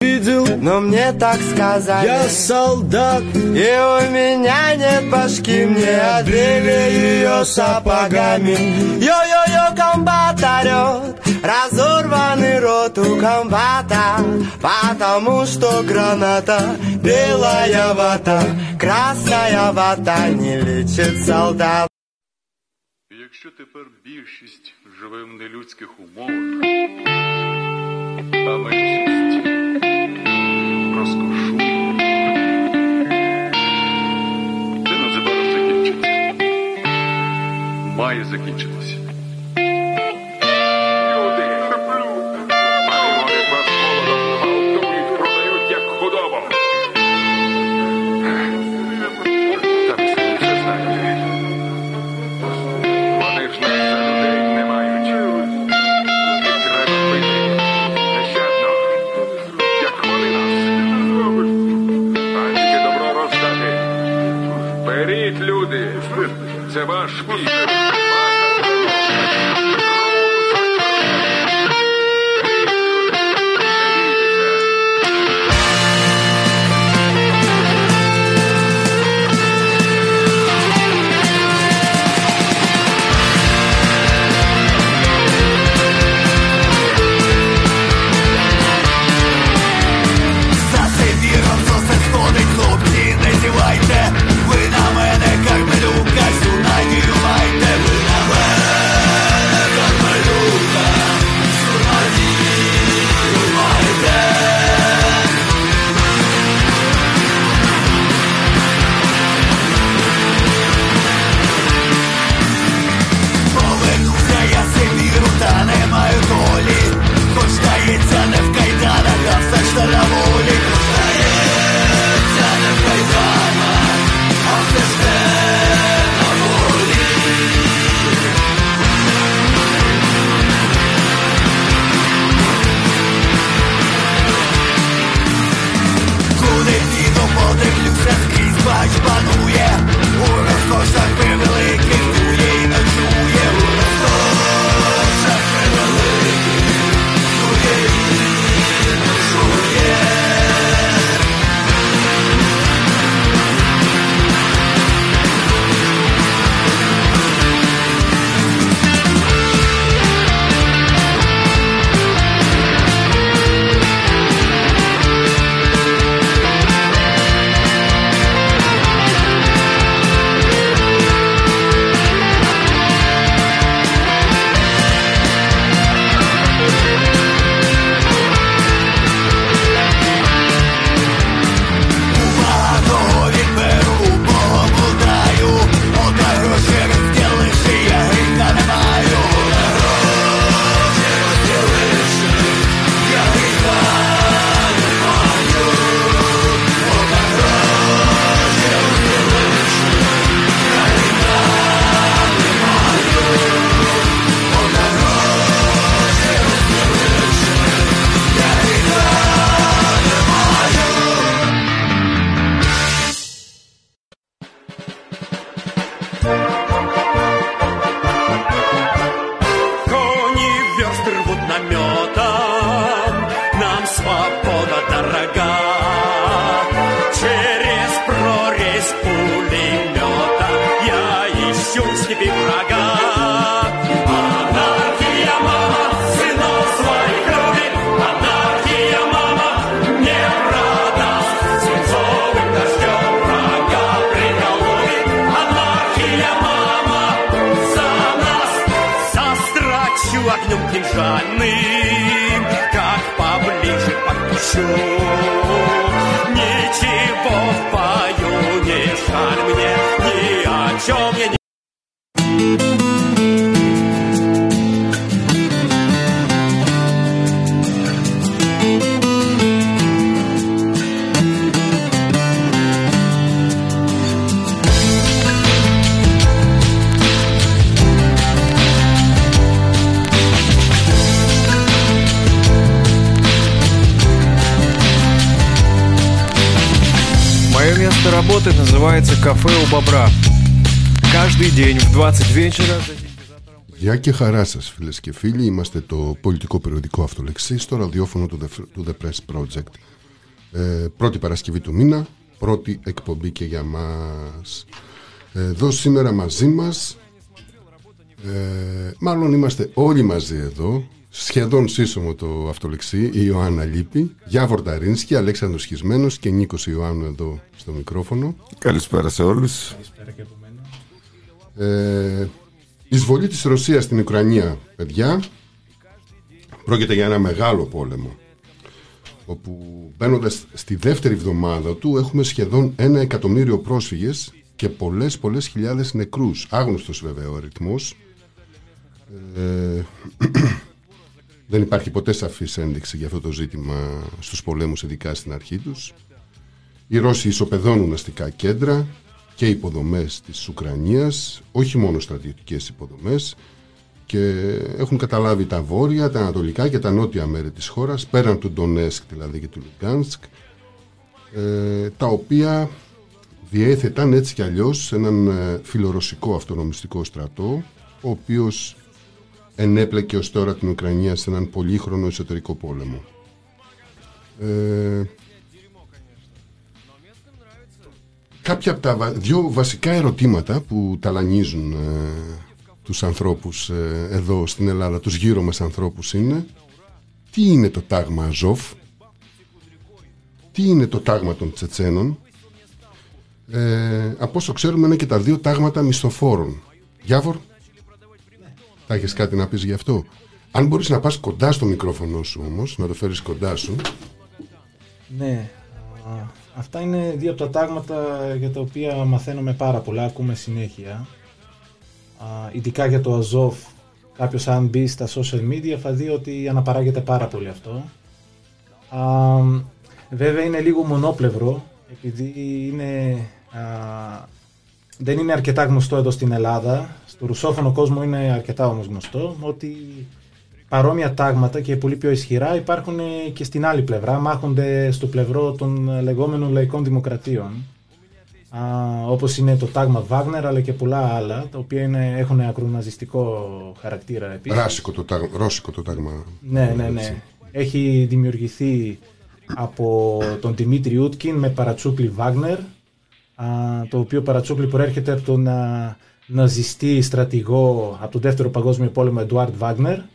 видел, но мне так сказали. Я солдат, и у меня нет башки Мне отбили ее сапогами. Йо-йо-йо, комбат орет Разорванный рот у комбата. Потому что граната Белая вата, красная вата Не лечит солдат. Якщо тепер більшість живе в нелюдських умовах, Має закінчити. Για. Γεια και χαρά σας, φίλες και φίλοι. Είμαστε το πολιτικό περιοδικό Αυτολεξής στο ραδιόφωνο του The Press Project. Ε, πρώτη Παρασκευή του μήνα, πρώτη εκπομπή και για μας. Εδώ σήμερα μαζί μας, ε, μάλλον είμαστε όλοι μαζί εδώ, σχεδόν σύσσωμο το αυτολεξί, η Ιωάννα Λίπη, Γιάβορ Ταρίνσκι, Αλέξανδρος Χισμένος και Νίκος Ιωάννου εδώ στο μικρόφωνο. Καλησπέρα σε όλους. Ε, εισβολή της Ρωσίας στην Ουκρανία, παιδιά, πρόκειται για ένα μεγάλο πόλεμο όπου μπαίνοντας στη δεύτερη εβδομάδα του έχουμε σχεδόν ένα εκατομμύριο πρόσφυγες και πολλές πολλές χιλιάδες νεκρούς. Άγνωστος βέβαια ο αριθμός. Ε, δεν υπάρχει ποτέ σαφής ένδειξη για αυτό το ζήτημα στους πολέμους ειδικά στην αρχή τους. Οι Ρώσοι ισοπεδώνουν αστικά κέντρα και υποδομές της Ουκρανίας όχι μόνο στρατιωτικές υποδομές και έχουν καταλάβει τα βόρεια, τα ανατολικά και τα νότια μέρη της χώρας πέραν του Ντονέσκ δηλαδή και του Λουγκάνσκ ε, τα οποία διέθεταν έτσι κι αλλιώς έναν ε, φιλορωσικό αυτονομιστικό στρατό ο οποίος ενέπλεκε ως τώρα την Ουκρανία σε έναν πολύχρονο εσωτερικό πόλεμο. Ε, κάποια από τα δύο βασικά ερωτήματα που ταλανίζουν ε, τους ανθρώπους ε, εδώ στην Ελλάδα, τους γύρω μας ανθρώπους είναι τι είναι το τάγμα Αζόφ, τι είναι το τάγμα των Τσετσένων, ε, από όσο ξέρουμε είναι και τα δύο τάγματα μισθοφόρων. Γιάβορ, θα έχεις κάτι να πεις γι' αυτό; Αν μπορείς να πας κοντά στο μικρόφωνο σου όμως, να το φέρεις κοντά σου. Ναι, α, αυτά είναι δύο από τα τάγματα για τα οποία μαθαίνουμε πάρα πολλά, ακούμε συνέχεια. Α, ειδικά για το Αζόφ, κάποιος αν μπει στα social media θα δει ότι αναπαράγεται πάρα πολύ αυτό. Α, βέβαια είναι λίγο μονόπλευρο, επειδή είναι, α, δεν είναι αρκετά γνωστό εδώ στην Ελλάδα. Στο ρουσόφωνο κόσμο είναι αρκετά όμως γνωστό, ότι παρόμοια τάγματα και πολύ πιο ισχυρά υπάρχουν και στην άλλη πλευρά, μάχονται στο πλευρό των λεγόμενων λαϊκών δημοκρατίων α, όπως είναι το τάγμα Wagner αλλά και πολλά άλλα τα οποία είναι, έχουν ακροναζιστικό χαρακτήρα επίσης. Ράσικο το τάγμα, ρώσικο το τάγμα. Ναι, ναι, ναι. Έχει δημιουργηθεί από τον Δημήτρη Ούτκιν με παρατσούκλι Wagner α, το οποίο παρατσούκλι προέρχεται από τον α, ναζιστή στρατηγό από τον δεύτερο παγκόσμιο πόλεμο Εντουάρτ Wagner Α,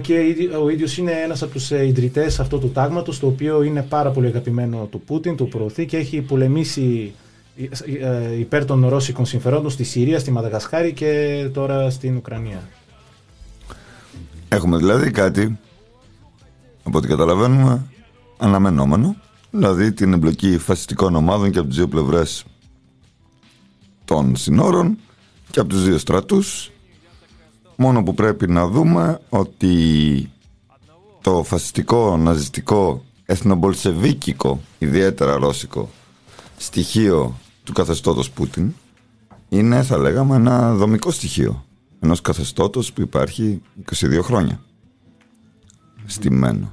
και ο ίδιος είναι ένας από τους ε, ιδρυτές αυτού του τάγματος το οποίο είναι πάρα πολύ αγαπημένο του Πούτιν, του προωθεί και έχει πολεμήσει ε, υπέρ των ρώσικων συμφερόντων στη Συρία, στη Μαδαγασκάρη και τώρα στην Ουκρανία. Έχουμε δηλαδή κάτι, από ό,τι καταλαβαίνουμε, αναμενόμενο. Δηλαδή την εμπλοκή φασιστικών ομάδων και από τις δύο πλευρές των συνόρων και από τους δύο στρατούς. Μόνο που πρέπει να δούμε ότι το φασιστικό, ναζιστικό, εθνομπολσεβίκικο, ιδιαίτερα ρώσικο στοιχείο του καθεστώτος Πούτιν είναι θα λέγαμε ένα δομικό στοιχείο ενός καθεστώτος που υπάρχει 22 χρόνια στημένο.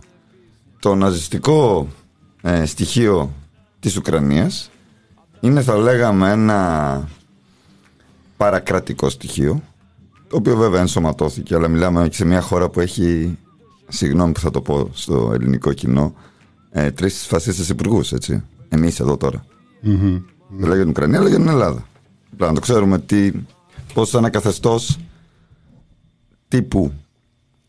Το ναζιστικό ε, στοιχείο της Ουκρανίας είναι θα λέγαμε ένα παρακρατικό στοιχείο το οποίο βέβαια ενσωματώθηκε αλλά μιλάμε και σε μια χώρα που έχει συγγνώμη που θα το πω στο ελληνικό κοινό ε, τρεις φασίστες υπουργούς, έτσι. Εμείς εδώ τώρα. Mm-hmm. δεν λέγεται την Ουκρανία αλλά για την Ελλάδα. Πρέπει να το ξέρουμε τι, πως ένα καθεστώς τύπου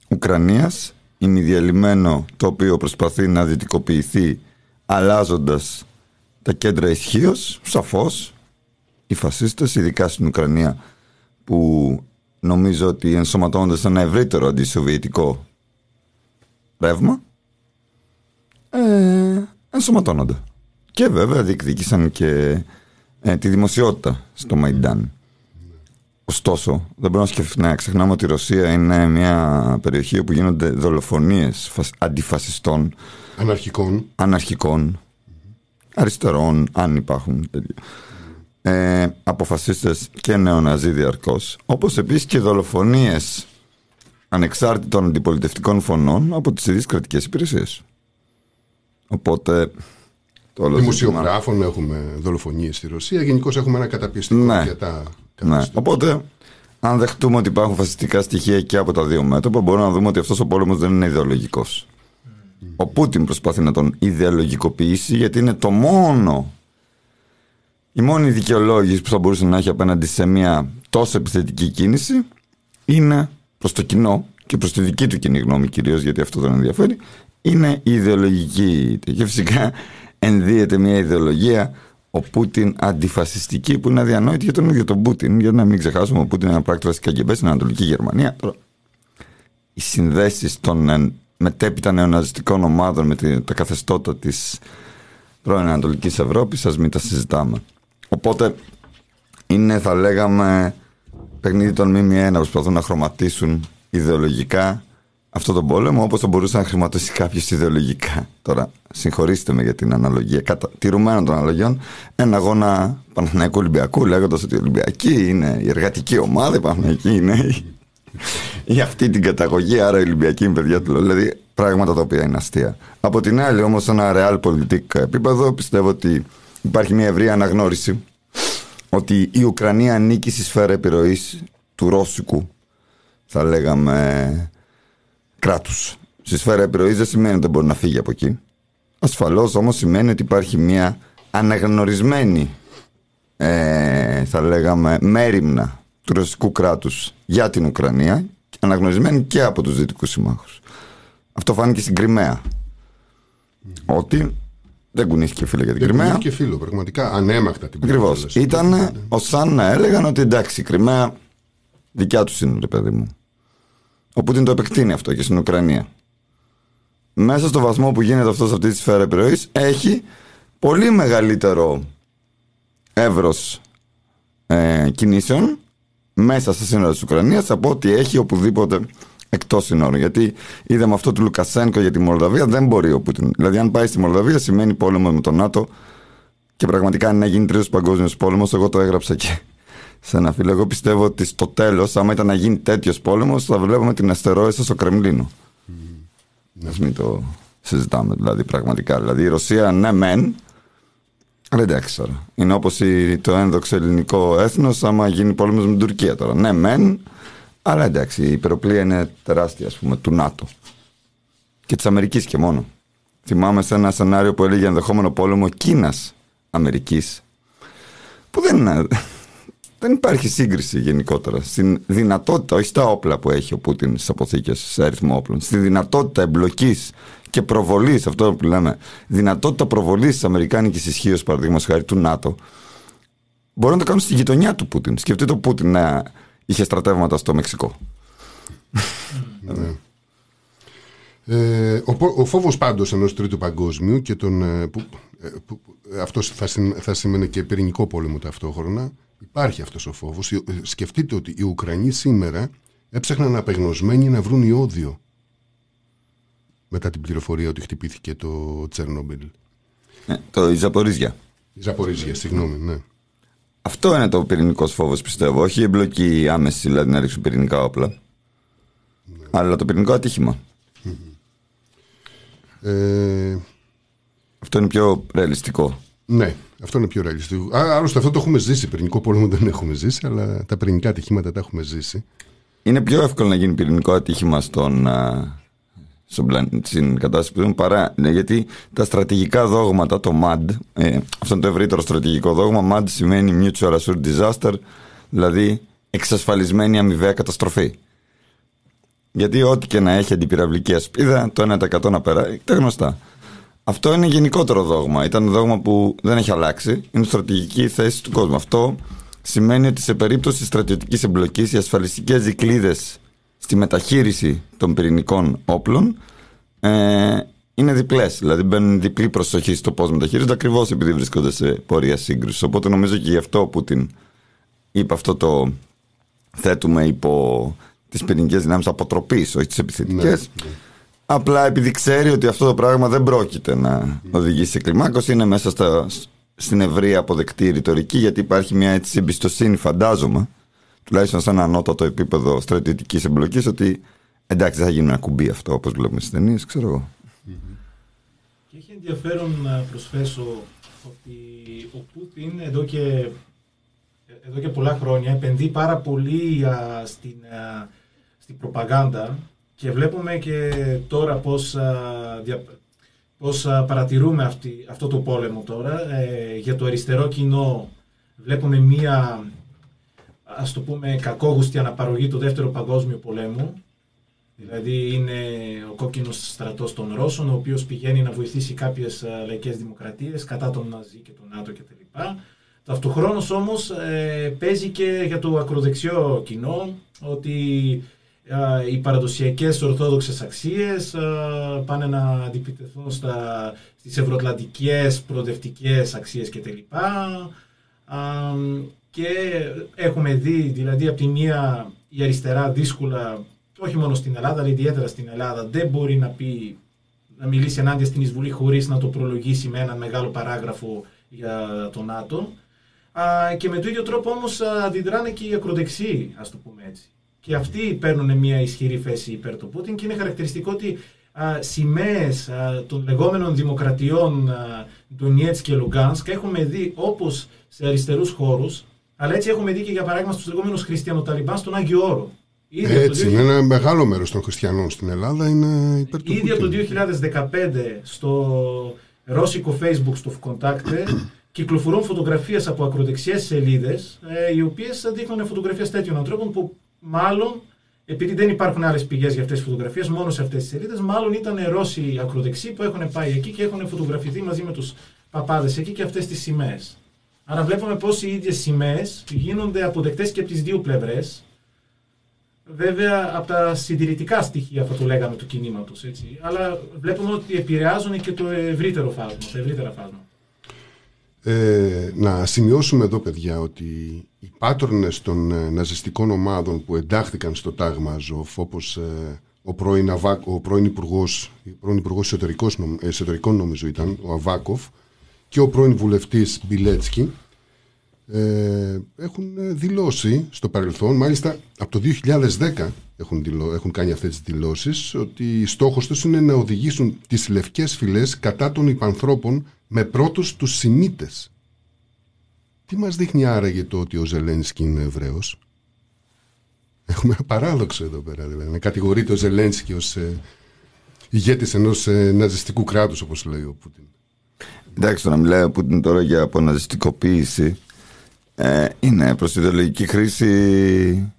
Ουκρανίας. Είναι διαλυμένο το οποίο προσπαθεί να δυτικοποιηθεί αλλάζοντας τα κέντρα ισχύως, σαφώς. Οι φασίστες, ειδικά στην Ουκρανία που νομίζω ότι ενσωματώνονται σε ένα ευρύτερο αντισοβιετικό ρεύμα ε, ενσωματώνονται. Και βέβαια διεκδίκησαν και ε, τη δημοσιότητα στο Μαϊντάν. Ωστόσο, δεν μπορούμε να, σκεφ... να ξεχνάμε ότι η Ρωσία είναι μια περιοχή όπου γίνονται δολοφονίες φασ... αντιφασιστών, Αναρχικών. αναρχικών, αριστερών, αν υπάρχουν τέτοια. Ε, από φασίστες και νεοναζί διαρκώς. Όπως επίσης και δολοφονίες ανεξάρτητων αντιπολιτευτικών φωνών από τις ίδιες κρατικές υπηρεσίες. Οπότε το όλο ζήτημα- Δημοσιογράφων έχουμε δολοφονίες στη Ρωσία. Γενικώς έχουμε ένα καταπιεστικό Ναι. αρκετά Ναι. Οπότε αν δεχτούμε ότι υπάρχουν φασιστικά στοιχεία και από τα δύο μέτωπα, μπορούμε να δούμε ότι αυτός ο πόλεμος δεν είναι ιδεολογικός. Ο Πούτιν προσπαθεί να τον ιδεολογικοποιήσει γιατί είναι το μόνο. Η μόνη δικαιολόγηση που θα μπορούσε να έχει απέναντι σε μια τόσο επιθετική κίνηση είναι προς το κοινό και προς τη δική του κοινή γνώμη κυρίως, γιατί αυτό δεν ενδιαφέρει, είναι η ιδεολογική. Και φυσικά ενδύεται μια ιδεολογία ο Πούτιν αντιφασιστική που είναι αδιανόητη για τον ίδιο τον Πούτιν. Για να μην ξεχάσουμε, ο Πούτιν είναι ένα πράκτορας της ΚΑΚΕΜΠΕ στην Ανατολική Γερμανία. Τώρα, οι συνδέσεις των ε, μετέπειτα νεοναζιστικών ομάδων με τη- τα καθεστώτα της πρώην Ανατολικής Ευρώπης, ας μην τα συζητάμε. Οπότε είναι, θα λέγαμε, παιχνίδι των ΜΜΕ να προσπαθούν να χρωματίσουν ιδεολογικά αυτό τον πόλεμο όπως θα μπορούσε να χρηματίσει κάποιος ιδεολογικά. Τώρα, συγχωρήστε με για την αναλογία, κατά, τηρουμένων των αναλογιών, ένα αγώνα Παναθηναϊκού Ολυμπιακού, λέγοντας ότι η Ολυμπιακή είναι η εργατική ομάδα, η Παναθηναϊκή είναι η, η αυτή την καταγωγή, άρα η Ολυμπιακή είναι παιδιά του. λαού. Δηλαδή, πράγματα τα οποία είναι αστεία. Από την άλλη, όμως, σε ένα real πολιτικό επίπεδο, πιστεύω ότι υπάρχει μια ευρία αναγνώριση ότι η Ουκρανία ανήκει στη σφαίρα επιρροής του ρώσικου, θα λέγαμε, κράτους. Στη σφαίρα επιρροής δεν σημαίνει ότι δεν μπορεί να φύγει από εκεί. Ασφαλώς όμως σημαίνει ότι υπάρχει μια αναγνωρισμένη, ε, θα λέγαμε, μέρημνα του ρωσικού κράτους για την Ουκρανία, και αναγνωρισμένη και από τους δυτικούς συμμάχους. Αυτό φάνηκε στην Κρυμαία. Ότι δεν κουνήθηκε φίλε για την Δεν Κρυμαία. και φίλο, πραγματικά ανέμακτα την Ακριβώς. πήρε κιόλας. Ήταν ω σαν να έλεγαν ότι εντάξει, η Κρυμαία δικιά τους είναι, ρε παιδί μου. Ο Πούτιν το επεκτείνει αυτό και στην Ουκρανία. Μέσα στο βαθμό που γίνεται αυτός σε αυτή τη σφαίρα επιρροής, έχει πολύ μεγαλύτερο εύρος ε, κινήσεων μέσα στα σύνορα της Ουκρανίας από ό,τι έχει οπουδήποτε εκτός σύνορων. Γιατί είδαμε αυτό του Λουκασένκο για τη Μολδαβία, δεν μπορεί ο Πούτιν. Δηλαδή, αν πάει στη Μολδαβία, σημαίνει πόλεμο με τον ΝΑΤΟ και πραγματικά αν έγινε τρίτος παγκόσμιος πόλεμος, εγώ το έγραψα και σε ένα φίλο. Εγώ πιστεύω ότι στο τέλος, άμα ήταν να γίνει τέτοιος πόλεμος, θα βλέπαμε την αστερόεστα στο Κρεμλίνο. Α μην το συζητάμε δηλαδή πραγματικά. Δηλαδή η Ρωσία ναι, μεν, αλλά εντάξει τώρα. Είναι όπως το ένδοξο ελληνικό έθνος, άμα γίνει πόλεμος με την Τουρκία τώρα. Ναι, μεν, αλλά εντάξει, η υπεροπλία είναι τεράστια, ας πούμε, του ΝΑΤΟ. Και της Αμερικής και μόνο. Θυμάμαι σε ένα σενάριο που έλεγε ενδεχόμενο πόλεμο Κίνα-Αμερική. Που δεν, είναι- δεν υπάρχει σύγκριση γενικότερα στην δυνατότητα, όχι στα όπλα που έχει ο Πούτιν στις αποθήκες, σε αριθμό όπλων, στη δυνατότητα εμπλοκής και προβολής, αυτό που λέμε, δυνατότητα προβολής της Αμερικάνικης ισχύως, παραδείγματος χάρη του ΝΑΤΟ, μπορεί να το κάνουν στη γειτονιά του Πούτιν. Σκεφτείτε ο Πούτιν να είχε στρατεύματα στο Μεξικό. Ε, ο, πο- ο φόβος πάντως ενός τρίτου παγκόσμιου και τον, ε, που, ε, που, ε, αυτός θα, συμ- θα σημαίνει και πυρηνικό πόλεμο ταυτόχρονα υπάρχει αυτός ο φόβος Ε, σκεφτείτε ότι οι Ουκρανοί σήμερα έψαχναν απεγνωσμένοι να βρουν ιόδιο μετά την πληροφορία ότι χτυπήθηκε το Τσέρνομπιλ Ε, το η Ζαπορίζια. η Ζαπορίζια, συγγνώμη, ναι. Αυτό είναι το πυρηνικός φόβος, πιστεύω. Όχι η εμπλοκή άμεση, δηλαδή να ρίξουν πυρηνικά όπλα. Αλλά το πυρηνικό ατύχημα. Ε, Αυτό είναι πιο ρεαλιστικό. ναι, αυτό είναι πιο ρεαλιστικό. Α, άλλωστε αυτό το έχουμε ζήσει. Πυρηνικό πόλεμο δεν έχουμε ζήσει, αλλά τα πυρηνικά ατυχήματα τα έχουμε ζήσει. Είναι πιο εύκολο να γίνει πυρηνικό ατύχημα στον, α, στον πλαν- στην κατάσταση που ζούμε παρά. ναι, γιατί τα στρατηγικά δόγματα, το MAD, ε, αυτό είναι το ευρύτερο στρατηγικό δόγμα. MAD σημαίνει Mutual Assured Disaster, δηλαδή εξασφαλισμένη αμοιβαία καταστροφή. Γιατί ό,τι και να έχει αντιπυραυλική ασπίδα, το 1% να περάσει, τα γνωστά. Αυτό είναι γενικότερο δόγμα. Ήταν δόγμα που δεν έχει αλλάξει. Είναι στρατηγική θέση του κόσμου. Αυτό σημαίνει ότι σε περίπτωση στρατιωτικής εμπλοκής, οι ασφαλιστικές δικλείδες στη μεταχείριση των πυρηνικών όπλων ε, είναι διπλές. Δηλαδή μπαίνουν διπλή προσοχή στο πώς μεταχειρίζονται, ακριβώς επειδή βρίσκονται σε πορεία σύγκρουσης. Οπότε νομίζω και γι' αυτό ο Πούτιν είπε αυτό το θέτουμε υπό τις πυρηνικές δυνάμεις αποτροπής, όχι τις επιθετικές. Ναι, Απλά επειδή ξέρει ότι αυτό το πράγμα δεν πρόκειται να οδηγήσει σε κλιμάκωση, είναι μέσα στα, στην ευρεία αποδεκτή ρητορική, γιατί υπάρχει μια έτσι εμπιστοσύνη, φαντάζομαι, τουλάχιστον σε ένα ανώτατο επίπεδο στρατιωτικής εμπλοκής, ότι εντάξει, δεν θα γίνει ένα κουμπί αυτό, όπως βλέπουμε στις ταινίες, ξέρω εγώ. Και έχει ενδιαφέρον να προσθέσω ότι ο Πούτιν εδώ και εδώ και πολλά χρόνια επενδύει πάρα πολύ α, στην, α, στην προπαγάνδα και βλέπουμε και τώρα πώς, α, δια- πώς α, παρατηρούμε αυτή, αυτό το πόλεμο τώρα. Ε, για το αριστερό κοινό βλέπουμε μία ας το πούμε κακόγουστη αναπαραγωγή του δεύτερου παγκόσμιου πολέμου Δηλαδή είναι ο κόκκινος στρατός των Ρώσων, ο οποίος πηγαίνει να βοηθήσει κάποιες ε, λαϊκές δημοκρατίες κατά τον Ναζί και τον ΝΑΤΟ κτλ. Ταυτοχρόνως όμως ε, παίζει και για το ακροδεξιό κοινό ότι ε, οι παραδοσιακές ορθόδοξες αξίες ε, πάνε να αντιπιτεθούν στα, στις ευρωατλαντικές προοδευτικές αξίες κτλ. Α, και έχουμε δει δηλαδή από τη μία η αριστερά δύσκολα όχι μόνο στην Ελλάδα, αλλά ιδιαίτερα στην Ελλάδα, δεν μπορεί να πει να μιλήσει ενάντια στην εισβολή χωρίς να το προλογίσει με ένα μεγάλο παράγραφο για το ΝΑΤΟ. Α, και με τον ίδιο τρόπο όμως α, αντιδράνε και οι ακροδεξιοί, ας το πούμε έτσι. Και αυτοί παίρνουν μια ισχυρή θέση υπέρ του Πούτιν και είναι χαρακτηριστικό ότι α, σημαίες α, των λεγόμενων δημοκρατιών α, Ντονιέτς και Λουγκάνσκ έχουμε δει όπως σε αριστερούς χώρους, αλλά έτσι έχουμε δει και για παράδειγμα στους λεγόμενους χριστιανοταλιμπάν στον Άγιο Όρο. Ήδη από το Έτσι, είναι ένα μεγάλο μέρος των χριστιανών στην Ελλάδα είναι υπέρ του Ήδη από το Πούτιν. 2015 στο ρώσικο facebook στο Vkontakte κυκλοφορούν φωτογραφίες από ακροδεξιές σελίδες ε, οι οποίες δείχνουν φωτογραφίες τέτοιων ανθρώπων που μάλλον επειδή δεν υπάρχουν άλλες πηγές για αυτές τις φωτογραφίες μόνο σε αυτές τις σελίδες μάλλον ήταν Ρώσοι ακροδεξιοί που έχουν πάει εκεί και έχουν φωτογραφηθεί μαζί με τους παπάδες εκεί και αυτές τις σημαίες. Άρα βλέπουμε πως οι ίδιες σημαίες γίνονται αποδεκτές και από τις δύο πλευρές Βέβαια, από τα συντηρητικά στοιχεία, θα το λέγαμε, του κινήματος. Αλλά βλέπουμε ότι επηρεάζουν και το ευρύτερο φάσμα, το ευρύτερα φάσμα. Ε, να σημειώσουμε εδώ, παιδιά, ότι οι πάτρονες των ε, ναζιστικών ομάδων που εντάχθηκαν στο τάγμα Αζόφ, όπως ε, ο πρώην, Αβά, ο πρώην υπουργός, πρώην υπουργός εσωτερικός, νομ- εσωτερικών νομίζω ήταν, ο Αβάκοφ, και ο πρώην βουλευτής Μπιλέτσκι, ε, έχουν ε, δηλώσει στο παρελθόν, μάλιστα από το 2010 έχουν, δηλω, έχουν κάνει αυτές τις δηλώσεις, ότι στόχος τους είναι να οδηγήσουν τις λευκές φυλές κατά των υπανθρώπων με πρώτους τους Σιμίτες. Τι μας δείχνει άραγε το ότι ο Ζελένσκι είναι Εβραίος; Έχουμε ένα παράδοξο εδώ πέρα. Δηλαδή. Να κατηγορείται ο Ζελένσκι ως ε, ηγέτης ενός ε, ναζιστικού κράτους, όπως λέει ο Πούτιν. Εντάξει, το να μιλάει ο Πούτιν τώρα για αποναζιστικοποίηση ε, είναι προς ιδεολογική χρήση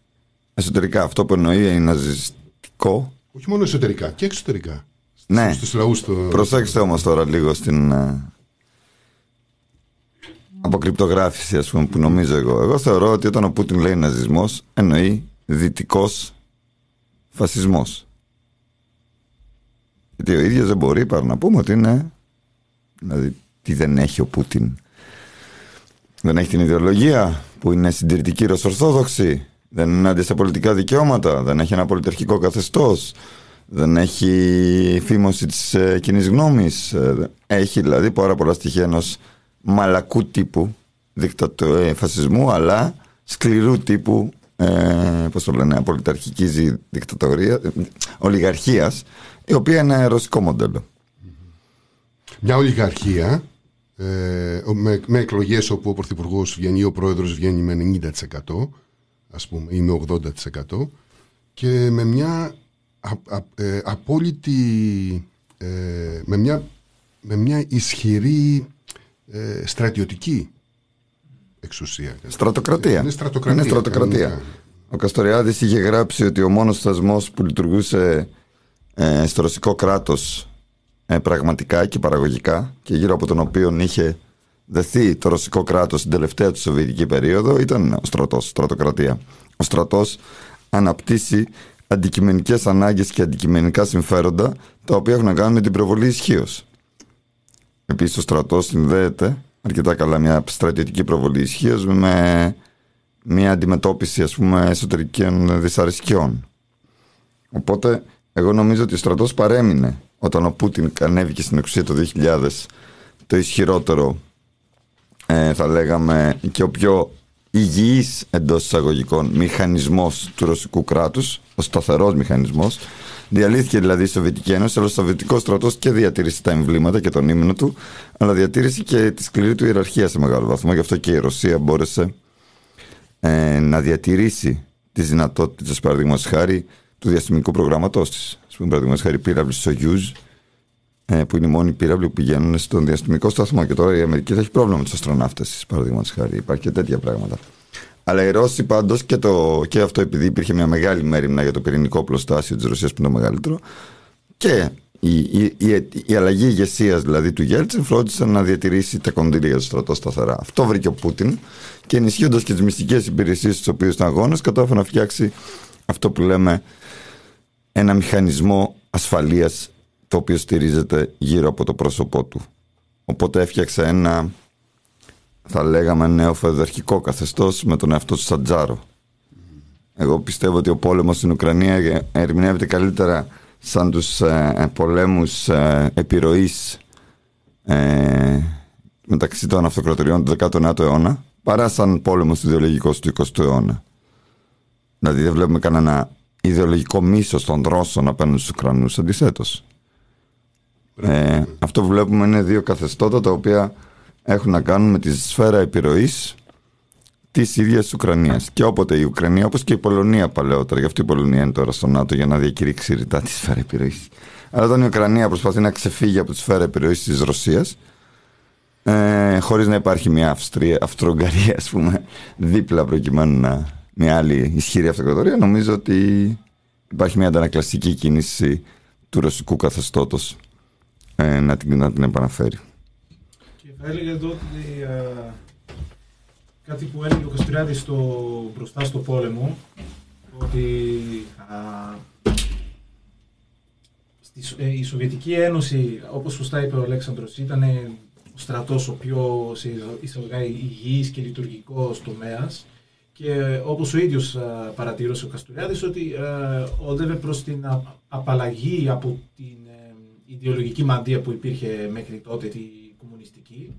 εσωτερικά. Αυτό που εννοεί είναι ναζιστικό. Όχι μόνο εσωτερικά και εξωτερικά. Ναι. Στους λαούς του... Προσέξτε όμως τώρα λίγο στην ε, αποκρυπτογράφηση ας πούμε που νομίζω εγώ. Εγώ θεωρώ ότι όταν ο Πούτιν λέει ναζισμός εννοεί δυτικός φασισμός. Γιατί ο ίδιος δεν μπορεί παρά να πούμε ότι είναι δηλαδή τι δεν έχει ο Πούτιν; Δεν έχει την ιδεολογία που είναι συντηρητική ρωσορθόδοξη; Δεν είναι άντια σε πολιτικά δικαιώματα; Δεν έχει ένα πολιτερχικό καθεστώς; Δεν έχει φήμωση της ε, κοινής γνώμης; Ε, έχει δηλαδή πάρα πολλά στοιχεία ενός μαλακού τύπου δικτατο, ε, φασισμού αλλά σκληρού τύπου ε, πώς το λένε, απολυταρχικής δικτατορία, ε, ολιγαρχίας η οποία είναι ρωσικό μοντέλο. Μια ολιγαρχία ε, με, με εκλογές όπου ο Πρωθυπουργός βγαίνει ή ο Πρόεδρος βγαίνει με 90% ας πούμε ή με 80% και με μια α, α, ε, απόλυτη ε, με, μια, με μια ισχυρή ε, στρατιωτική εξουσία. Στρατοκρατία. Είναι στρατοκρατία. Είναι στρατοκρατία. κανονικά. Ο Καστοριάδης είχε γράψει ότι ο μόνος θεσμός που λειτουργούσε ε, στο ρωσικό κράτος ε, πραγματικά και παραγωγικά και γύρω από τον οποίο είχε δεθεί το ρωσικό κράτος στην τελευταία του σοβιετική περίοδο ήταν ο στρατός, στρατοκρατία. Ο στρατός αναπτύσσει αντικειμενικές ανάγκες και αντικειμενικά συμφέροντα τα οποία έχουν να κάνουν με την προβολή ισχύω. Επίσης ο στρατός συνδέεται αρκετά καλά μια στρατιωτική προβολή ισχύω με μια αντιμετώπιση ας πούμε εσωτερικών δυσαρεσκιών. Οπότε εγώ νομίζω ότι ο στρατός παρέμεινε όταν ο Πούτιν ανέβηκε στην εξουσία το 2000 το ισχυρότερο ε, θα λέγαμε και ο πιο υγιής εντός εισαγωγικών μηχανισμός του ρωσικού κράτους, ο σταθερός μηχανισμός. Διαλύθηκε δηλαδή η Σοβιετική Ένωση, αλλά ο Σοβιετικός στρατός και διατήρησε τα εμβλήματα και τον ύμνο του, αλλά διατήρησε και τη σκληρή του ιεραρχία σε μεγάλο βαθμό. Γι' αυτό και η Ρωσία μπόρεσε ε, να διατηρήσει τις δυνατότητες παραδείγματος χάρη του διαστημικού προγραμματός της. Ας πούμε παραδείγματος χάρη πύραυλη Soyuz ε, που είναι οι μόνοι πύραυλοι που πηγαίνουν στον διαστημικό σταθμό και τώρα η Αμερική θα έχει πρόβλημα με τους αστροναύτες παραδείγματος χάρη. Υπάρχει και τέτοια πράγματα. Αλλά οι Ρώσοι πάντως και, το, και αυτό επειδή υπήρχε μια μεγάλη μέρημνα για το πυρηνικό πλωστάσιο της Ρωσίας που είναι το μεγαλύτερο και η, η, η, η αλλαγή ηγεσίας δηλαδή του Γέλτσιν φρόντισαν να διατηρήσει τα κονδύλια για το στρατό σταθερά. Αυτό βρήκε ο Πούτιν και ενισχύοντας και τις μυστικές υπηρεσίες στι οποίες ήταν αγώνες, κατάφερε να φτιάξει αυτό που λέμε ένα μηχανισμό ασφαλείας το οποίο στηρίζεται γύρω από το πρόσωπό του. Οπότε έφτιαξε ένα θα λέγαμε νέο φεδερχικό καθεστώς με τον εαυτό του Σαντζάρο. Εγώ πιστεύω ότι ο πόλεμος στην Ουκρανία ερμηνεύεται καλύτερα σαν τους ε, πολέμους ε, επιρροής ε, μεταξύ των αυτοκρατοριών του 19ου αιώνα παρά σαν πόλεμος ιδεολογικός του 20ου αιώνα. Δηλαδή δεν βλέπουμε κανένα ιδεολογικό μίσος των Ρώσων απέναντι στους Ουκρανούς αντιθέτως. Ε, αυτό που βλέπουμε είναι δύο καθεστώτα τα οποία έχουν να κάνουν με τη σφαίρα επιρροής της ίδιας της Ουκρανίας. Και όποτε η Ουκρανία, όπως και η Πολωνία παλαιότερα, γι' αυτό η Πολωνία είναι τώρα στο ΝΑΤΟ για να διακηρύξει ρητά τη σφαίρα επιρροής. Αλλά όταν η Ουκρανία προσπαθεί να ξεφύγει από τη σφαίρα επιρροής της Ρωσίας, ε, χωρίς να υπάρχει μια Αυστρία, Αυστρο-Ουγγαρία, ας πούμε, δίπλα προκειμένου να μια άλλη ισχυρή αυτοκρατορία, νομίζω ότι υπάρχει μια αντανακλαστική κίνηση του ρωσικού καθεστώτος ε, να, την, να την επαναφέρει. Θα έλεγα εδώ ότι α, κάτι που έλεγε ο Καστριάδης στο, μπροστά στο πόλεμο ότι α, στη, ε, η Σοβιετική Ένωση, όπως σωστά είπε ο Αλέξανδρος, ήταν ο στρατός ο πιο σε εισαγωγικά υγιής και λειτουργικός τομέας και όπως ο ίδιος α, παρατήρωσε ο Καστουριάδης ότι α, όδευε προς την α- απαλλαγή από την ε, ιδεολογική μαντεία που υπήρχε μέχρι τότε τη κομμουνιστική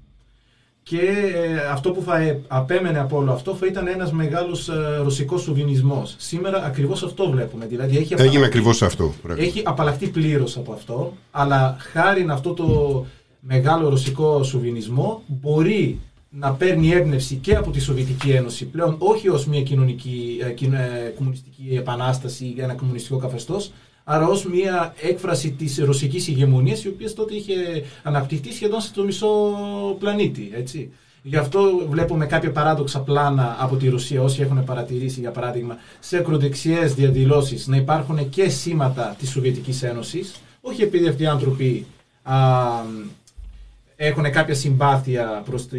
και ε, αυτό που θα ε, απέμενε από όλο αυτό θα ήταν ένας μεγάλος ε, ρωσικός σουβινισμός. Σήμερα ακριβώς αυτό βλέπουμε. Δηλαδή έχει Έγινε απαλλαχθεί- ακριβώς αυτό. πράγματι. έχει απαλλαχθεί πλήρως από αυτό, αλλά χάρη αυτό το μεγάλο ρωσικό σουβινισμό μπορεί να παίρνει έμπνευση και από τη Σοβιετική Ένωση πλέον όχι ως μια κοινωνική, ε, κιν- ε, κομμουνιστική επανάσταση ή ένα κομμουνιστικό καθεστώς, αλλά ως μια έκφραση της ρωσικής ηγεμονίας η οποία τότε είχε αναπτυχθεί σχεδόν στο μισό πλανήτη. Έτσι. Γι' αυτό βλέπουμε κάποια παράδοξα πλάνα από τη Ρωσία, όσοι έχουν παρατηρήσει, για παράδειγμα, σε ακροδεξιές διαδηλώσεις να υπάρχουν και σήματα της Σοβιετικής Ένωσης, όχι επειδή αυτοί οι άνθρωποι α, έχουν κάποια συμπάθεια προς, τη,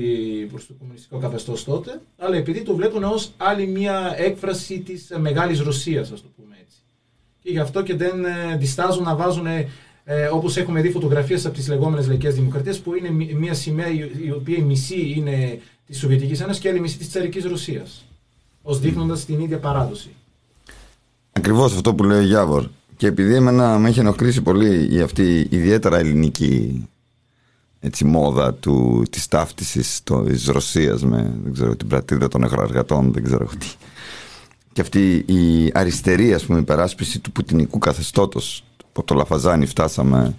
προς το κομμουνιστικό καθεστώς τότε, αλλά επειδή το βλέπουν ως άλλη μια έκφραση της μεγάλης Ρωσίας, ας το πούμε έτσι. Και γι' αυτό και δεν ε, διστάζουν να βάζουν, ε, ε, όπως έχουμε δει φωτογραφίες από τις λεγόμενες λαϊκές δημοκρατίες, που είναι μι- μια σημαία η, η οποία η μισή είναι της Σοβιετικής Ένωσης και άλλη μισή της Τσαρικής Ρωσίας, ως δείχνοντας την ίδια παράδοση. Ακριβώς αυτό που λέει ο Γιάβορ. Και επειδή εμένα με έχει ενοχλήσει πολύ η αυτή ιδιαίτερα ελληνική έτσι, μόδα του, της ταύτισης το, της Ρωσίας με δεν ξέρω, την πρατήδα των αγροαργατών, δεν ξέρω τι. Και αυτή η αριστερή, ας πούμε, υπεράσπιση του πουτινικού καθεστώτος. Από το Λαφαζάνι φτάσαμε...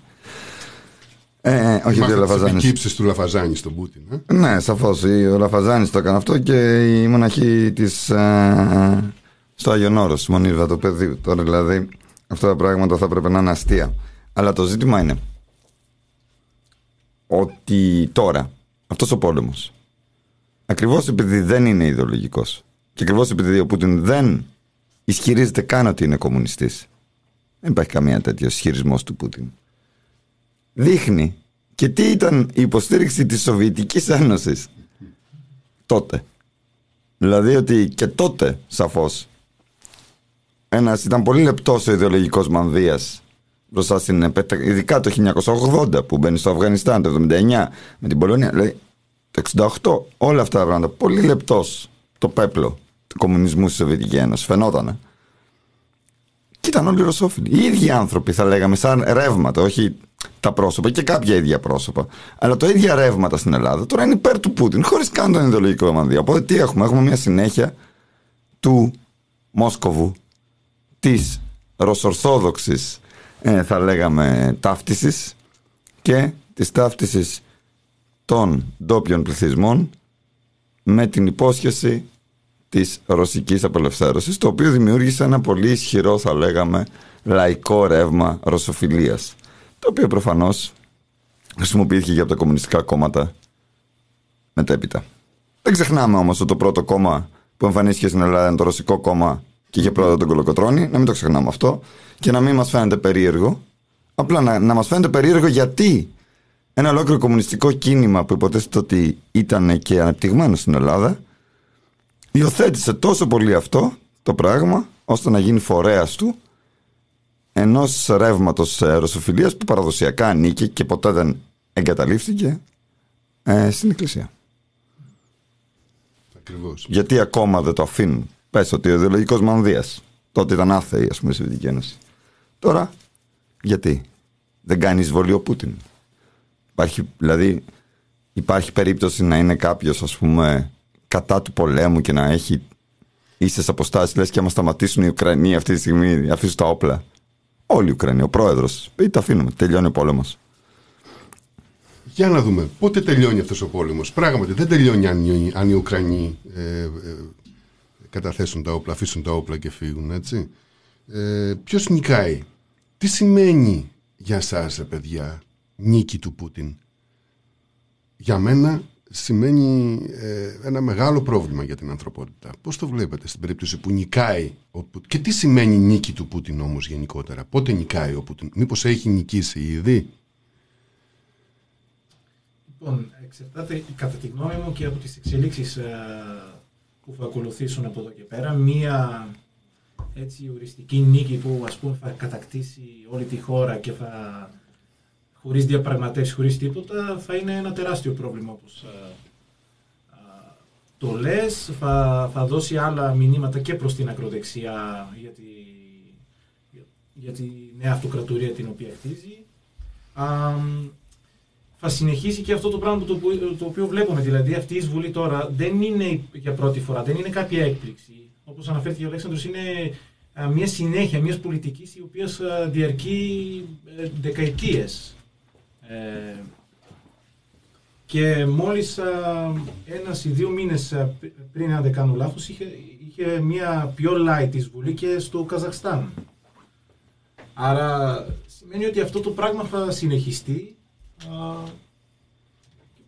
Ε, όχι Μάθατε το τις Λαφαζάνις. επικύψεις του Λαφαζάνη στον Πούτιν. Ε; Ναι, σαφώς. Ο Λαφαζάνη το έκανε αυτό και η μοναχή της. στο Άγιον Όρος, Μονίβα του Πεδίου. Τώρα δηλαδή αυτά τα πράγματα θα πρέπει να είναι αστεία. Αλλά το ζήτημα είναι ότι τώρα αυτός ο πόλεμος, ακριβώς επειδή δεν είναι ιδεολογικός και ακριβώς επειδή ο Πούτιν δεν ισχυρίζεται καν ότι είναι κομμουνιστής, δεν υπάρχει καμία τέτοιο ισχυρισμός του Πούτιν δείχνει και τι ήταν η υποστήριξη της Σοβιετικής Ένωσης τότε. Δηλαδή ότι και τότε σαφώς ένας ήταν πολύ λεπτός ο ιδεολογικός μανδύας μπροστά στην επέτα- ειδικά το 1980 που μπαίνει στο Αφγανιστάν, το 79 με την Πολωνία, δηλαδή το 68 όλα αυτά τα πράγματα, πολύ λεπτός το πέπλο του κομμουνισμού στη Σοβιετική Ένωση, φαινότανε. Και ήταν όλοι ρωσόφιλοι. Οι ίδιοι άνθρωποι θα λέγαμε, σαν ρεύματα, όχι τα πρόσωπα και κάποια ίδια πρόσωπα. Αλλά το ίδια ρεύματα στην Ελλάδα τώρα είναι υπέρ του Πούτιν, χωρίς καν τον ιδεολογικό εμβανδία. Οπότε τι έχουμε, έχουμε μια συνέχεια του Μόσκοβου, της ρωσορθόδοξης, ε, θα λέγαμε, ταύτισης και της ταύτισης των ντόπιων πληθυσμών με την υπόσχεση της ρωσικής απελευθέρωσης, το οποίο δημιούργησε ένα πολύ ισχυρό, θα λέγαμε, λαϊκό ρεύμα ρωσοφιλίας, το οποίο προφανώς χρησιμοποιήθηκε και από τα κομμουνιστικά κόμματα μετέπειτα. Δεν ξεχνάμε όμως ότι το πρώτο κόμμα που εμφανίστηκε στην Ελλάδα είναι το ρωσικό κόμμα και είχε πρόεδρο τον Κολοκοτρώνη, να μην το ξεχνάμε αυτό και να μην μας φαίνεται περίεργο. Απλά να, να μας φαίνεται περίεργο γιατί ένα ολόκληρο κομμουνιστικό κίνημα που υποτίθεται ότι ήταν και αναπτυγμένο στην Ελλάδα υιοθέτησε τόσο πολύ αυτό το πράγμα ώστε να γίνει φορέας του ενός ρεύματος ρωσοφιλίας που παραδοσιακά ανήκε και ποτέ δεν εγκαταλείφθηκε ε, στην Εκκλησία. Ακριβώς. Γιατί ακόμα δεν το αφήνουν. Πες ότι ο ιδεολογικός Μανδία. Τότε ήταν άθεη, ας πούμε, η Σοβιετική Ένωση. Τώρα, γιατί; Δεν κάνει εισβολή ο Πούτιν. Υπάρχει, δηλαδή, υπάρχει περίπτωση να είναι κάποιος, ας πούμε, κατά του πολέμου και να έχει ίσες αποστάσεις. Λες και άμα σταματήσουν οι Ουκρανοί αυτή τη στιγμή, αφήσουν τα όπλα. Όλοι οι Ουκρανοί, ο πρόεδρος. Ή τα αφήνουμε. Τελειώνει ο πόλεμος. Για να δούμε πότε τελειώνει αυτός ο πόλεμος. Πράγματι δεν τελειώνει αν, οι- αν οι Ουκρανοί ε, ε, καταθέσουν τα όπλα, αφήσουν τα όπλα και φύγουν, έτσι. Ε, ποιος νικάει; Τι σημαίνει για σας, ρε παιδιά, νίκη του Πούτιν; Για μένα σημαίνει ε, ένα μεγάλο πρόβλημα για την ανθρωπότητα. Πώς το βλέπετε στην περίπτωση που νικάει ο Πούτιν; Και τι σημαίνει νίκη του Πούτιν όμως γενικότερα; Πότε νικάει ο Πούτιν; Μήπως έχει νικήσει ήδη; Λοιπόν, εξαρτάται κατά τη γνώμη μου και από τις εξελίξεις ε, που θα ακολουθήσουν από εδώ και πέρα. Μία έτσι οριστική νίκη που ας πούμε θα κατακτήσει όλη τη χώρα και θα χωρίς διαπραγματεύσεις, χωρίς τίποτα, θα είναι ένα τεράστιο πρόβλημα όπως ε, ε, το λες. Θα, θα δώσει άλλα μηνύματα και προς την ακροδεξιά για τη, για, για τη νέα αυτοκρατορία την οποία χτίζει. Α, θα συνεχίσει και αυτό το πράγμα το, που- το οποίο βλέπουμε. Δηλαδή αυτή η εισβολή τώρα δεν είναι για πρώτη φορά, δεν είναι κάποια έκπληξη. Όπως αναφέρθηκε ο Αλέξανδρος, είναι α, μια συνέχεια μιας πολιτικής η οποία α, διαρκεί ε, δεκαετίες. Ε, και μόλις α, ένας ή δύο μήνες α, πρι- πριν, αν δεν κάνω λάθος, είχε, είχε μια πιο light εισβολή και στο Καζαχστάν. Άρα σημαίνει ότι αυτό το πράγμα θα συνεχιστεί Α, και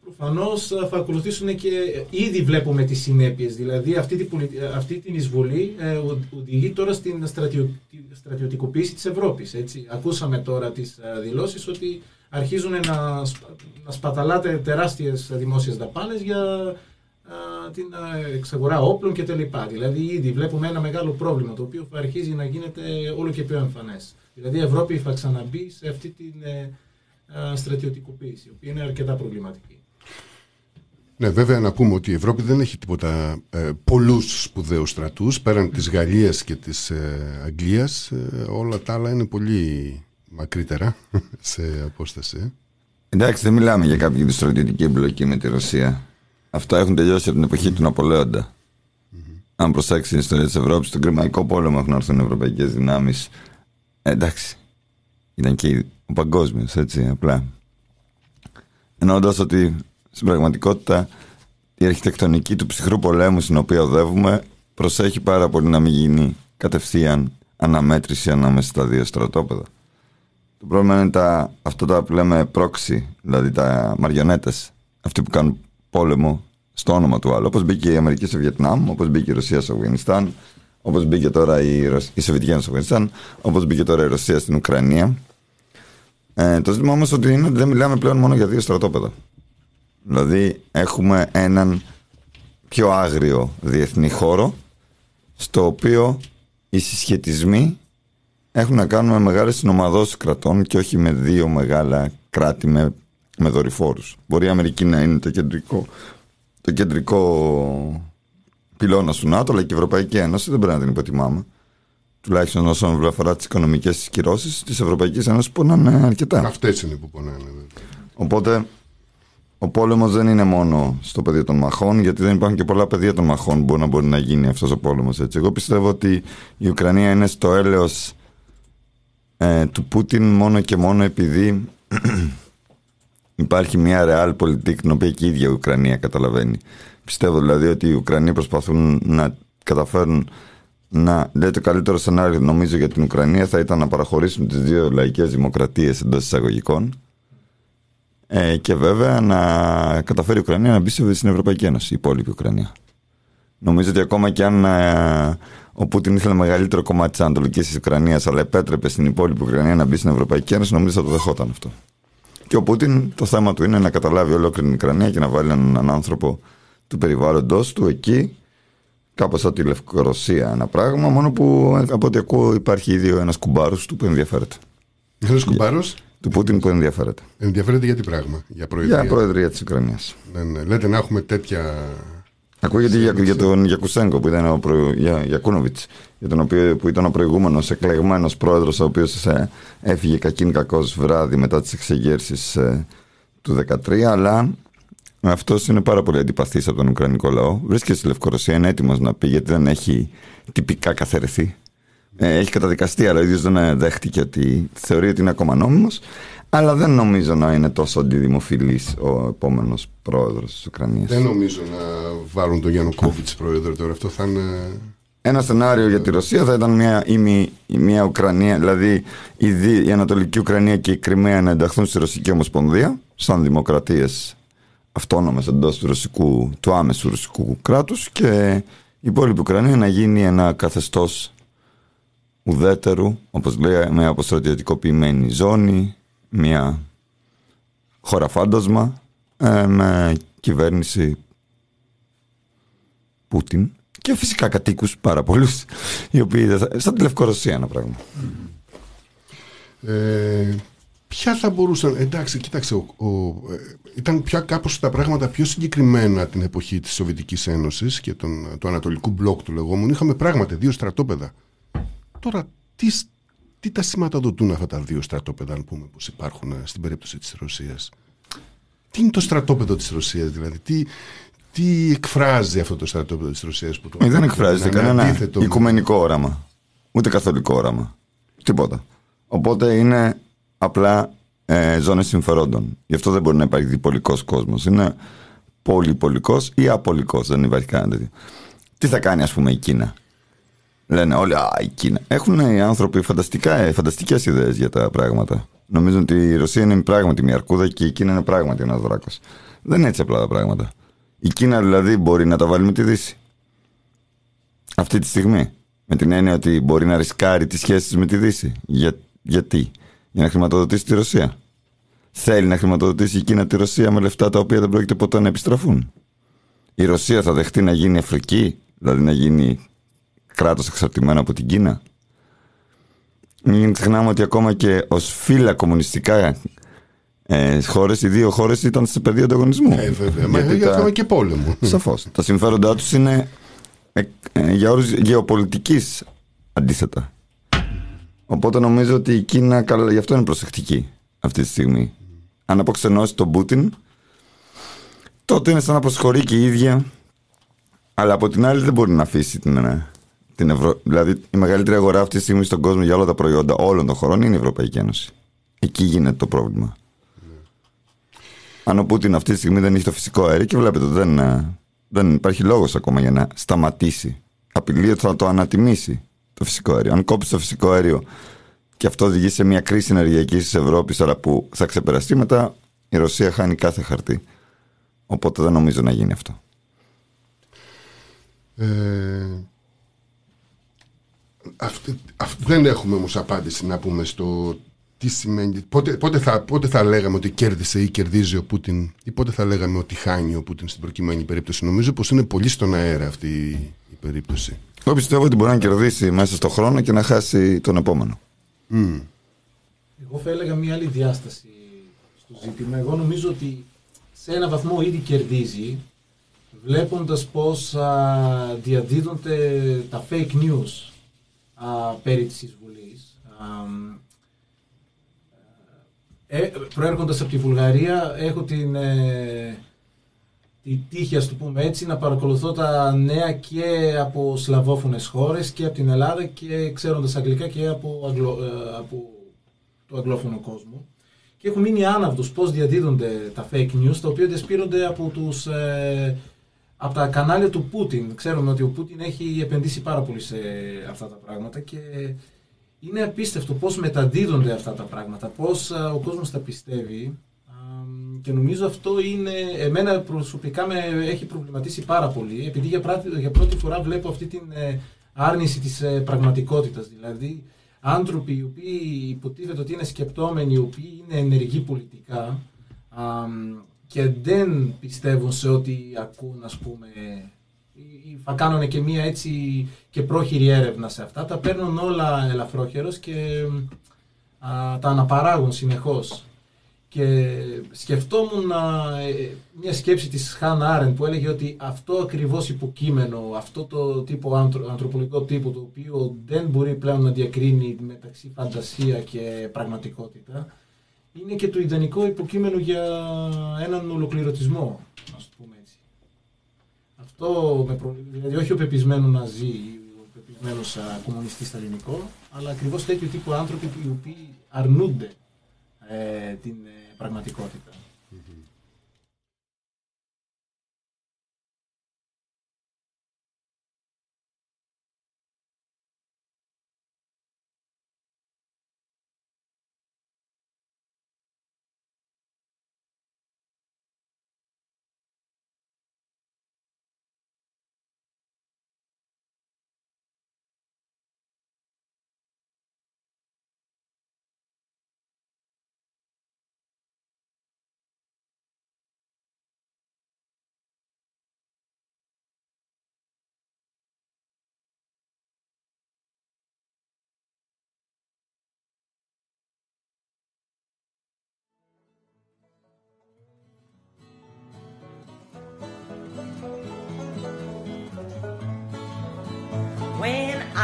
προφανώς α, θα ακολουθήσουν και ήδη βλέπουμε τις συνέπειες. Δηλαδή αυτή, την πολιτι- αυτή την εισβολή ε, ο- οδηγεί τώρα στην στρατιω- τη στρατιωτικοποίηση της Ευρώπης. Έτσι. Ακούσαμε τώρα τις α, δηλώσεις ότι αρχίζουν να, σπα- να σπαταλάτε τεράστιες δημόσιες δαπάνες για α, την α, εξαγορά όπλων κτλ. Δηλαδή ήδη βλέπουμε ένα μεγάλο πρόβλημα το οποίο θα αρχίζει να γίνεται όλο και πιο εμφανές. Δηλαδή η Ευρώπη θα ξαναμπεί σε αυτή την ε, α, στρατιωτικοποίηση, η οποία είναι αρκετά προβληματική. Ναι, βέβαια να πούμε ότι η Ευρώπη δεν έχει τίποτα ε, πολλούς σπουδαίους στρατούς πέραν της Γαλλίας και της ε, Αγγλίας ε, όλα τα άλλα είναι πολύ μακρύτερα σε απόσταση. Εντάξει, δεν μιλάμε για κάποια στρατιωτική εμπλοκή με τη Ρωσία. Αυτά έχουν τελειώσει από την εποχή του ναπολεοντα Αν προσέξεις την ιστορία της Ευρώπης, στον Κρημαϊκό πόλεμο έχουν έρθει ευρωπαϊκές δυνάμεις. εντάξει. Ήταν και ο παγκόσμιος, έτσι, απλά. Εννοώντα ότι στην πραγματικότητα η αρχιτεκτονική του ψυχρού πολέμου στην οποία οδεύουμε προσέχει πάρα πολύ να μην γίνει κατευθείαν αναμέτρηση ανάμεσα στα δύο στρατόπεδα. Το πρόβλημα είναι τα, αυτά τα που λέμε πρόξι, δηλαδή τα μαριονέτες, αυτοί που κάνουν πόλεμο στο όνομα του άλλου. Όπως μπήκε η Αμερική στο Βιετνάμ, όπως μπήκε η Ρωσία στο Αφγανιστάν, όπως μπήκε τώρα η, Ρωσ... η Σοβιετική Ένωση στο Αφγανιστάν, όπως μπήκε τώρα η Ρωσία στην Ουκρανία. Ε, το ζήτημα όμως ότι είναι ότι δεν μιλάμε πλέον μόνο για δύο στρατόπεδα. Δηλαδή έχουμε έναν πιο άγριο διεθνή χώρο στο οποίο οι συσχετισμοί έχουν να κάνουν με μεγάλες συνομαδώσεις κρατών και όχι με δύο μεγάλα κράτη με, με δορυφόρους. Μπορεί η Αμερική να είναι το κεντρικό, το κεντρικό πυλώνας του ΝΑΤΟ, αλλά και η Ευρωπαϊκή Ένωση δεν πρέπει να την υποτιμάμε. Τουλάχιστον όσον αφορά τις οικονομικές κυρώσεις της Ευρωπαϊκής Ένωσης που είναι αρκετά. Αυτές είναι που πονάνε. βέβαια. Οπότε ο πόλεμος δεν είναι μόνο στο πεδίο των μαχών, γιατί δεν υπάρχουν και πολλά πεδία των μαχών που να μπορεί να γίνει αυτός ο πόλεμος. Έτσι. Εγώ πιστεύω ότι η Ουκρανία είναι στο έλεος ε, του Πούτιν μόνο και μόνο επειδή υπάρχει μια ρεάλ πολιτική την οποία και η ίδια η Ουκρανία καταλαβαίνει. Πιστεύω δηλαδή ότι οι Ουκρανοί προσπαθούν να καταφέρουν να. Δηλαδή, το καλύτερο σενάριο νομίζω για την Ουκρανία θα ήταν να παραχωρήσουν τις δύο λαϊκές δημοκρατίες εντός εισαγωγικών. Ε, και βέβαια να καταφέρει η Ουκρανία να μπει στην Ευρωπαϊκή Ένωση, η υπόλοιπη Ουκρανία. Νομίζω ότι ακόμα και αν ε, ο Πούτιν ήθελε μεγαλύτερο κομμάτι της Ανατολικής Ουκρανίας, αλλά επέτρεπε στην υπόλοιπη Ουκρανία να μπει στην Ευρωπαϊκή Ένωση, νομίζω θα το δεχόταν αυτό. Και ο Πούτιν το θέμα του είναι να καταλάβει ολόκληρη την Ουκρανία και να βάλει έναν άνθρωπο του περιβάλλοντό του εκεί, κάπως σαν τη Λευκορωσία ένα πράγμα, μόνο που από ό,τι ακούω υπάρχει ήδη ένας κουμπάρος του που ενδιαφέρεται. Ένας κουμπάρος; Του Πούτιν που ενδιαφέρεται. Ενδιαφέρεται για τι πράγμα, για προεδρία; Για προεδρία της Ουκρανίας. Ναι, ναι. Λέτε να έχουμε τέτοια. Ακούγεται για, για τον Γιακουσέγκο που ήταν ο προ... για, Γιακούνοβιτς, για τον οποίο, που ήταν ο προηγούμενος εκλεγμένος πρόεδρος, ο οποίος ε, έφυγε κακήν κακός βράδυ μετά τις εξεγέρσεις ε, του 2013, αλλά αυτός είναι πάρα πολύ αντιπαθής από τον Ουκρανικό λαό. Βρίσκεται στη Λευκορωσία, είναι έτοιμος να πει γιατί δεν έχει τυπικά καθαιρεθεί. Ε, έχει καταδικαστεί, αλλά ο ίδιος δεν δέχτηκε ότι θεωρεί ότι είναι ακόμα νόμιμος. Αλλά δεν νομίζω να είναι τόσο αντιδημοφιλής ο επόμενος πρόεδρος της Ουκρανίας. Δεν νομίζω να βάλουν τον Γιάννο Κόβιτ πρόεδρο τώρα. Αυτό θα είναι. Ένα σενάριο για τη Ρωσία θα ήταν μια, η, μια Ουκρανία, δηλαδή η, η Ανατολική Ουκρανία και η Κρυμαία να ενταχθούν στη Ρωσική Ομοσπονδία, σαν δημοκρατίες αυτόνομες εντό του, ρωσικού, του άμεσου ρωσικού κράτους και η υπόλοιπη Ουκρανία να γίνει ένα καθεστώς ουδέτερου, όπως λέει, με αποστρατιωτικοποιημένη ζώνη, μια χώρα φάντασμα, ε, με κυβέρνηση Πούτιν και φυσικά κατοίκους πάρα πολλούς οι οποίοι σαν τη Λευκορωσία ένα πράγμα. Ε, ποια θα μπορούσαν εντάξει κοίταξε ο, ο, ε, ήταν πια κάπως τα πράγματα πιο συγκεκριμένα την εποχή της Σοβιετικής Ένωσης και τον, του Ανατολικού Μπλοκ του λεγόμενου. Είχαμε πράγματι δύο στρατόπεδα. Τώρα τι, τι τα σηματοδοτούν αυτά τα δύο στρατόπεδα αν πούμε πως υπάρχουν ε, στην περίπτωση της Ρωσίας; Τι είναι το στρατόπεδο της Ρωσίας δηλαδή; Τι, τι εκφράζει αυτό το στρατόπεδο της Ρωσίας που το ε, δεν εκφράζεται κανένα αντίθετο με- οικουμενικό όραμα. Ούτε καθολικό όραμα. Τίποτα. Οπότε είναι απλά ε, ζώνες συμφερόντων γι' αυτό δεν μπορεί να υπάρχει διπολικός κόσμος είναι πολυπολικός ή απολικός δεν υπάρχει κανένα τέτοιο τι θα κάνει ας πούμε η Κίνα; Λένε όλοι, Α, η Κίνα. Έχουν οι άνθρωποι φανταστικά, ε, φανταστικές ιδέες για τα πράγματα. Νομίζουν ότι η Ρωσία είναι πράγματι μια αρκούδα και η Κίνα είναι πράγματι ένας δράκος. Δεν είναι έτσι απλά τα πράγματα. Η Κίνα δηλαδή μπορεί να τα βάλει με τη Δύση. Αυτή τη στιγμή. Με την έννοια ότι μπορεί να ρισκάρει τις σχέσεις με τη Δύση. Για, γιατί; Για να χρηματοδοτήσει τη Ρωσία. Θέλει να χρηματοδοτήσει η Κίνα τη Ρωσία με λεφτά τα οποία δεν πρόκειται ποτέ να επιστραφούν. Η Ρωσία θα δεχτεί να γίνει Αφρική, δηλαδή να γίνει κράτος εξαρτημένο από την Κίνα. Μην ξεχνάμε ότι ακόμα και ως φύλλα κομμουνιστικά ε, χώρες, οι δύο χώρες ήταν σε πεδίο ανταγωνισμού. Ε, βέβαια. Μα Γιατί για τα- θέμα και πόλεμο. Σαφώς. τα συμφέροντά τους είναι ε, ε, για όρους γεωπολιτικής αντίθετα. Οπότε νομίζω ότι η Κίνα καλά, γι' αυτό είναι προσεκτική αυτή τη στιγμή. Αν αποξενώσει τον Πούτιν, τότε είναι σαν να προσχωρεί και η ίδια. Αλλά από την άλλη δεν μπορεί να αφήσει την, ε, την Ευρω... Δηλαδή η μεγαλύτερη αγορά αυτή τη στιγμή στον κόσμο για όλα τα προϊόντα όλων των χωρών είναι η Ευρωπαϊκή Ένωση. Εκεί γίνεται το πρόβλημα. Αν ο Πούτιν αυτή τη στιγμή δεν έχει το φυσικό αέριο και βλέπετε δεν, ε, δεν υπάρχει λόγος ακόμα για να σταματήσει. Απειλεί ότι θα το ανατιμήσει το φυσικό αέριο. Αν κόψεις το φυσικό αέριο και αυτό οδηγεί σε μια κρίση ενεργειακής της Ευρώπης, αλλά που θα ξεπεραστεί μετά, η Ρωσία χάνει κάθε χαρτί. Οπότε δεν νομίζω να γίνει αυτό. Ε, αυτή- αυ- δεν έχουμε όμως απάντηση να πούμε στο τι σημαίνει. Πότε, πότε, θα, πότε θα λέγαμε ότι κέρδισε ή κερδίζει ο Πούτιν, ή πότε θα λέγαμε ότι χάνει ο Πούτιν στην προκειμένη περίπτωση. Νομίζω πως είναι πολύ στον αέρα αυτή η η περίπτωση. Εγώ πιστεύω ότι μπορεί να κερδίσει μέσα στο χρόνο και να χάσει τον επόμενο. Μμ. Εγώ θα έλεγα μια άλλη διάσταση στο ζήτημα. Εγώ νομίζω ότι σε ένα βαθμό ήδη κερδίζει βλέποντας πώς α, διαδίδονται τα fake news α, περί της εισβολής. Α, ε, προέρχοντας από τη Βουλγαρία έχω την, ε, τη τύχη, ας το πούμε έτσι, να παρακολουθώ τα νέα και από σλαβόφωνες χώρες και από την Ελλάδα και ξέροντας αγγλικά και από, αγγλο, ε, από το αγγλόφωνο κόσμο. Και έχω μείνει άναυδος πώς διαδίδονται τα fake news, τα οποία διασπείρονται από τους ε, από τα κανάλια του Πούτιν. Ξέρουμε ότι ο Πούτιν έχει επενδύσει πάρα πολύ σε αυτά τα πράγματα και είναι απίστευτο πώς μεταδίδονται αυτά τα πράγματα, πώς α, ο κόσμος τα πιστεύει Α, και νομίζω αυτό είναι, εμένα προσωπικά με έχει προβληματίσει πάρα πολύ επειδή για, πράτη- για πρώτη φορά βλέπω αυτή την ε, άρνηση της ε, πραγματικότητας, δηλαδή άνθρωποι οι οποίοι υποτίθεται ότι είναι σκεπτόμενοι, οι οποίοι είναι ενεργοί πολιτικά αμ, και δεν πιστεύουν σε ό,τι ακούν, ας πούμε, ή- ή θα κάνουν και μία έτσι και πρόχειρη έρευνα σε αυτά, τα παίρνουν όλα ελαφρόχερος και α, τα αναπαράγουν συνεχώς. Και σκεφτόμουν α, ε, μια σκέψη της Χάν Άρεν που έλεγε ότι αυτό ακριβώς υποκείμενο, αυτό το τύπο άνθρω- ανθρωπολογικό τύπο το οποίο δεν μπορεί πλέον να διακρίνει μεταξύ φαντασία και πραγματικότητα είναι και το ιδανικό υποκείμενο για έναν ολοκληρωτισμό, ας το πούμε έτσι. Αυτό με προ... δηλαδή όχι ο πεπισμένος ναζί ή ο πεπισμένος α, κομμουνιστής στα ελληνικό, αλλά ακριβώς τέτοιου τύπου άνθρωποι οι οποίοι αρνούνται ε, την ε,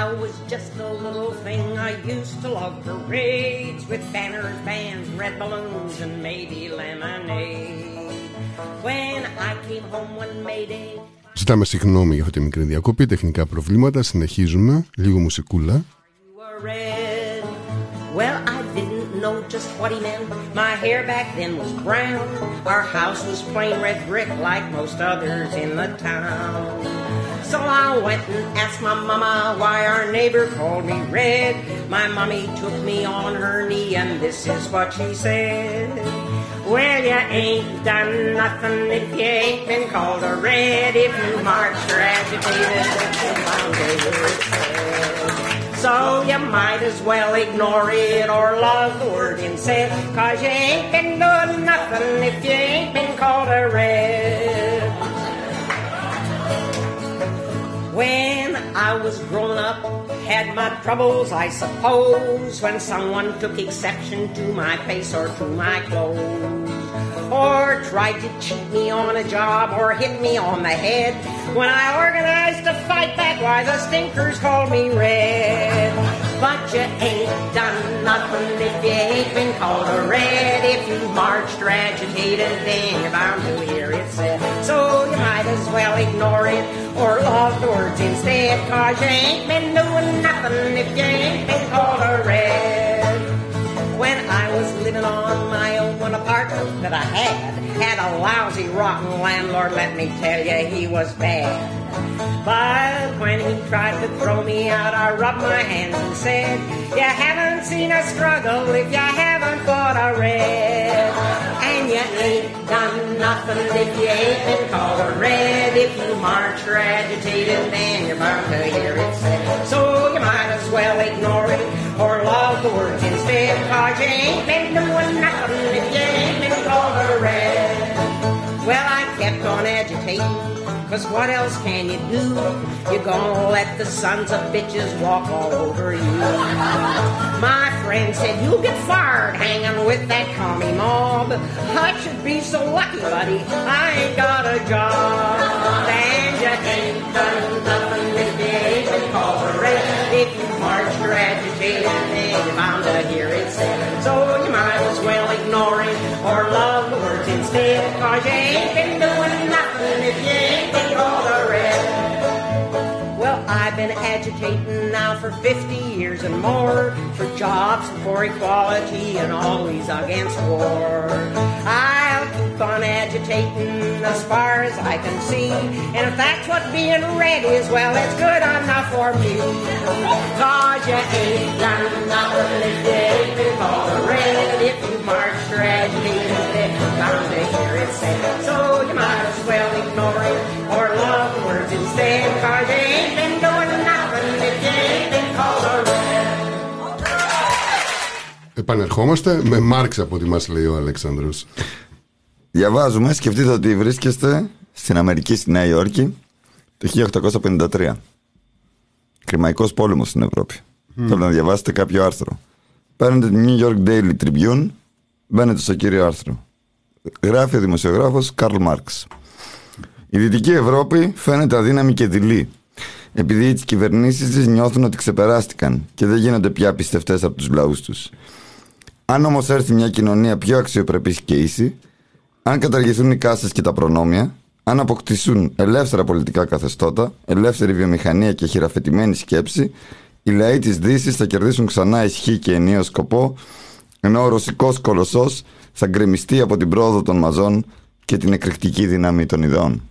I was just a little thing, I used to love parades with banners, bands, red balloons, and maybe lemonade. When I came home one May Day, Ζητάμε συγγνώμη για αυτή τη μικρή διακοπή, τεχνικά προβλήματα. Συνεχίζουμε. Λίγο μουσικούλα. you were red. Well, I didn't know just what he meant. My hair back then was brown. Our house was plain red brick like most others in the town. So I went and asked my mama why our neighbor called me red. My mommy took me on her knee and this is what she said. Well, you ain't done nothing if you ain't been called a red. If you marched or agitated. So you might as well ignore it or love the word instead. Cause you ain't been doing nothing if you ain't been called a red. I was grown up, had my troubles, I suppose, when someone took exception to my face or to my clothes, or tried to cheat me on a job or hit me on the head. When I organized to fight back, why the stinkers called me red. But you ain't done nothing if you ain't been called a red. If you marched agitated, then you're bound to hear it said. So you might as well ignore it or love the words instead. Cause you ain't been doing nothing if you ain't been called a red. When I was living on my own, one apartment that I had had a lousy, rotten landlord. Let me tell you, he was bad. But when he tried to throw me out, I rubbed my hands and said, You haven't seen a struggle if you haven't fought a red. And you ain't done nothing if you ain't been called a red. If you march or agitated, then you're bound to hear it said. So you might as well ignore it or love the words instead. Cause you ain't been doing nothing if you ain't been called a red. Well, I kept on agitating, cause what else can you do? You're gonna let the sons of bitches walk all over you. My friend said, You'll get fired hanging with that commie mob. I should be so lucky, buddy. I ain't got a job. And you ain't done nothing if you ain't been called a red. If you march or agitated, then you're bound to hear it said. So you might as well ignore it or love the words instead. Cause you ain't been doing been agitating now for 50 years and more for jobs, and for equality, and always against war. I'll keep on agitating as far as I can see. And if that's what being red is, well, it's good enough for me. Cause you ain't done nothing ain't been red. If you march then bound to hear it said. So you might as well ignore it or love the words instead. Cause you ain't Επανερχόμαστε με Μάρξ από ό,τι μας λέει ο Αλέξανδρος. Διαβάζουμε, σκεφτείτε ότι βρίσκεστε στην Αμερική, στη Νέα Υόρκη, το 1853. Κρημαϊκός πόλεμος στην Ευρώπη. Θέλω να διαβάσετε κάποιο άρθρο. Παίρνετε τη New York Daily Tribune, μπαίνετε στο κύριο άρθρο. Γράφει ο δημοσιογράφος Καρλ Μάρξ. Η Δυτική Ευρώπη φαίνεται αδύναμη και δειλή. Επειδή τι κυβερνήσεις της νιώθουν ότι ξεπεράστηκαν και δεν γίνονται πια πιστευτές από τους λαούς τους. Αν όμως έρθει μια κοινωνία πιο αξιοπρεπής και ίση, αν καταργηθούν οι κάστες και τα προνόμια, αν αποκτήσουν ελεύθερα πολιτικά καθεστώτα, ελεύθερη βιομηχανία και χειραφετημένη σκέψη, οι λαοί της Δύσης θα κερδίσουν ξανά ισχύ και ενίο σκοπό, ενώ ο ρωσικός κολοσσός θα γκρεμιστεί από την πρόοδο των μαζών και την εκρηκτική δύναμη των ιδεών.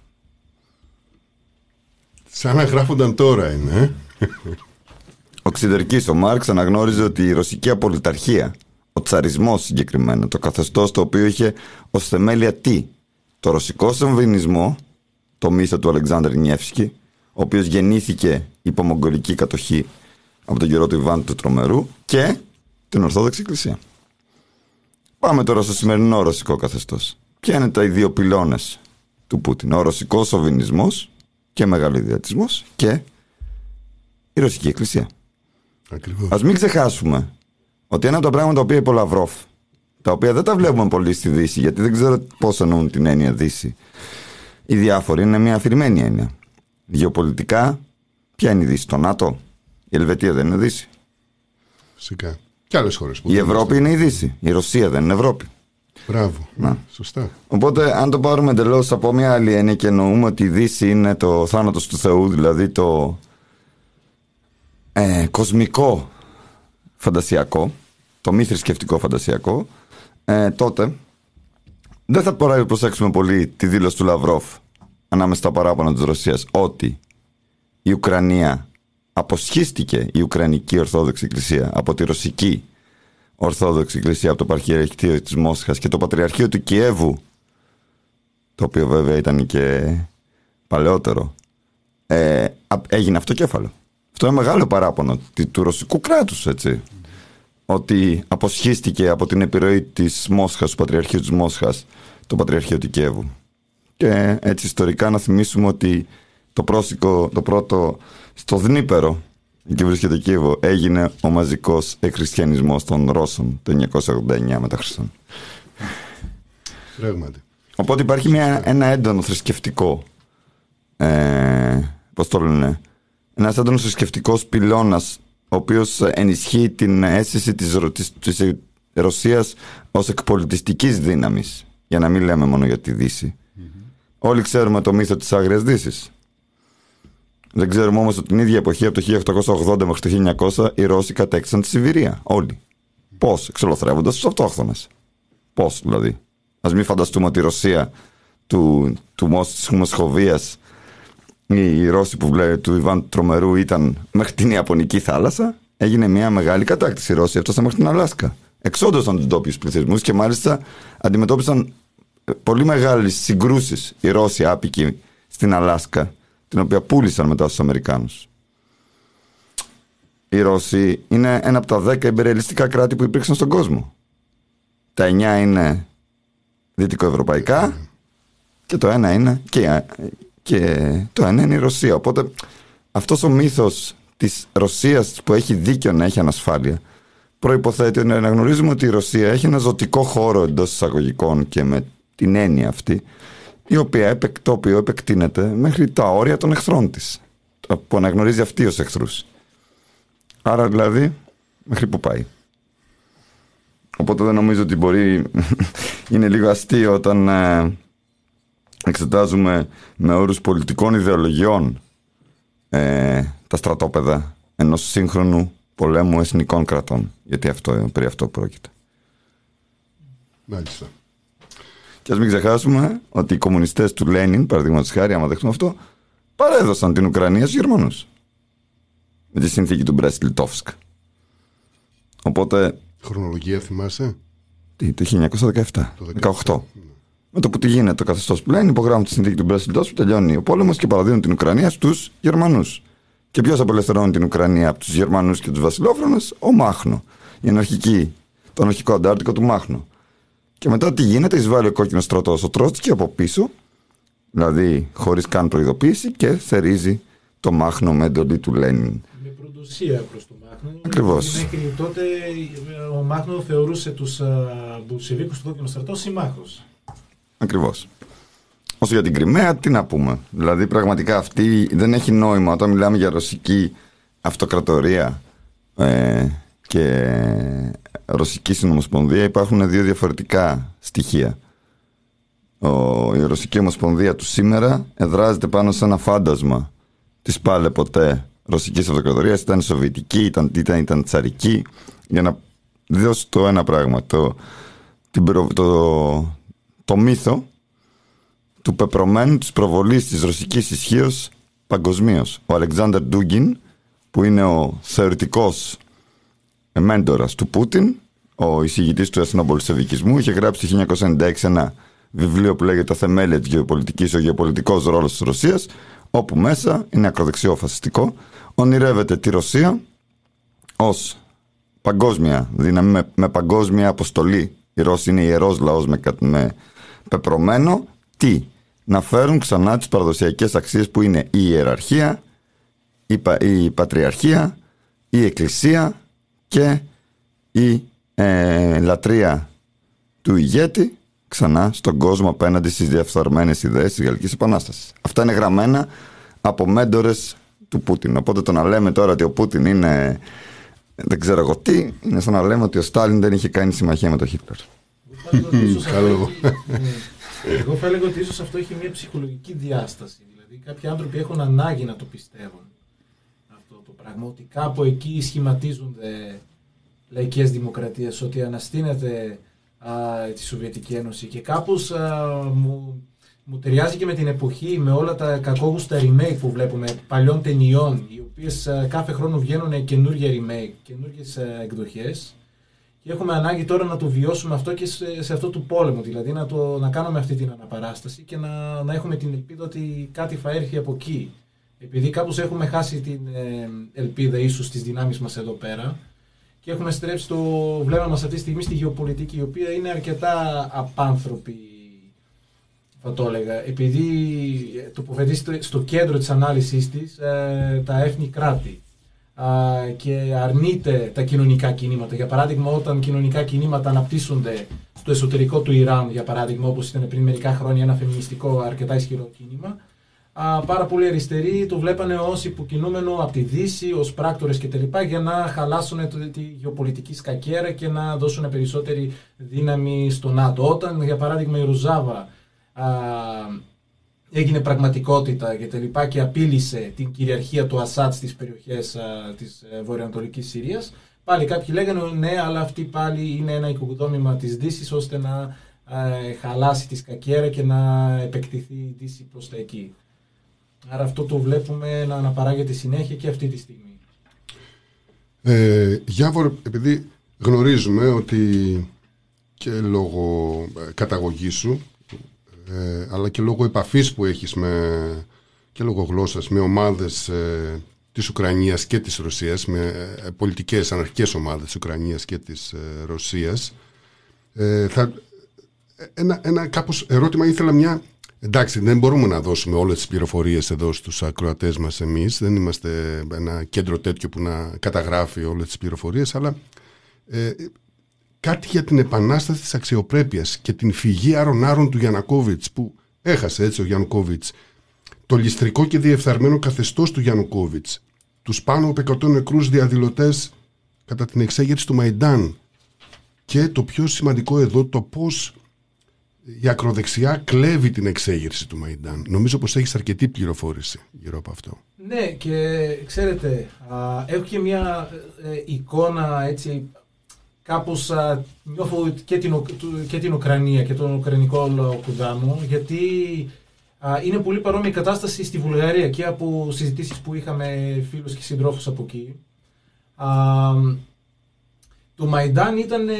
Σαν να γράφονταν τώρα είναι. ε. Ο Ξυδερκής ο Μάρξ αναγνώριζε ότι η ρωσική απολυταρχία, ο τσαρισμός συγκεκριμένα, το καθεστώς το οποίο είχε ως θεμέλια τι, το ρωσικό σεμβινισμό, το μύθο του Αλεξάνδρ Νιεύσκη, ο οποίος γεννήθηκε υπό μογγολική κατοχή από τον καιρό του Ιβάν του Τρομερού και την Ορθόδοξη Εκκλησία. Πάμε τώρα στο σημερινό ρωσικό καθεστώς. Ποια είναι τα οι δύο πυλώνες του Πούτιν; Ο ρωσικός σοβινισμός και μεγαλοειδιατισμός και η Ρωσική Εκκλησία. Ακριβώς. Α μην ξεχάσουμε ότι ένα από τα πράγματα τα οποία είπε ο Λαυρόφ, τα οποία δεν τα βλέπουμε πολύ στη Δύση, γιατί δεν ξέρω πώς εννοούν την έννοια Δύση. Οι διάφοροι είναι μια αφηρημένη έννοια. Γεωπολιτικά, ποια είναι η Δύση, το ΝΑΤΟ, η Ελβετία δεν είναι Δύση. Φυσικά. Και άλλες χώρες που Η δεν Ευρώπη είναι η Δύση. Η Ρωσία δεν είναι Ευρώπη. Μπράβο. Να. Σωστά. Οπότε, αν το πάρουμε εντελώς από μια άλλη έννοια και εννοούμε ότι η Δύση είναι το θάνατος του Θεού, δηλαδή το ε, κοσμικό φαντασιακό, το μη θρησκευτικό φαντασιακό, ε, τότε δεν θα πρέπει να προσέξουμε πολύ τη δήλωση του Λαυρόφ ανάμεσα στα παράπονα της Ρωσίας ότι η Ουκρανία αποσχίστηκε η Ουκρανική Ορθόδοξη Εκκλησία από τη Ρωσική Ορθόδοξη Εκκλησία από το Παρχιεραρχείο της Μόσχας και το Πατριαρχείο του Κιέβου το οποίο βέβαια ήταν και παλαιότερο ε, α- έγινε αυτοκέφαλο. Αυτό είναι μεγάλο παράπονο τη- του ρωσικού κράτους, έτσι. Ότι αποσχίστηκε από την επιρροή της Μόσχας, του Πατριαρχείου της Μόσχας, το Πατριαρχείο του Κιέβου. Και έτσι ιστορικά να θυμίσουμε ότι το, πρόσικο, το πρώτο στο Δνήπερο, εκεί βρίσκεται το Κίεβο, έγινε ο μαζικός εκχριστιανισμός των Ρώσων το 1989 μετά Χριστόν. Πράγματι. Οπότε υπάρχει μια, ένα έντονο θρησκευτικό. Ε, Πώς το λένε. Ένας έντονος θρησκευτικός πυλώνας, ο οποίος ενισχύει την αίσθηση της της, της Ρωσίας ως εκπολιτιστικής δύναμης. Για να μην λέμε μόνο για τη Δύση. Όλοι ξέρουμε το μύθο της Άγριας Δύσης. Δεν ξέρουμε όμως ότι την ίδια εποχή, από το 1880 μέχρι το 1900, οι Ρώσοι κατέκτησαν τη Σιβηρία. Όλοι. Πώς, εξολοθρεύοντας τους αυτόχθονες. Πώς δηλαδή. Α μην φανταστούμε ότι η Ρωσία του, του Μόσ, της Μοσχοβίας οι, οι Ρώσοι που βλέπει του Ιβάν Τρομερού ήταν μέχρι την Ιαπωνική θάλασσα. Έγινε μια μεγάλη κατάκτηση. Οι Ρώσοι έφτασαν μέχρι την Αλάσκα. Εξόντωσαν τους ντόπιους πληθυσμούς και μάλιστα αντιμετώπισαν ε, πολύ μεγάλες συγκρούσεις οι Ρώσοι άπικοι στην Αλάσκα, την οποία πούλησαν μετά στους Αμερικάνους. Οι Ρώσοι είναι ένα από τα δέκα εμπεριαλιστικά κράτη που υπήρξαν στον κόσμο. Τα εννιά είναι δυτικοευρωπαϊκά και το ένα είναι και, και το ένα είναι η Ρωσία. Οπότε αυτός ο μύθος της Ρωσίας που έχει δίκιο να έχει ανασφάλεια προϋποθέτει να αναγνωρίζουμε ότι η Ρωσία έχει ένα ζωτικό χώρο εντός εισαγωγικών και με την έννοια αυτή η οποία, επεκ- το οποίο επεκτείνεται μέχρι τα όρια των εχθρών της που αναγνωρίζει αυτή ως εχθρούς. Άρα δηλαδή μέχρι που πάει. Οπότε δεν νομίζω ότι μπορεί. είναι λίγο αστείο όταν ε, εξετάζουμε με όρους πολιτικών ιδεολογιών ε, τα στρατόπεδα ενός σύγχρονου πολέμου εθνικών κρατών. Γιατί αυτό, περί αυτό πρόκειται. Μάλιστα. Και ας μην ξεχάσουμε ότι οι κομμουνιστές του Λένιν, παραδείγματος χάρη, άμα δεχτούμε αυτό, παρέδωσαν την Ουκρανία στους Γερμανούς. Με τη συνθήκη του Μπρέστ Λιτόφσκ. Οπότε. Χρονολογία θυμάσαι; Τι, το 1917. Το 18. Με το που τη γίνεται το καθεστώς που λένε, υπογράφουν τη συνθήκη του Μπρέστ Λιτόφσκ, τελειώνει ο πόλεμος και παραδίνουν την Ουκρανία στους Γερμανούς. Και ποιος απελευθερώνει την Ουκρανία από τους Γερμανούς και τους Βασιλόφρονες, ο Μάχνο. Η αναρχική, το αναρχικό αντάρτικο του Μάχνο. Και μετά τι γίνεται, εισβάλλει ο κόκκινος στρατός ο Τρότσκι από πίσω, δηλαδή χωρίς καν προειδοποίηση και θερίζει το Μάχνο με εντολή του Λένιν. Με προδοσία προς το Μάχνο. Ακριβώς. Μέχρι τότε ο Μάχνο θεωρούσε τους Μπουλσεβίκου του κόκκινο στρατό συμμάχους. Ακριβώς. Όσο για την Κρυμαία, τι να πούμε. Δηλαδή, πραγματικά αυτή δεν έχει νόημα όταν μιλάμε για ρωσική αυτοκρατορία ε, και ρωσική συνομοσπονδία. Υπάρχουν δύο διαφορετικά στοιχεία. Ο, η Ρωσική Ομοσπονδία του σήμερα εδράζεται πάνω σε ένα φάντασμα της πάλε ποτέ ρωσικής αυτοκρατορίας. Ήταν σοβιετική, ήταν, ήταν, ήταν τσαρική. Για να δώσω το ένα πράγμα, το, την, προ- το, το μύθο του πεπρωμένου της προβολής της ρωσικής ισχύως παγκοσμίως. Ο Αλεξάνδρ Ντούγκιν, που είναι ο θεωρητικός μέντορας του Πούτιν, ο εισηγητής του εθνοπολσεβικισμού, είχε γράψει το 1996 ένα βιβλίο που λέγεται «Τα θεμέλια της γεωπολιτικής, ο γεωπολιτικός ρόλος της Ρωσίας», όπου μέσα είναι ακροδεξιό φασιστικό, ονειρεύεται τη Ρωσία ως παγκόσμια δύναμη, με, με παγκόσμια αποστολή. Οι Ρώσοι είναι ιερός λαός με, κα- με πεπρωμένο τι, να φέρουν ξανά τις παραδοσιακές αξίες που είναι η ιεραρχία, η, πα- η πατριαρχία, η εκκλησία και η ε, λατρεία του ηγέτη ξανά στον κόσμο απέναντι στις διαφθαρμένες ιδέες της Γαλλικής Επανάστασης. Αυτά είναι γραμμένα από μέντορες του Πούτιν. Οπότε το να λέμε τώρα ότι ο Πούτιν είναι δεν ξέρω εγώ τι, είναι σαν να λέμε ότι ο Στάλιν δεν είχε κάνει συμμαχία με τον Χίτλερ. Καλό. Εγώ θα έλεγα ότι ίσως αυτό έχει μια ψυχολογική διάσταση. Δηλαδή, κάποιοι άνθρωποι έχουν ανάγκη να το πιστεύουν αυτό το πράγμα. Ότι κάπου εκεί σχηματίζονται λαϊκές δημοκρατίες, ότι αναστείνεται α, τη Σοβιετική Ένωση. Και κάπως μου, μου ταιριάζει και με την εποχή, με όλα τα κακόγουστα remake που βλέπουμε παλιών ταινιών, οι οποίες κάθε χρόνο βγαίνουν καινούργια remake, καινούργιες εκδοχές. Και έχουμε ανάγκη τώρα να το βιώσουμε αυτό και σε, σε αυτό του πόλεμο. Δηλαδή να, το, να κάνουμε αυτή την αναπαράσταση και να, να έχουμε την ελπίδα ότι κάτι θα έρθει από εκεί. Επειδή κάπως έχουμε χάσει την ε, ελπίδα ίσως στις δυνάμεις μας εδώ πέρα και έχουμε στρέψει το βλέμμα μας αυτή τη στιγμή στη γεωπολιτική η οποία είναι αρκετά απάνθρωπη θα το έλεγα. Επειδή τοποθετεί στο, στο κέντρο της ανάλυσης της ε, τα έθνη κράτη α, και αρνείται τα κοινωνικά κινήματα. Για παράδειγμα, όταν κοινωνικά κινήματα αναπτύσσονται στο εσωτερικό του Ιράν, για παράδειγμα, όπως ήταν πριν μερικά χρόνια ένα φεμινιστικό αρκετά ισχυρό κίνημα, α, πάρα πολλοί αριστεροί το βλέπανε ως υποκινούμενο από τη Δύση, ως πράκτορες κτλ. για να χαλάσουν το- τη γεωπολιτική σκακέρα και να δώσουν περισσότερη δύναμη στο ΝΑΤΟ. Όταν, για παράδειγμα, η Ρουζάβα α, έγινε πραγματικότητα και τελικά και απείλησε την κυριαρχία του Ασάτ στις περιοχές α, της ε, βορειοανατολικής Συρίας. Πάλι κάποιοι λέγανε ναι, αλλά αυτή πάλι είναι ένα οικοδόμημα της Δύσης ώστε να ε, χαλάσει τη σκακέρα και να επεκτηθεί η Δύση προς τα εκεί. Άρα αυτό το βλέπουμε να αναπαράγεται συνέχεια και αυτή τη στιγμή. Ε, Γιάβορ, επειδή γνωρίζουμε ότι και λόγω ε, καταγωγής σου ε, αλλά και λόγω επαφής που έχεις με, και λόγω γλώσσας με ομάδες ε, της Ουκρανίας και της Ρωσίας με ε, πολιτικές αναρχικές ομάδες της Ουκρανίας και της ε, Ρωσίας ε, θα, ένα, ένα κάπως ερώτημα ήθελα μια εντάξει δεν μπορούμε να δώσουμε όλες τις πληροφορίες εδώ στους ακροατές μας εμείς δεν είμαστε ένα κέντρο τέτοιο που να καταγράφει όλες τις πληροφορίες αλλά ε, κάτι για την επανάσταση της αξιοπρέπειας και την φυγή άρων-άρων του Γιανακόβιτς που έχασε έτσι ο Γιανακόβιτς το ληστρικό και διεφθαρμένο καθεστώς του Γιανακόβιτς τους πάνω από 100 νεκρούς διαδηλωτές κατά την εξέγερση του Μαϊντάν και το πιο σημαντικό εδώ το πώς η ακροδεξιά κλέβει την εξέγερση του Μαϊντάν. Νομίζω πως έχεις αρκετή πληροφόρηση γύρω από αυτό. Ναι, και ξέρετε, α, έχω και μια ε, εικόνα έτσι κάπως α, νιώθω και την, Ουκ- του- και την Ουκρανία και τον Ουκρανικό λαό κοντά μου γιατί α, είναι πολύ παρόμοια η κατάσταση στη Βουλγαρία και από συζητήσεις που είχαμε φίλους και συντρόφους από εκεί. Α, το Μαϊντάν ήταν ε,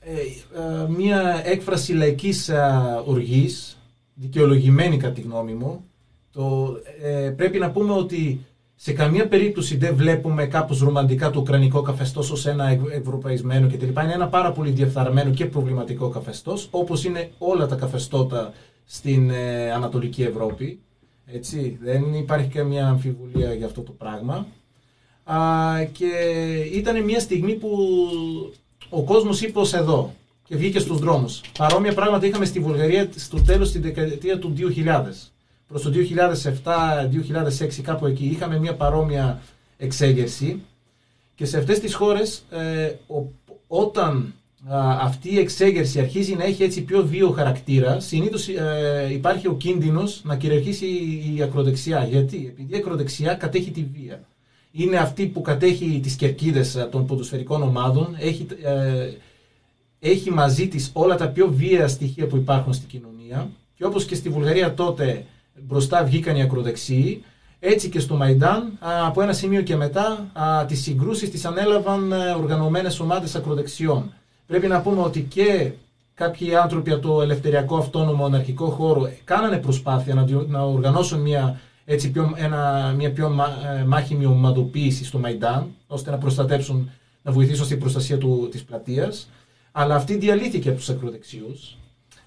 ε, ε, μια έκφραση λαϊκής α, οργής, δικαιολογημένη κατά τη γνώμη μου. Το, ε, πρέπει να πούμε ότι σε καμία περίπτωση δεν βλέπουμε κάπως ρομαντικά το ουκρανικό καθεστώς ως ένα ευ- ευρωπαϊσμένο κτλ. Είναι ένα πάρα πολύ διαφθαρμένο και προβληματικό καθεστώς, όπως είναι όλα τα καθεστώτα στην ε, Ανατολική Ευρώπη. Έτσι, δεν υπάρχει καμία αμφιβολία για αυτό το πράγμα. Α, και ήταν μια στιγμή που ο κόσμος είπε ως εδώ και βγήκε στους δρόμους. Παρόμοια πράγματα είχαμε στη Βουλγαρία στο τέλος τη δεκαετία του 2000. Προς το 2007-2006 κάπου εκεί είχαμε μια παρόμοια εξέγερση και σε αυτές τις χώρες ε, ο- όταν α, αυτή η εξέγερση αρχίζει να έχει έτσι πιο βίο χαρακτήρα, συνήθως ε, υπάρχει ο κίνδυνος να κυριαρχήσει η, η ακροδεξιά. Γιατί; Επειδή η ακροδεξιά κατέχει τη βία. Είναι αυτή που κατέχει τις κερκίδες ε, των ποδοσφαιρικών ομάδων, έχει, ε, έχει μαζί της όλα τα πιο βία στοιχεία που υπάρχουν στην κοινωνία και όπως και στη Βουλγαρία τότε μπροστά βγήκαν οι ακροδεξιοί, έτσι και στο Μαϊντάν α, από ένα σημείο και μετά α, τις συγκρούσεις τις ανέλαβαν ε, οργανωμένες ομάδες ακροδεξιών. Πρέπει να πούμε ότι και κάποιοι άνθρωποι από το ελευθεριακό αυτόνομο αναρχικό χώρο κάνανε προσπάθεια να, διο- να οργανώσουν μια, έτσι, πιο, ένα, μια πιο μα- ε, μάχημη ομαδοποίηση στο Μαϊντάν, ώστε να προστατέψουν, να βοηθήσουν στην προστασία του, της πλατείας. Αλλά αυτή διαλύθηκε από τους ακροδεξιούς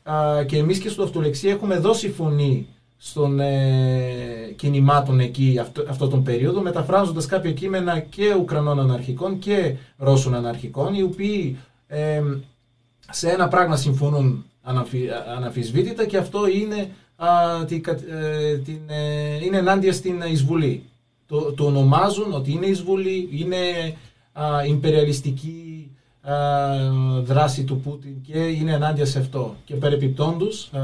Α, και εμείς και στο αυτολεξία έχουμε δώσει φωνή στον ε, κινημάτων εκεί αυτό, αυτό τον περίοδο μεταφράζοντας κάποια κείμενα και Ουκρανών αναρχικών και Ρώσων αναρχικών οι οποίοι ε, σε ένα πράγμα συμφωνούν αναμφι, αναμφισβήτητα και αυτό είναι, α, τη, κα- ε, την, ε, είναι ενάντια στην εισβολή. Το, το ονομάζουν ότι είναι εισβολή, είναι α, ιμπεριαλιστική α, δράση του Πούτιν και είναι ενάντια σε αυτό. Και περεπιπτόντους, α,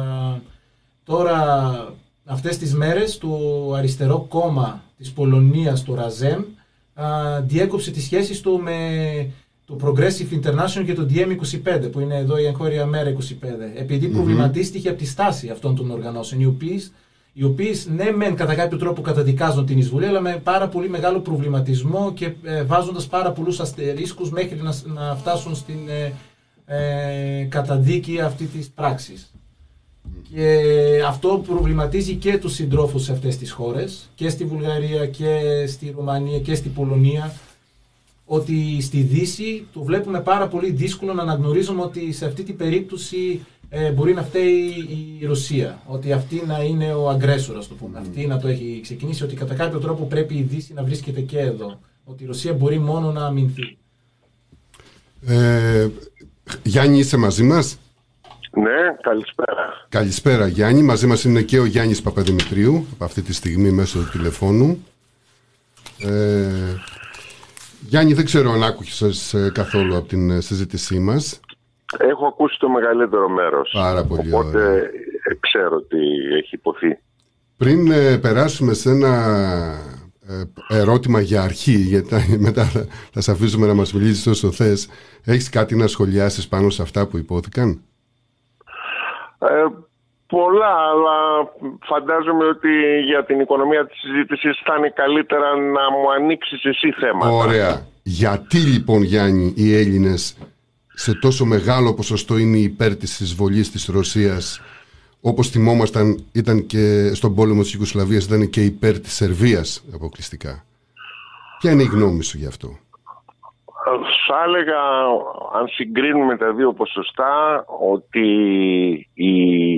τώρα αυτές τις μέρες το αριστερό κόμμα της Πολωνίας, το Ραζέμ, α, διέκοψε τις σχέσεις του με το Progressive International και το DM25 που είναι εδώ η εγχώρια μέρα 25 επειδή προβληματίστηκε από τη στάση αυτών των οργανώσεων οι οποίες, οι οποίες ναι μεν κατά κάποιο τρόπο καταδικάζουν την εισβολή αλλά με πάρα πολύ μεγάλο προβληματισμό και ε, βάζοντας πάρα πολλούς αστερίσκους μέχρι να, να φτάσουν στην ε, ε, καταδίκη αυτή της πράξης. Και αυτό προβληματίζει και τους συντρόφους σε αυτές τις χώρες και στη Βουλγαρία και στη Ρουμανία και στη Πολωνία ότι στη Δύση το βλέπουμε πάρα πολύ δύσκολο να αναγνωρίζουμε ότι σε αυτή την περίπτωση ε, μπορεί να φταίει η Ρωσία. Ότι αυτή να είναι ο αγκρέσορας, το πούμε. Αυτή να το έχει ξεκινήσει, ότι κατά κάποιο τρόπο πρέπει η Δύση να βρίσκεται και εδώ. Ότι η Ρωσία μπορεί μόνο να αμυνθεί. Ε, Γιάννη, είσαι μαζί μας; Ναι, καλησπέρα. Καλησπέρα Γιάννη. Μαζί μας είναι και ο Γιάννης Παπαδημητρίου από αυτή τη στιγμή μέσω του τηλεφώνου. Ε, Γιάννη, δεν ξέρω αν άκουσες ε, καθόλου από την ε, συζήτησή μας. Έχω ακούσει το μεγαλύτερο μέρος. Πάρα πολύ Οπότε ωραία. ε, ξέρω τι έχει υποθεί. Πριν ε, περάσουμε σε ένα ε, ερώτημα για αρχή, γιατί τα- μετά θα, θα σε αφήσουμε να μας μιλήσεις όσο θες, έχεις κάτι να σχολιάσεις πάνω σε αυτά που υπόθηκαν; Ε, πολλά, αλλά φαντάζομαι ότι για την οικονομία της συζήτησης θα είναι καλύτερα να μου ανοίξεις εσύ θέματα. Ωραία. Γιατί λοιπόν Γιάννη οι Έλληνες σε τόσο μεγάλο ποσοστό είναι υπέρ της εισβολής της Ρωσίας όπως θυμόμασταν ήταν και στον πόλεμο της Ιουγκοσλαβίας ήταν και υπέρ της Σερβίας αποκλειστικά. Ποια είναι η γνώμη σου γι' αυτό; Θα έλεγα, αν συγκρίνουμε τα δύο ποσοστά, ότι η,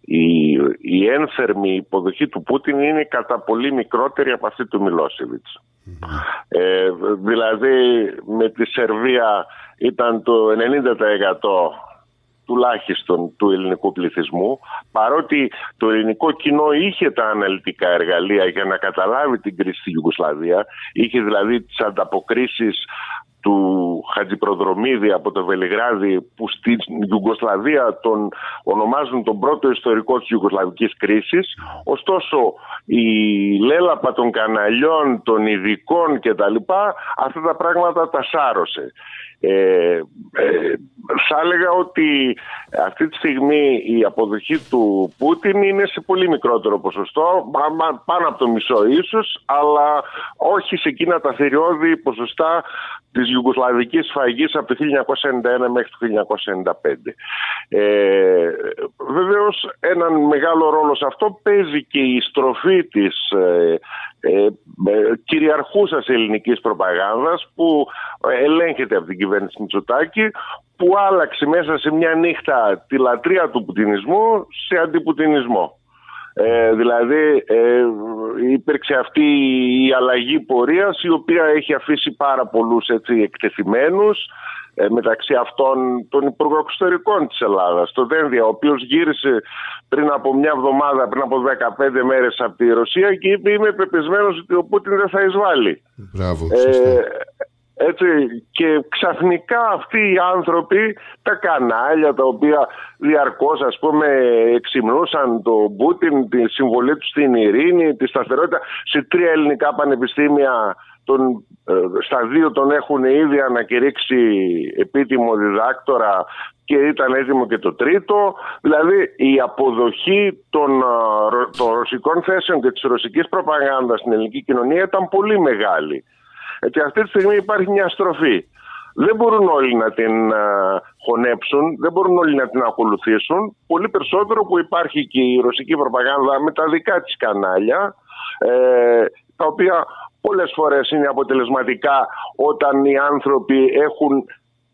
η, η ένθερμη υποδοχή του Πούτιν είναι κατά πολύ μικρότερη από αυτή του Μιλόσεβιτς. Ε, δηλαδή με τη Σερβία ήταν το 90% τουλάχιστον του ελληνικού πληθυσμού παρότι το ελληνικό κοινό είχε τα αναλυτικά εργαλεία για να καταλάβει την κρίση στη Ιουγκοσλαβία είχε δηλαδή τις ανταποκρίσεις του Χατζηπροδρομίδη από το Βελιγράδι που στην Ιουγκοσλαβία τον ονομάζουν τον πρώτο ιστορικό της Ιουγκοσλαβικής κρίσης. Ωστόσο η λέλαπα των καναλιών, των ειδικών κτλ. αυτά τα πράγματα τα σάρωσε. Ε, ε, θα έλεγα ότι αυτή τη στιγμή η αποδοχή του Πούτιν είναι σε πολύ μικρότερο ποσοστό, πάνω από το μισό ίσως, αλλά όχι σε εκείνα τα θηριώδη ποσοστά της Ιουγκοσλαβικής σφαγής από το 1991 μέχρι το 1995. Ε, βεβαίως έναν μεγάλο ρόλο σε αυτό παίζει και η στροφή της ε, ε, ε, κυριαρχούσας ελληνικής προπαγάνδας που ελέγχεται από την κυβέρνηση Μητσοτάκη που άλλαξε μέσα σε μια νύχτα τη λατρεία του πουτινισμού σε αντιπουτινισμό. Ε, δηλαδή ε, υπήρξε αυτή η αλλαγή πορείας η οποία έχει αφήσει πάρα πολλούς έτσι, εκτεθειμένους ε, μεταξύ αυτών των υπουργών εξωτερικών της Ελλάδας, το Δένδια, ο οποίος γύρισε πριν από μια εβδομάδα, πριν από 15 μέρες από τη Ρωσία και είπε είμαι πεπισμένος ότι ο Πούτιν δεν θα εισβάλλει. Μπράβο, ε, έτσι, και ξαφνικά αυτοί οι άνθρωποι, τα κανάλια τα οποία διαρκώς ας πούμε εξυμνούσαν το Πούτιν, τη συμβολή του στην ειρήνη, τη σταθερότητα σε τρία ελληνικά πανεπιστήμια τον, ε, στα δύο τον έχουν ήδη ανακηρύξει επίτιμο διδάκτορα και ήταν έτοιμο και το τρίτο. Δηλαδή η αποδοχή των, ε, των ρωσικών θέσεων και της ρωσικής προπαγάνδας στην ελληνική κοινωνία ήταν πολύ μεγάλη. Έτσι αυτή τη στιγμή υπάρχει μια στροφή. Δεν μπορούν όλοι να την α, χωνέψουν, δεν μπορούν όλοι να την ακολουθήσουν. Πολύ περισσότερο που υπάρχει και η ρωσική προπαγάνδα με τα δικά της κανάλια, ε, τα οποία πολλές φορές είναι αποτελεσματικά όταν οι άνθρωποι έχουν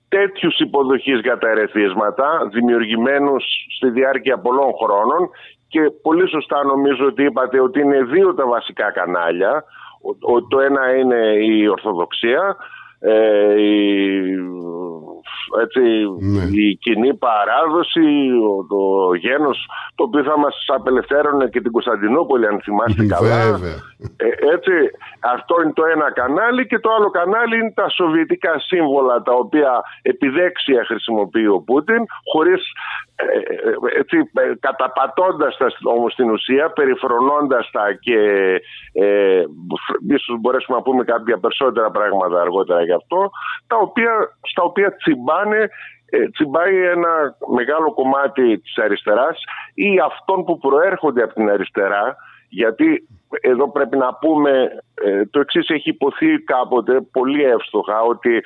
τέτοιους υποδοχείς για τα ερεθίσματα, δημιουργημένους στη διάρκεια πολλών χρόνων και πολύ σωστά νομίζω ότι είπατε ότι είναι δύο τα βασικά κανάλια, το ένα είναι η Ορθοδοξία, ε, η, έτσι, Ναι. η κοινή παράδοση, το γένος το οποίο θα μας απελευθέρωνε και την Κωνσταντινούπολη αν θυμάστε καλά. Βέβαια. Ε, έτσι, αυτό είναι το ένα κανάλι και το άλλο κανάλι είναι τα σοβιετικά σύμβολα τα οποία επιδέξια χρησιμοποιεί ο Πούτιν χωρίς ε, ε, έτσι, ε, καταπατώντας τα όμως στην ουσία, περιφρονώντας τα και ε, ίσως μπορέσουμε να πούμε κάποια περισσότερα πράγματα αργότερα γι' αυτό, τα οποία, στα οποία τσιμπάνε ε, τσιμπάει ένα μεγάλο κομμάτι της αριστεράς ή αυτών που προέρχονται από την αριστερά γιατί εδώ πρέπει να πούμε ε, το εξής έχει ειπωθεί κάποτε πολύ εύστοχα ότι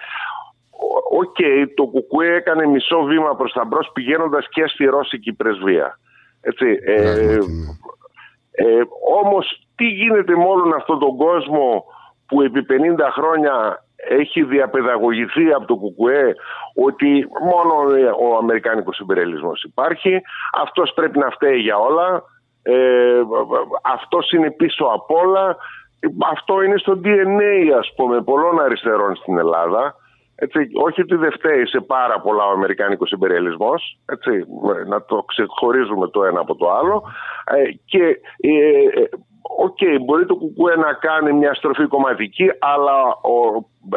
οκ, το Κουκουέ έκανε μισό βήμα προς τα μπρος πηγαίνοντας και στη Ρώσικη πρεσβεία. Έτσι, ε, Πράγματι, ναι. ε, όμως τι γίνεται με όλον αυτόν τον κόσμο που επί 50 χρόνια έχει διαπαιδαγωγηθεί από το ΚΚΕ ότι μόνο ο Αμερικάνικος υπερελισμός υπάρχει, αυτός πρέπει να φταίει για όλα, ε, αυτός είναι πίσω απ' όλα, αυτό είναι στο DNA ας πούμε πολλών αριστερών στην Ελλάδα. Έτσι, όχι ότι δεν φταίει σε πάρα πολλά ο Αμερικάνικος υπεριαλισμός, έτσι, να το ξεχωρίζουμε το ένα από το άλλο. Ε, και ε, ε, Οκ, μπορεί το κουκουέ να κάνει μια στροφή κομματική, αλλά ο,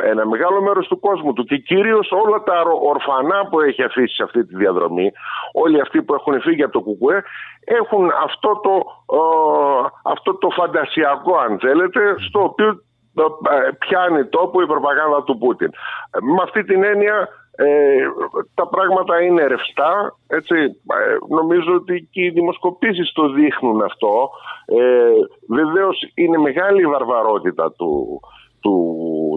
ένα μεγάλο μέρος του κόσμου του και κυρίως όλα τα ορφανά που έχει αφήσει σε αυτή τη διαδρομή, όλοι αυτοί που έχουν φύγει από το κουκουέ, έχουν αυτό το, ε, αυτό το φαντασιακό αν θέλετε, στο οποίο ε, πιάνει τόπο η προπαγάνδα του Πούτιν. Με αυτή την έννοια ε, τα πράγματα είναι ρευστά έτσι, ε, νομίζω ότι και οι δημοσκοπήσεις το δείχνουν αυτό ε, βεβαίως είναι μεγάλη η βαρβαρότητα του, του,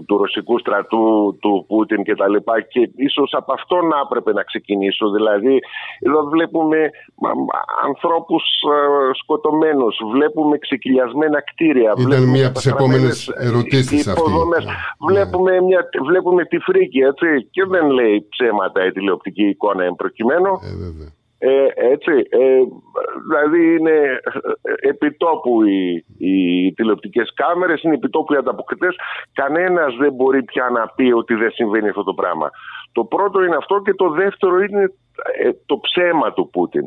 του ρωσικού στρατού, του Πούτιν και τα λοιπά και ίσως από αυτό να έπρεπε να ξεκινήσω. Δηλαδή εδώ βλέπουμε μα, μα, ανθρώπους ε, σκοτωμένους, βλέπουμε ξεκυλιασμένα κτίρια. Ήταν βλέπουμε μία από τις καταστραμμένες επόμενες ερωτήσεις αυτή. υποδομές. Ναι. Βλέπουμε, μια, βλέπουμε τη φρίκη έτσι και δεν λέει ψέματα η τηλεοπτική εικόνα εν προκειμένου. Ε, βέβαια. Ε, έτσι, ε, δηλαδή είναι ε, επιτόπου οι, οι τηλεοπτικές κάμερες, είναι επιτόπου οι ανταποκριτές. Κανένας δεν μπορεί πια να πει ότι δεν συμβαίνει αυτό το πράγμα. Το πρώτο είναι αυτό και το δεύτερο είναι ε, το ψέμα του Πούτιν.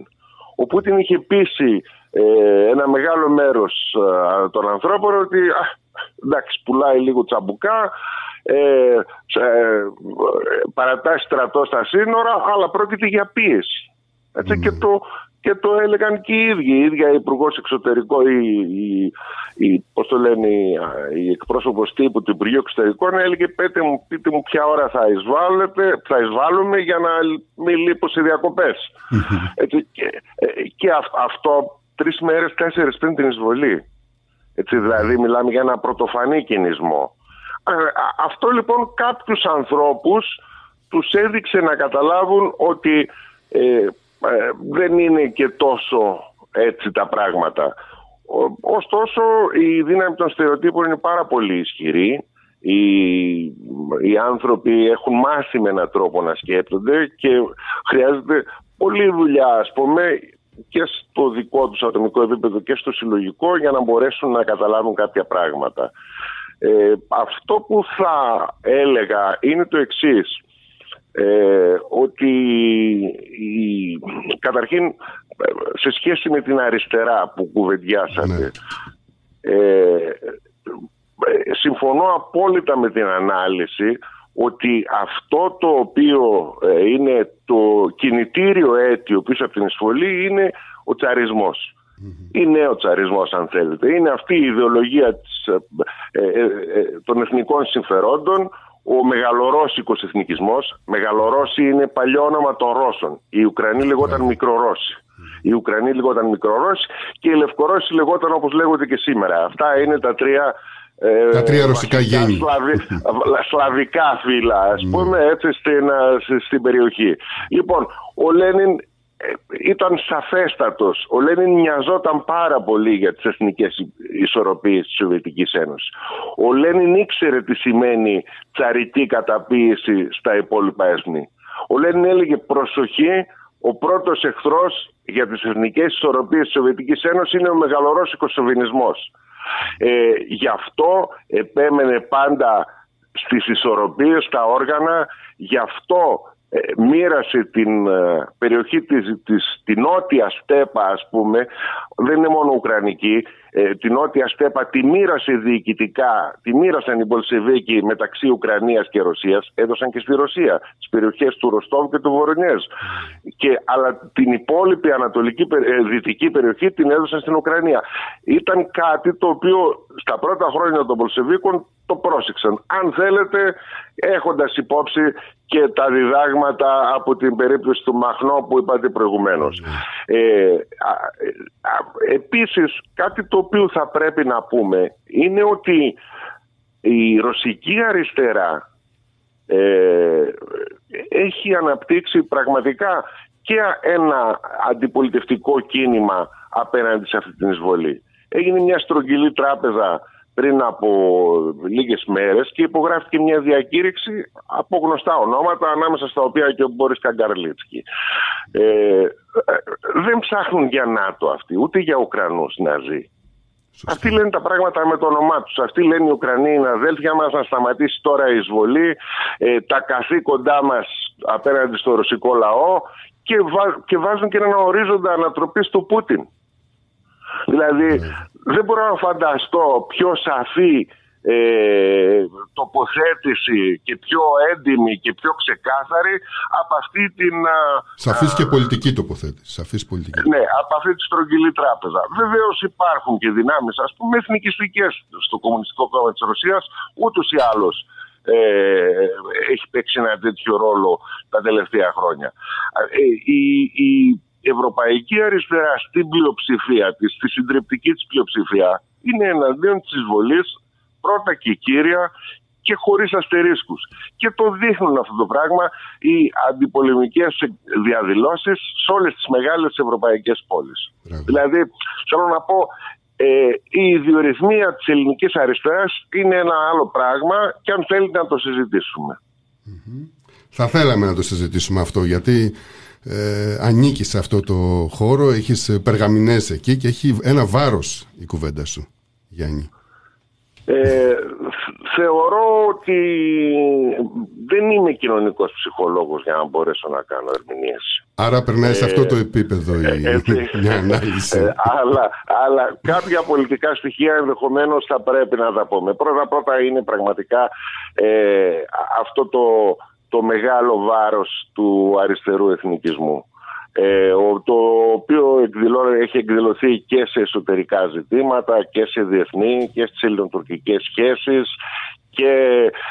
Ο Πούτιν είχε πείσει ε, ένα μεγάλο μέρος ε, των ανθρώπων ότι α, εντάξει πουλάει λίγο τσαμπουκά ε, ε, παρατάσει στρατό στα σύνορα, αλλά πρόκειται για πίεση. Έτσι, και, το, και το έλεγαν και οι ίδιοι. Η ίδια υπουργός εξωτερικών, η, η, η, πώς το λένε, η, η εκπρόσωπος τύπου του Υπουργείου Εξωτερικών έλεγε πείτε μου, πείτε μου ποια ώρα θα, εισβάλλετε, θα εισβάλλουμε για να μην λείπω σε διακοπές. Έτσι, και ε, και αυ- αυτό τρεις μέρες, τέσσερις πριν την εισβολή. Έτσι, δηλαδή μιλάμε για ένα πρωτοφανή κινησμό. Ε, α- Αυτό λοιπόν κάποιους ανθρώπους τους έδειξε να καταλάβουν ότι ε, ε, δεν είναι και τόσο έτσι τα πράγματα. Ο- Ωστόσο η δύναμη των στερεοτύπων είναι πάρα πολύ ισχυρή. Οι, οι άνθρωποι έχουν μάθει με έναν τρόπο να σκέπτονται και χρειάζεται πολλή δουλειά ας πούμε και στο δικό τους ατομικό επίπεδο και στο συλλογικό για να μπορέσουν να καταλάβουν κάποια πράγματα. Ε, αυτό που θα έλεγα είναι το εξής ε, ότι η, καταρχήν ε, σε σχέση με την αριστερά που κουβεντιάσατε ε, ε, συμφωνώ απόλυτα με την ανάλυση ότι αυτό το οποίο ε, είναι το κινητήριο αίτιο πίσω από την εισβολή είναι ο τσαρισμός. Είναι ο τσαρισμός αν θέλετε. Είναι αυτή η ιδεολογία της, ε, ε, ε, των εθνικών συμφερόντων, ο μεγαλορώσικος εθνικισμός. Μεγαλορώσοι είναι παλιό όνομα των Ρώσων. Οι Ουκρανοί λεγόταν μικρορώσοι. Οι Ουκρανοί λεγόταν μικρορώσοι και οι Λευκορώσοι λεγόταν όπως λέγονται και σήμερα. Αυτά είναι τα τρία ε, Τα τρία ρωσικά βασικά γέννη. σλαβι- σλαβικά φύλλα, ας πούμε, έτσι στην, α, στη- στην περιοχή. Λοιπόν, ο Λένιν ε, ήταν σαφέστατος. Ο Λένιν μοιαζόταν πάρα πολύ για τις εθνικές ισ- ισορροπίες της Σοβιετικής Ένωσης. Ο Λένιν ήξερε τι σημαίνει τσαρική καταπίεση στα υπόλοιπα έθνη. Ο Λένιν έλεγε προσοχή, ο πρώτος εχθρός για τις εθνικές ισορροπίες της Σοβιετικής Ένωσης είναι ο μεγαλορώσικος σοβινισμός. Ε, γι' αυτό επέμενε πάντα στις ισορροπίες, στα όργανα, γι' αυτό ε, μοίρασε την ε, περιοχή της, της την νότια στέπα ας πούμε. Δεν είναι μόνο ουκρανική. Ε, την νότια στέπα τη μοίρασε διοικητικά τη μοίρασαν οι Πολσεβίκοι μεταξύ Ουκρανίας και Ρωσίας. Έδωσαν και στη Ρωσία τις περιοχές του Ροστόβ και του Βορονιές και, αλλά την υπόλοιπη ανατολική πε- ε, δυτική περιοχή την έδωσαν στην Ουκρανία. Ήταν κάτι το οποίο στα πρώτα χρόνια των Πολσεβίκων το πρόσεξαν. Αν θέλετε, έχοντας υπόψη και τα διδάγματα από την περίπτωση του Μαχνό που είπατε προηγουμένως. Ε, α, α, επίσης, κάτι το οποίο θα πρέπει να πούμε είναι ότι η ρωσική αριστερά ε, έχει αναπτύξει πραγματικά και ένα αντιπολιτευτικό κίνημα απέναντι σε αυτή την εισβολή. Έγινε μια στρογγυλή τράπεζα πριν από λίγες μέρες και υπογράφηκε μια διακήρυξη από γνωστά ονόματα ανάμεσα στα οποία και ο Μπόρις Καγκαρλίτσκι. Ε, ε, δεν ψάχνουν για ΝΑΤΟ αυτοί, ούτε για Ουκρανούς Ναζί. Αυτοί λένε τα πράγματα με το όνομά τους. Αυτοί λένε οι Ουκρανοί είναι αδέλφια μας να σταματήσει τώρα η εισβολή, ε, τα καθήκοντά μας απέναντι στο ρωσικό λαό και, βά- και βάζουν και έναν ορίζοντα ανατροπής του Πούτιν. Δηλαδή δεν μπορώ να φανταστώ πιο σαφή ε, τοποθέτηση και πιο έντιμη και πιο ξεκάθαρη από αυτή την... α, Σαφής και πολιτική τοποθέτηση. Σαφής πολιτική. ναι, από αυτή τη στρογγυλή τράπεζα. Βεβαίως υπάρχουν και δυνάμεις, ας πούμε, εθνικιστικές στο Κομμουνιστικό Κόμμα της Ρωσίας, ούτως ή άλλως ε, έχει παίξει ένα τέτοιο ρόλο τα τελευταία χρόνια. Ε, η, η ευρωπαϊκή αριστερά στην πλειοψηφία της, στη συντριπτική της πλειοψηφία, είναι εναντίον της εισβολής πρώτα και κύρια και χωρίς αστερίσκους. Και το δείχνουν αυτό το πράγμα οι αντιπολεμικές διαδηλώσεις σε όλες τις μεγάλες ευρωπαϊκές πόλεις. Δηλαδή, θέλω να πω, ε, η ιδιορυθμία της ελληνικής αριστεράς είναι ένα άλλο πράγμα και αν θέλετε να το συζητήσουμε. Θα θέλαμε να το συζητήσουμε αυτό γιατί ε, ανήκει σε αυτό το χώρο, έχεις ε, περγαμηνές εκεί και έχει ένα βάρος η κουβέντα σου, Γιάννη. Ε, θεωρώ ότι δεν είμαι κοινωνικός ψυχολόγος για να μπορέσω να κάνω ερμηνείες. Άρα περνάει σε Ε, αυτό το επίπεδο η, έτσι. μια ανάλυση. Ε, αλλά, αλλά κάποια πολιτικά στοιχεία ενδεχομένως θα πρέπει να τα πούμε. Πρώτα πρώτα είναι πραγματικά ε, αυτό το, το μεγάλο βάρος του αριστερού εθνικισμού. Ε, ο- το οποίο εκδηλώ, έχει εκδηλωθεί και σε εσωτερικά ζητήματα και σε διεθνή και στις ελληνοτουρκικές σχέσεις και,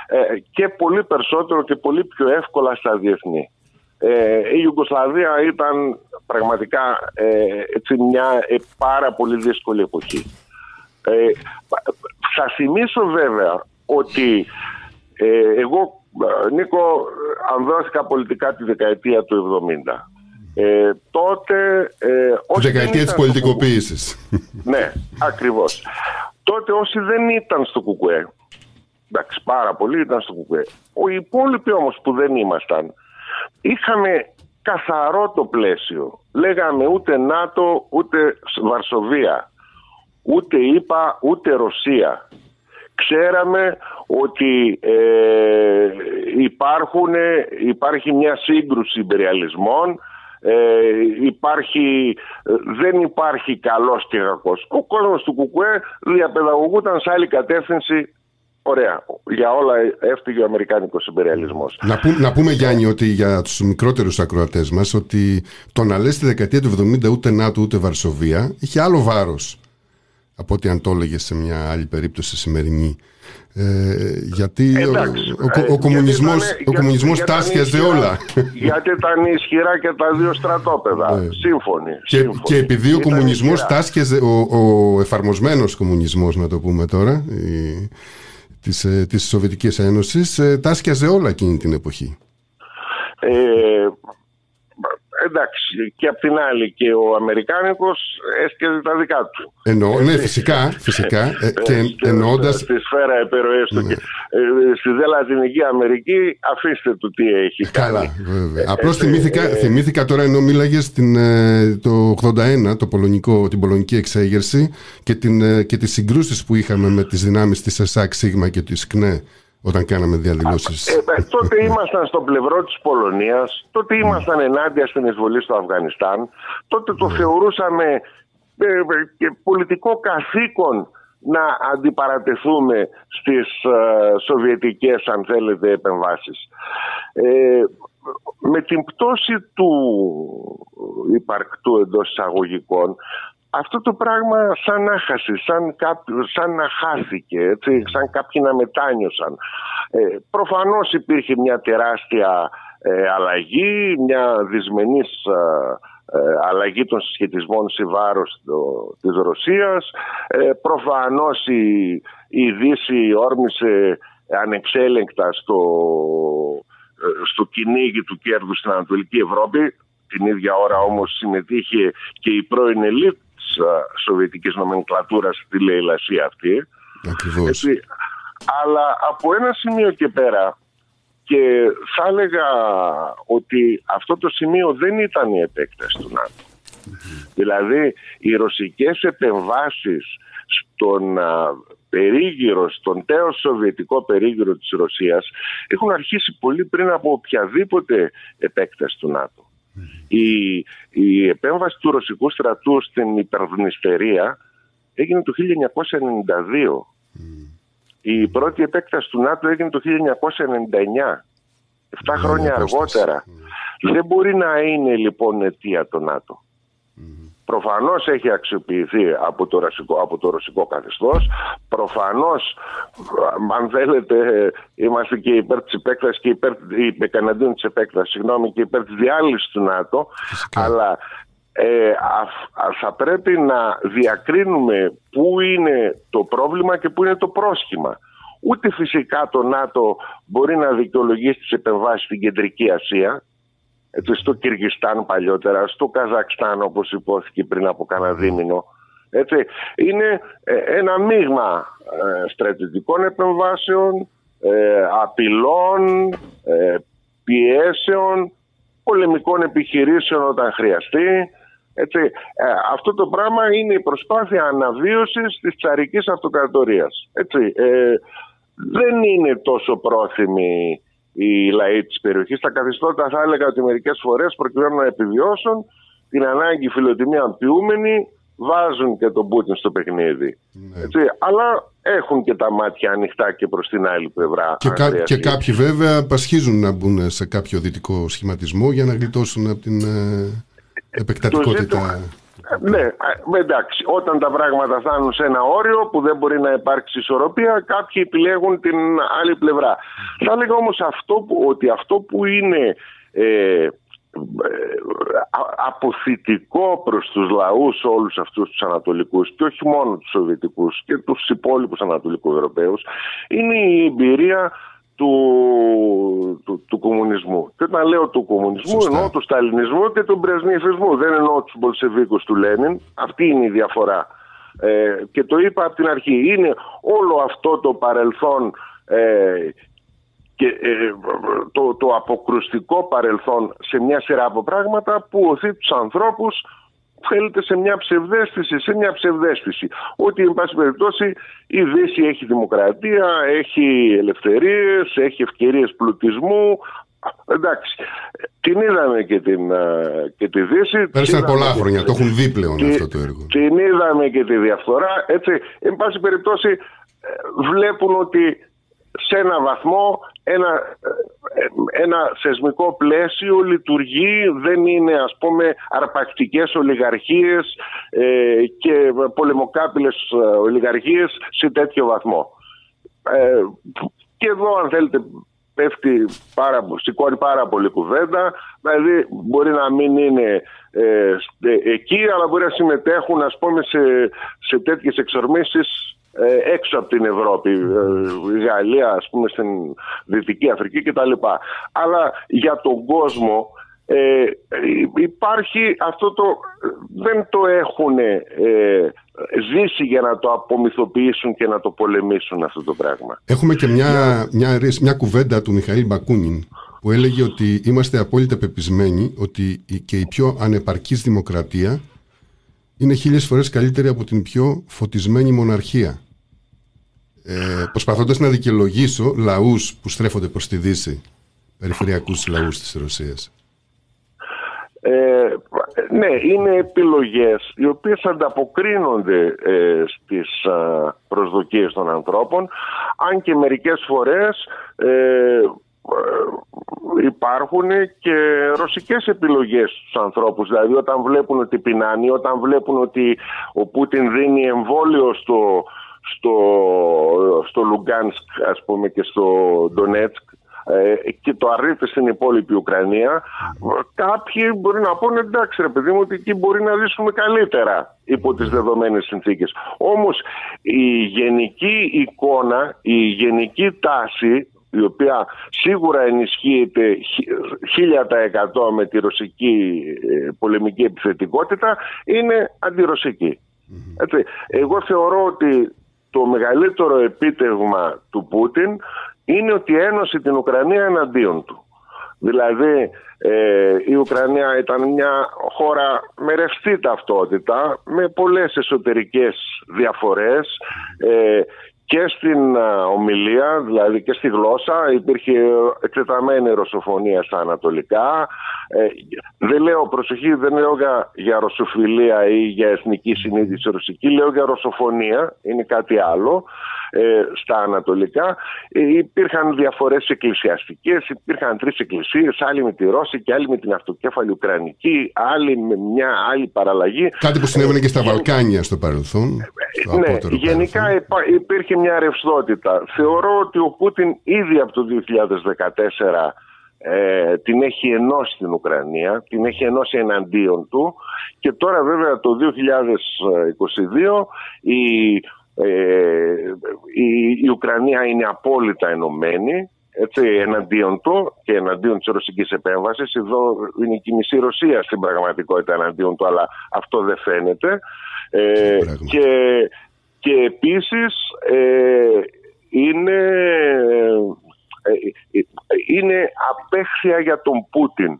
ε, και πολύ περισσότερο και πολύ πιο εύκολα στα διεθνή. Ε, η Ιουγκοσλαβία ήταν πραγματικά ε, έτσι μια ε, πάρα πολύ δύσκολη εποχή. Ε, θα θυμίσω βέβαια ότι ε, εγώ, ε, Νίκο, ανδρώθηκα πολιτικά τη δεκαετία του 70. Ε, τότε... Ε, Τη όσοι δεν δεκαετία της ήταν στο πολιτικοποίησης. ναι, ακριβώς. Τότε όσοι δεν ήταν στο ΚΚΕ, εντάξει πάρα πολλοί ήταν στο ΚΚΕ, οι υπόλοιποι όμως που δεν ήμασταν, είχαμε καθαρό το πλαίσιο. Λέγαμε ούτε ΝΑΤΟ, ούτε Βαρσοβία, ούτε ΙΠΑ, ούτε Ρωσία. Ξέραμε ότι ε, υπάρχουν, υπάρχει μια σύγκρουση υπεριαλισμών, ε, υπάρχει, ε, δεν υπάρχει καλός και κακός. Ο κόσμος του Κουκουέ διαπαιδαγωγούταν σε άλλη κατεύθυνση. Ωραία. Για όλα έφυγε ο Αμερικάνικος υπεριαλισμός. Να, πού- να πούμε Γιάννη ότι για τους μικρότερους ακροατές μας ότι το να λες στη δεκαετία του 70 ούτε ΝΑΤΟ ούτε Βαρσοβία είχε άλλο βάρος από ότι αν το έλεγες σε μια άλλη περίπτωση σημερινή. Ε, γιατί ο, Εντάξει. ο, ο, Ε, ο κομμουνισμός, γιατί ήταν- ο κομμουνισμός γιατί ήταν τάσκιαζε ισχυρά- όλα. Γιατί ήταν ισχυρά και τα δύο στρατόπεδα. Σύμφωνοι. Ναι. Και, σύμφωνοι. και επειδή ο Ήταν κομμουνισμός ισχυρά. τάσκιαζε, ο, ο εφαρμοσμένος κομμουνισμός να το πούμε τώρα, η, της, ε, της Σοβιετικής Ένωσης, ε, τάσκιαζε όλα εκείνη την εποχή. Ε, εντάξει, και απ' την άλλη και ο Αμερικάνικος έσκαιζε τα δικά του. Εννοώ, ναι, φυσικά, φυσικά. ε, και Ε, στη- εννοώντας, Στη σφαίρα επιρροές του. Ναι. Και, ε, στη δε Λατινική Αμερική αφήστε του τι έχει Καλά, κάνει. βέβαια. Ε, Απλώς έτσι, θυμήθηκα, ε, θυμήθηκα τώρα ενώ μίλαγες στην, ε, το 81, το πολωνικό, την πολωνική εξέγερση και, την, ε, και τις συγκρούσεις που είχαμε με τις δυνάμεις της ΕΣΑΚ ΣΥΓΜΑ και της ΚΝΕ όταν κάναμε διαδηλώσεις. Ε, ε, τότε ήμασταν στο πλευρό της Πολωνίας, τότε ήμασταν ενάντια στην εισβολή στο Αφγανιστάν, τότε το θεωρούσαμε ε, ε, και πολιτικό καθήκον να αντιπαρατεθούμε στις ε, σοβιετικές αν θέλετε επεμβάσεις. Ε, με την πτώση του υπαρκτού εντός εισαγωγικών αυτό το πράγμα σαν να χάσει, σαν, κάποιο, σαν να χάθηκε, έτσι, σαν κάποιοι να μετάνιωσαν. Ε, προφανώς υπήρχε μια τεράστια ε, αλλαγή, μια δυσμενής ε, ε, αλλαγή των συσχετισμών σε βάρος το- της Ρωσίας. Ε, προφανώς η, η Δύση όρμησε ανεξέλεγκτα στο, ε, στο κυνήγι του κέρδους στην Ανατολική Ευρώπη. Την ίδια ώρα όμως συμμετείχε και η πρώην ελίτ της α, σοβιετικής νομενκλατούρας στη λαιλασία αυτή. Ακριβώς. Έτσι. Αλλά από ένα σημείο και πέρα και θα έλεγα ότι αυτό το σημείο δεν ήταν η επέκταση του ΝΑΤΟ. Δηλαδή οι ρωσικές επεμβάσεις στον α, περίγυρο, στον τέος σοβιετικό περίγυρο της Ρωσίας έχουν αρχίσει πολύ πριν από οποιαδήποτε επέκταση του ΝΑΤΟ. Η, η επέμβαση του ρωσικού στρατού στην υπερδνηστερία έγινε το 1992. Η πρώτη επέκταση του ΝΑΤΟ έγινε το 1999. Εφτά χρόνια αργότερα. Δεν μπορεί να είναι λοιπόν αιτία το ΝΑΤΟ. Προφανώς έχει αξιοποιηθεί από το ρωσικό, από το ρωσικό καθεστώς. Προφανώς, αν θέλετε, είμαστε και υπέρ της επέκτασης και υπέρ, υπέρ καναντίον της επέκτασης, συγγνώμη, και υπέρ της διάλυσης του ΝΑΤΟ. Αλλά ε, α- α- θα πρέπει να διακρίνουμε πού είναι το πρόβλημα και πού είναι το πρόσχημα. Ούτε φυσικά το ΝΑΤΟ μπορεί να δικαιολογήσει τις επεμβάσεις στην Κεντρική Ασία, έτσι, στο Κυργιστάν παλιότερα, στο Καζακστάν όπως υπόθηκε πριν από κανένα δίμηνο. Έτσι, είναι ε, ένα μείγμα ε, στρατιωτικών επεμβάσεων, ε, απειλών, ε, πιέσεων, πολεμικών επιχειρήσεων όταν χρειαστεί. Έτσι, ε, αυτό το πράγμα είναι η προσπάθεια αναβίωσης της τσαρικής αυτοκρατορίας. Έτσι, ε, δεν είναι τόσο πρόθυμοι οι λαοί της περιοχής. Τα καθιστώτα θα έλεγα ότι μερικές φορές προκειμένου να επιβιώσουν την ανάγκη φιλοτιμία αμοιούμενη βάζουν και τον Πούτιν στο παιχνίδι. Ναι. Έτσι, αλλά έχουν και τα μάτια ανοιχτά και προς την άλλη πλευρά. Και, αν κα- χρειαστεί. και κάποιοι βέβαια πασχίζουν να μπουν σε κάποιο δυτικό σχηματισμό για να γλιτώσουν από την ε, επεκτατικότητα. Ναι, ε, εντάξει. Όταν τα πράγματα φτάνουν σε ένα όριο που δεν μπορεί να υπάρξει ισορροπία, κάποιοι επιλέγουν την άλλη πλευρά. Θα έλεγα όμως αυτό που, ότι αυτό που είναι ε, ε, α- αποθητικό προς τους λαούς όλους αυτούς τους ανατολικούς και όχι μόνο τους σοβιετικούς και τους υπόλοιπους ανατολικούς Ευρωπαίους είναι η εμπειρία του, του, του κομμουνισμού. Και όταν λέω του κομμουνισμού Σωστά. εννοώ του σταλινισμού και του μπρεσνιφισμού. Δεν εννοώ τους Μπολσεβίκους του Λένιν. Αυτή είναι η διαφορά. Ε, και το είπα από την αρχή. Είναι όλο αυτό το παρελθόν ε, και ε, το, το αποκρουστικό παρελθόν σε μια σειρά από πράγματα που οθεί τους ανθρώπους θέλετε σε μια ψευδέστηση, σε μια ψευδέστηση. Ότι, εν πάση περιπτώσει, η Δύση έχει δημοκρατία, έχει ελευθερίες, έχει ευκαιρίες πλουτισμού. Εντάξει, την είδαμε και, την, ε, και τη Δύση. Πέρασαν Είδαμε πολλά και- χρόνια, το έχουν δει πλέον τη- αυτό το έργο. Την είδαμε και τη διαφθορά. Έτσι, εν πάση περιπτώσει, ε, βλέπουν ότι σε ένα βαθμό ένα, ε, ένα θεσμικό πλαίσιο λειτουργεί, δεν είναι ας πούμε αρπακτικές ολιγαρχίες ε, και πολεμοκάπηλες ε, ολιγαρχίες σε τέτοιο βαθμό. Ε, και εδώ αν θέλετε πέφτει πάρα, σηκώνει πάρα πολύ κουβέντα δηλαδή μπορεί να μην είναι ε, στε- εκεί αλλά μπορεί να συμμετέχουν ας πούμε σε, σε τέτοιες εξορμήσεις ε, έξω από την Ευρώπη ε, η Γαλλία ας πούμε στην Δυτική Αφρική κτλ αλλά για τον κόσμο ε, υπάρχει αυτό το δεν το έχουν ε, ζήσει για να το απομυθοποιήσουν και να το πολεμήσουν αυτό το πράγμα. Έχουμε και μια, μια, ρίς- μια κουβέντα του Μιχαήλ Μπακούνιν που έλεγε ότι είμαστε απόλυτα πεπισμένοι ότι η- και η πιο ανεπαρκής δημοκρατία είναι χίλιες φορές καλύτερη από την πιο φωτισμένη μοναρχία. Ε, προσπαθώντας να δικαιολογήσω λαούς που στρέφονται προς τη Δύση, περιφερειακούς λαούς της Ρωσίας. Ε, ναι, είναι επιλογές οι οποίες ανταποκρίνονται ε, στις α, προσδοκίες των ανθρώπων αν και μερικές φορές ε, ε, υπάρχουν και ρωσικές επιλογές στους ανθρώπους δηλαδή όταν βλέπουν ότι πεινάνε όταν βλέπουν ότι ο Πούτιν δίνει εμβόλιο στο, στο, στο Λουγκάνσκ ας πούμε και στο Ντονέτσκ ε, και το αρρείται στην υπόλοιπη Ουκρανία, κάποιοι μπορεί να πούνε εντάξει ρε παιδί μου ότι εκεί μπορεί να ζήσουμε καλύτερα υπό τις δεδομένες συνθήκες. Όμως η γενική εικόνα, η γενική τάση η οποία σίγουρα ενισχύεται χι- χίλια τα εκατό με τη ρωσική ε, πολεμική επιθετικότητα είναι αντιρωσική. Έτσι, εγώ θεωρώ ότι το μεγαλύτερο επίτευγμα του Πούτιν είναι ότι ένωσε την Ουκρανία εναντίον του. Δηλαδή ε, η Ουκρανία ήταν μια χώρα με ρευστή ταυτότητα, με πολλές εσωτερικές διαφορές ε, και στην α, ομιλία, δηλαδή και στη γλώσσα, υπήρχε εκτεταμένη ρωσοφωνία στα ανατολικά. Ε, δεν λέω προσοχή, δεν λέω για, για ρωσοφιλία ή για εθνική συνείδηση ρωσική, λέω για ρωσοφωνία, είναι κάτι άλλο ε, στα ανατολικά. Ε, υπήρχαν διαφορές εκκλησιαστικές, υπήρχαν τρεις εκκλησίες, άλλη με τη Ρώση άλλη με την αυτοκέφαλη Ουκρανική, άλλη με μια άλλη παραλλαγή. Κάτι που συνέβαινε και στα Βαλκάνια στο παρελθόν. στο Ναι, απότερο γενικά παρελθόν. υπά- υπήρχε μια ρευστότητα. Θεωρώ ότι ο Πούτιν ήδη από το 2014 ε, την έχει ενώσει την Ουκρανία, την έχει ενώσει εναντίον του και τώρα βέβαια το 2022 η, ε, η, η Ουκρανία είναι απόλυτα ενωμένη έτσι, εναντίον του και εναντίον της ρωσικής επέμβασης. Εδώ είναι και η μισή Ρωσία στην πραγματικότητα εναντίον του, αλλά αυτό δεν φαίνεται. Ε, και, και επίσης ε, είναι, ε, ε, είναι απέχθεια για τον Πούτιν.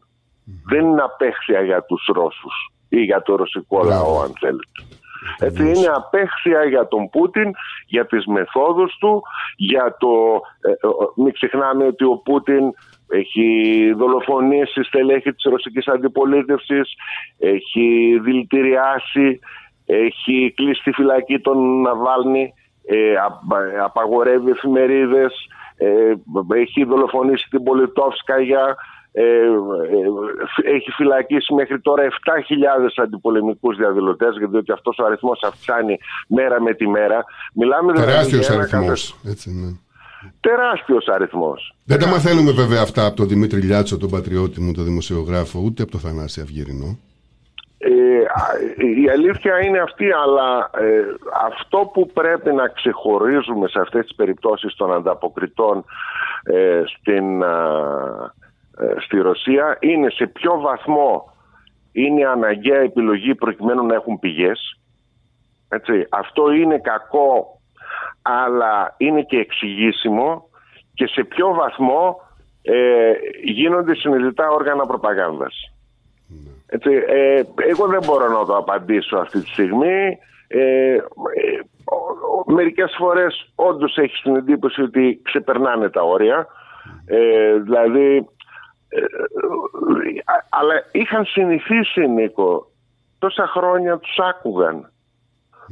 Δεν είναι απέχθεια για τους Ρώσους ή για το ρωσικό λαό αν θέλετε. Έτσι, είναι απέχθεια για τον Πούτιν για τις μεθόδους του, για το... Ε, ε, μην ξεχνάμε ότι ο Πούτιν έχει δολοφονήσει στελέχη της ρωσικής αντιπολίτευσης, έχει δηλητηριάσει, έχει κλείσει τη φυλακή τον Ναβάλνη, ε, απα- απαγορεύει εφημερίδες, ε, έχει δολοφονήσει την Πολιτόφσκαγια, ε, ε, έχει φυλακίσει μέχρι τώρα 7.000 αντιπολεμικούς διαδηλωτές γιατί αυτός ο αριθμός αυξάνει μέρα με τη μέρα. Μιλάμε δηλαδή Τεράστιος για ένα αριθμός. καθε- Έτσι, ναι. Τεράστιος αριθμός. Δεν τα μαθαίνουμε βέβαια αυτά από τον Δημήτρη Λιάτσο, τον πατριώτη μου, τον δημοσιογράφο, ούτε από τον Θανάση Αυγερινό. Ε, α- η αλήθεια είναι αυτή, αλλά ε, αυτό που πρέπει να ξεχωρίζουμε σε αυτές τις περιπτώσεις των ανταποκριτών ε, στην, α, ε, στη Ρωσία είναι σε ποιο βαθμό είναι αναγκαία επιλογή προκειμένου να έχουν πηγές. Έτσι. Αυτό είναι κακό, αλλά είναι και εξηγήσιμο και σε ποιο βαθμό ε, γίνονται συνειδητά όργανα προπαγάνδας. Έτσι, ε, εγώ δεν μπορώ να το απαντήσω αυτή τη στιγμή. Ε, ε, ο- ο- μερικές φορές όντως έχεις την εντύπωση ότι ξεπερνάνε τα όρια. Ε, δηλαδή, ε, α- αλλά είχαν συνηθίσει, Νίκο, τόσα χρόνια τους άκουγαν.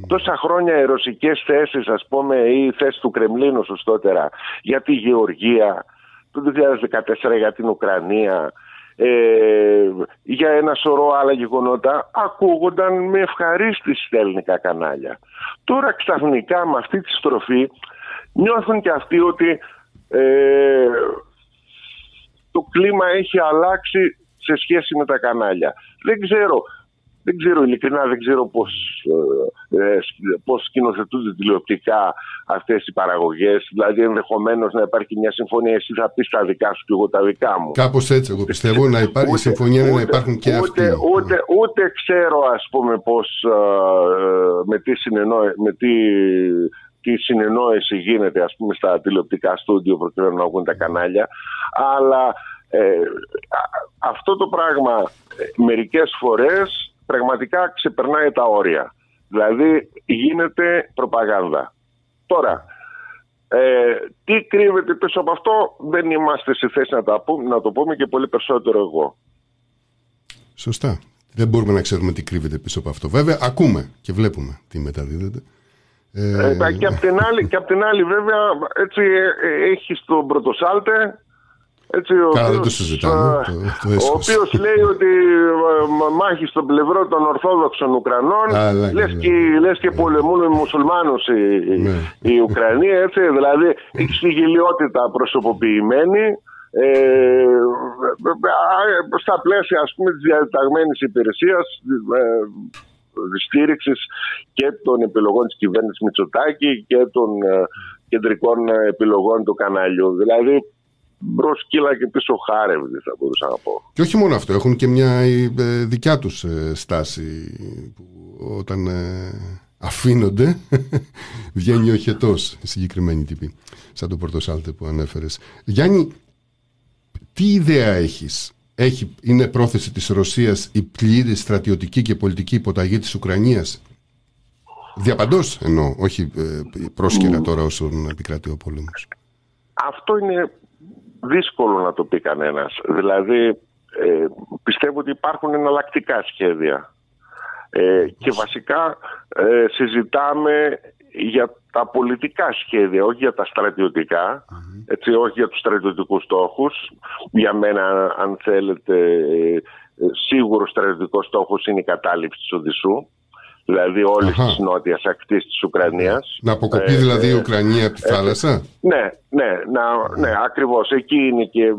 Τόσα χρόνια οι ρωσικές θέσεις, ας πούμε, ή η θέση του Κρεμλίνου σωστότερα, για τη Γεωργία, το 2014 για την Ουκρανία, ε, για ένα σωρό άλλα γεγονότα, ακούγονταν με ευχαρίστηση στα ελληνικά κανάλια. Τώρα ξαφνικά με αυτή τη στροφή νιώθουν και αυτοί ότι ε, το κλίμα έχει αλλάξει σε σχέση με τα κανάλια. Δεν ξέρω, δεν ξέρω ειλικρινά, δεν ξέρω πώς, ε, ε, πώς σκηνοθετούνται τηλεοπτικά αυτές οι παραγωγές. Δηλαδή ενδεχομένως να υπάρχει μια συμφωνία, εσύ θα πεις τα δικά σου και εγώ τα δικά μου. Κάπως έτσι, εγώ πιστεύω να υπάρχει η συμφωνία είναι να υπάρχουν και αυτοί. Ούτε, ούτε, ούτε ξέρω ας πούμε πως ε, με, τι συνεννόη, με τι, τι συνεννόηση γίνεται ας πούμε στα τηλεοπτικά στούντιο προκειμένου να βγουν τα κανάλια αλλά ε, α- αυτό το πράγμα ε, μερικές φορές πραγματικά ξεπερνάει τα όρια δηλαδή γίνεται προπαγάνδα τώρα ε, τι κρύβεται πίσω από αυτό δεν είμαστε σε θέση να, τα πούμε, να το πούμε και πολύ περισσότερο εγώ Σωστά. Δεν μπορούμε να ξέρουμε τι κρύβεται πίσω από αυτό. Βέβαια, ακούμε και βλέπουμε τι μεταδίδεται. Ε, Ε, και, απ' την άλλη, και απ' την άλλη βέβαια έτσι ε, ε, έχει τον πρωτοσάλτε έτσι, ο, Καλά, δεν το οποίος, συζητάμε, ε, το- το ο έσχος. οποίος λέει ότι ε, μα- μάχει στον πλευρό των Ορθόδοξων Ουκρανών Καλά, λες, καλά. και, λες και πολεμούν οι μουσουλμάνους οι, Ναι. οι Ουκρανοί έτσι, δηλαδή έχει τη γελιότητα προσωποποιημένη ε, ε, στα πλαίσια ας πούμε της διαταγμένης υπηρεσίας ε, στήριξης και των επιλογών της κυβέρνησης Μητσοτάκη και των ε, κεντρικών ε, επιλογών του καναλιού. Δηλαδή μπρος κύλα και πίσω χάρευδη θα μπορούσα να πω. Και όχι μόνο αυτό, έχουν και μια ε, δικιά τους ε, στάση που όταν ε, αφήνονται βγαίνει ο χετός η συγκεκριμένη τύπη σαν το Πορτοσάλτε που ανέφερες. Γιάννη, τι ιδέα έχεις; Έχει, είναι πρόθεση της Ρωσίας η πλήρη στρατιωτική και πολιτική υποταγή της Ουκρανίας; Διαπαντός εννοώ όχι ε, πρόσκαιρα τώρα όσον επικρατεί ο πόλεμος Αυτό είναι δύσκολο να το πει κανένας. Δηλαδή ε, πιστεύω ότι υπάρχουν εναλλακτικά σχέδια. Ε, και βασικά ε, συζητάμε για τα πολιτικά σχέδια, όχι για τα στρατιωτικά, έτσι, όχι για τους στρατιωτικούς στόχους. Για μένα, αν θέλετε, ε, ε, σίγουρος στρατιωτικός στόχος είναι η κατάληψη της Οδυσσού, δηλαδή όλης Αχα. της νότιας ακτής της Ουκρανίας. να αποκοπεί Ε, δηλαδή η ε, Ουκρανία από τη ε, θάλασσα; ναι, ναι, να, ναι, ακριβώς. Εκεί είναι και ε,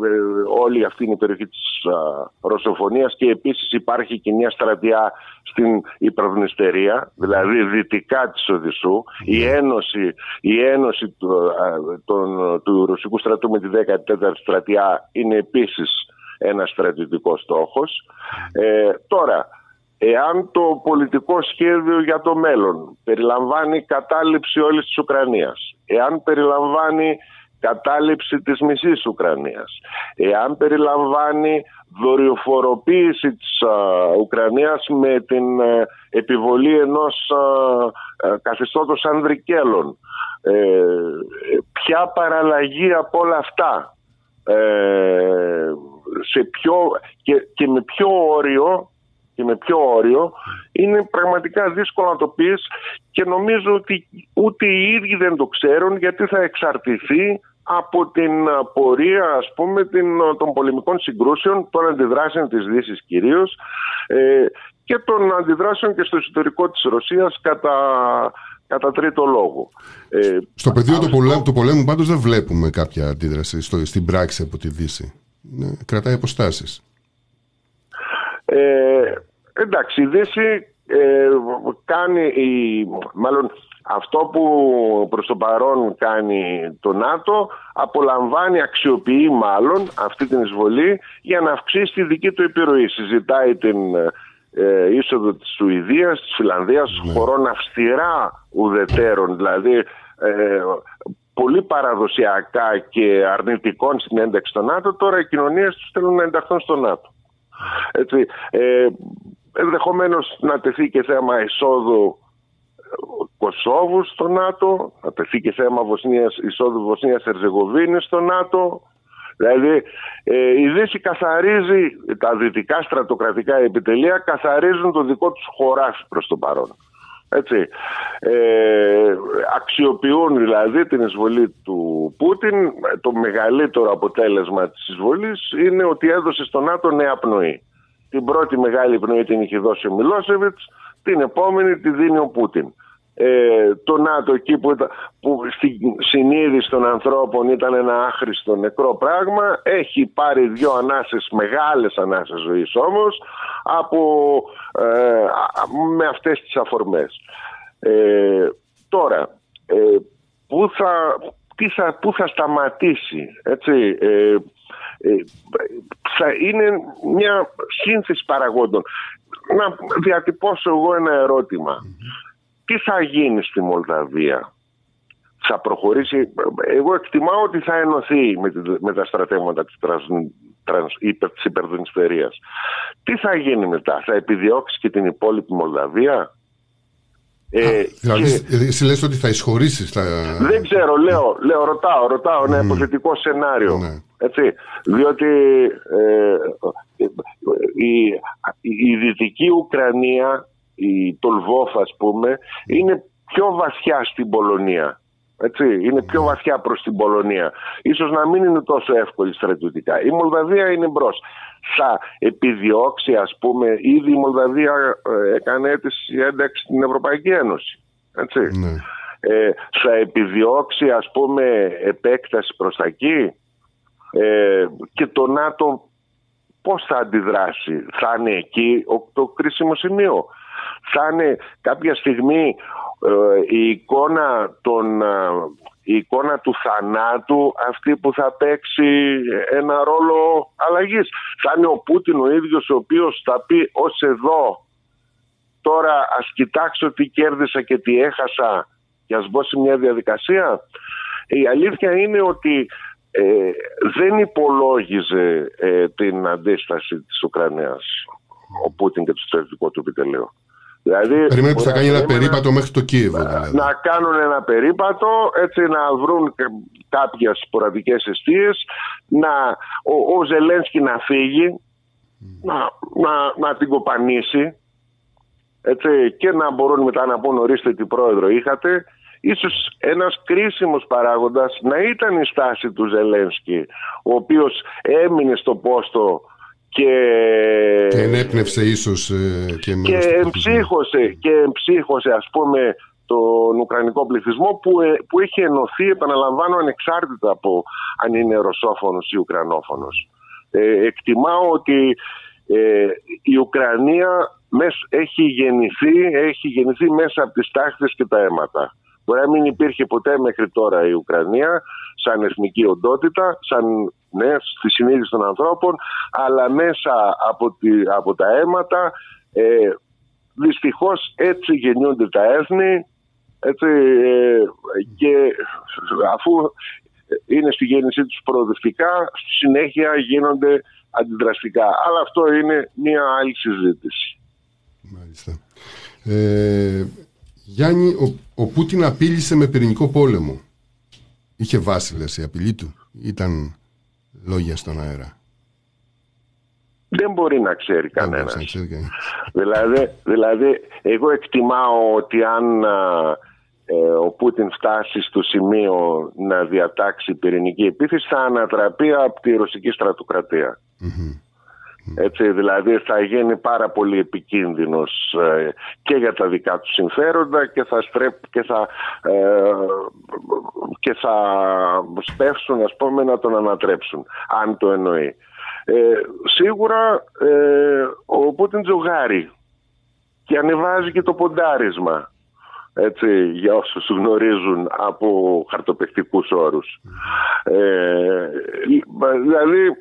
όλη αυτή είναι η περιοχή της α, Ρωσοφωνίας και επίσης υπάρχει και μια στρατιά στην Υπροδνηστερία, δηλαδή δυτικά της Οδυσσού. Η ένωση, η ένωση του, α, των- του Ρωσικού στρατού με τη 14η στρατιά είναι επίσης ένα στρατιωτικός στόχος. Ε, τώρα, Εάν το πολιτικό σχέδιο για το μέλλον περιλαμβάνει κατάληψη όλης της Ουκρανίας, εάν περιλαμβάνει κατάληψη της μισής Ουκρανίας, εάν περιλαμβάνει δορυφοροποίηση της α, Ουκρανίας με την ε, επιβολή ενός α, ε, καθεστώτος ανδρικέλων, Ε, ποια παραλλαγή από όλα αυτά ε, σε ποιο, και, και με ποιο όριο και με ποιο όριο είναι πραγματικά δύσκολο να το πεις και νομίζω ότι ούτε οι ίδιοι δεν το ξέρουν γιατί θα εξαρτηθεί από την πορεία ας πούμε την, των πολεμικών συγκρούσεων, των αντιδράσεων της Δύσης κυρίως ε, και των αντιδράσεων και στο εσωτερικό της Ρωσίας κατά, κατά τρίτο λόγο. Ε, στο πεδίο του, πολέμου, του πολέμου πάντως δεν βλέπουμε κάποια αντίδραση στο, στην πράξη από τη Δύση. Ναι, κρατάει αποστάσεις. Ε, εντάξει, η Δύση ε, κάνει, η, μάλλον αυτό που προς το παρόν κάνει το ΝΑΤΟ απολαμβάνει, αξιοποιεί μάλλον αυτή την εισβολή για να αυξήσει τη δική του επιρροή. Συζητάει την ε, είσοδο της Σουηδίας, της Φιλανδίας, ναι. χωρών αυστηρά ουδετέρων, δηλαδή ε, πολύ παραδοσιακά και αρνητικών στην ένταξη στο ΝΑΤΟ, τώρα οι κοινωνίες τους θέλουν να ενταχθούν στο ΝΑΤΟ. Έτσι, ε, ενδεχομένως να τεθεί και θέμα εισόδου Κωσόβους στο ΝΑΤΟ, να τεθεί και θέμα Βοσνίας, εισόδου Βοσνίας Ερζεγοβίνης στο ΝΑΤΟ. Δηλαδή ε, η Δύση καθαρίζει, τα δυτικά στρατοκρατικά επιτελεία καθαρίζουν το δικό τους χωράφι προς το παρόν. Έτσι. Ε, αξιοποιούν δηλαδή την εισβολή του Πούτιν. Το μεγαλύτερο αποτέλεσμα της εισβολής είναι ότι έδωσε στο ΝΑΤΟ νέα πνοή. Την πρώτη μεγάλη πνοή την είχε δώσει ο Μιλόσεβιτς, την επόμενη τη δίνει ο Πούτιν. Ε, το ΝΑΤΟ εκεί που, που στη συνείδηση των ανθρώπων ήταν ένα άχρηστο νεκρό πράγμα έχει πάρει δύο ανάσες, μεγάλες ανάσες ζωής όμως από, ε, με αυτές τις αφορμές. Ε, τώρα, ε, πού, θα, τι θα, πού θα σταματήσει, έτσι, ε, ε, θα είναι μια σύνθεση παραγόντων. Να διατυπώσω εγώ ένα ερώτημα. Τι θα γίνει στη Μολδαβία; Θα προχωρήσει. Εγώ εκτιμάω ότι θα ενωθεί με, με τα στρατεύματα της, τρανς, τρανς, υπερ, της Υπερδνειστερίας. Τι θα γίνει μετά; Θα επιδιώξει και την υπόλοιπη Μολδαβία; Ε, δηλαδή, και... εσύ λες ότι θα εισχωρήσει στα... Δεν ξέρω, λέω, λέω ρωτάω, ρωτάω ένα υποθετικό σενάριο. Ναι. Έτσι, διότι ε, η, η δυτική Ουκρανία, η Τολβόφ ας πούμε, είναι πιο βαθιά στην Πολωνία. Έτσι, είναι πιο βαθιά προς την Πολωνία. Ίσως να μην είναι τόσο εύκολη στρατιωτικά. Η Μολδαβία είναι μπρος. Θα επιδιώξει, ας πούμε, ήδη η Μολδαβία ε, έκανε αίτηση ένταξη στην Ευρωπαϊκή Ένωση. Έτσι. Ναι. Ε, θα επιδιώξει, ας πούμε, επέκταση προς τα εκεί ε, και το ΝΑΤΟ πώς θα αντιδράσει. Θα είναι εκεί το κρίσιμο σημείο. Θα είναι κάποια στιγμή ε, η εικόνα των ε, η εικόνα του θανάτου αυτή που θα παίξει ένα ρόλο αλλαγής. Θα είναι ο Πούτιν ο ίδιος ο οποίος θα πει ως εδώ τώρα ας κοιτάξω τι κέρδισα και τι έχασα και ας μπω σε μια διαδικασία. Η αλήθεια είναι ότι ε, δεν υπολόγιζε ε, την αντίσταση της Ουκρανίας ο Πούτιν και το στρατιωτικό του επιτελείο. Δηλαδή, Περιμένει που θα κάνει ένα περίπατο μέχρι το Κίεβο. Δηλαδή. Να κάνουν ένα περίπατο, έτσι να βρουν κάποιες σποραδικές αιστείες, να, ο, ο Ζελένσκι να φύγει, να, να, να την κοπανίσει, έτσι, και να μπορούν μετά να πούν ορίστε τι πρόεδρο είχατε. Ίσως ένας κρίσιμος παράγοντας να ήταν η στάση του Ζελένσκι, ο οποίος έμεινε στο πόστο και, και ενέπνευσε ίσως ε, και, και εμψύχωσε, και εμψύχωσε ας πούμε τον Ουκρανικό πληθυσμό που, ε, που έχει ενωθεί, επαναλαμβάνω, ανεξάρτητα από αν είναι ρωσόφωνος ή ουκρανόφωνος. Ε, εκτιμάω ότι ε, η Ουκρανία έχει γεννηθεί, έχει γεννηθεί μέσα από τις τάχτες και τα αίματα. Μπορεί να μην υπήρχε ποτέ μέχρι τώρα η Ουκρανία σαν εθνική οντότητα, σαν ναι, στη συνείδηση των ανθρώπων, αλλά μέσα από, τη, από τα αίματα ε, δυστυχώς έτσι γεννιούνται τα έθνη έτσι, ε, και αφού είναι στη γέννησή τους προοδευτικά, στη συνέχεια γίνονται αντιδραστικά. Αλλά αυτό είναι μια άλλη συζήτηση. Μάλιστα. Ε, Γιάννη, ο, ο Πούτιν απείλησε με πυρηνικό πόλεμο. Είχε βάση, λες, η απειλή του. Ήταν λόγια στον αέρα. Δεν μπορεί να ξέρει Δεν κανένα. μπορούσε να ξέρει κανείς. Δηλαδή, δηλαδή, εγώ εκτιμάω ότι αν α, ε, ο Πούτιν φτάσει στο σημείο να διατάξει πυρηνική επίθεση θα ανατραπεί από τη ρωσική στρατοκρατία. Έτσι, δηλαδή θα γίνει πάρα πολύ επικίνδυνος ε, και για τα δικά του συμφέροντα και θα, στρέπ, και θα, ε, και θα σπεύσουν ας πούμε να τον ανατρέψουν αν το εννοεί. Ε, σίγουρα ε, ο Πούτιν τζογάρει και ανεβάζει και το ποντάρισμα έτσι, για όσους γνωρίζουν από χαρτοπαιχτικούς όρους. Ε, δηλαδή ε,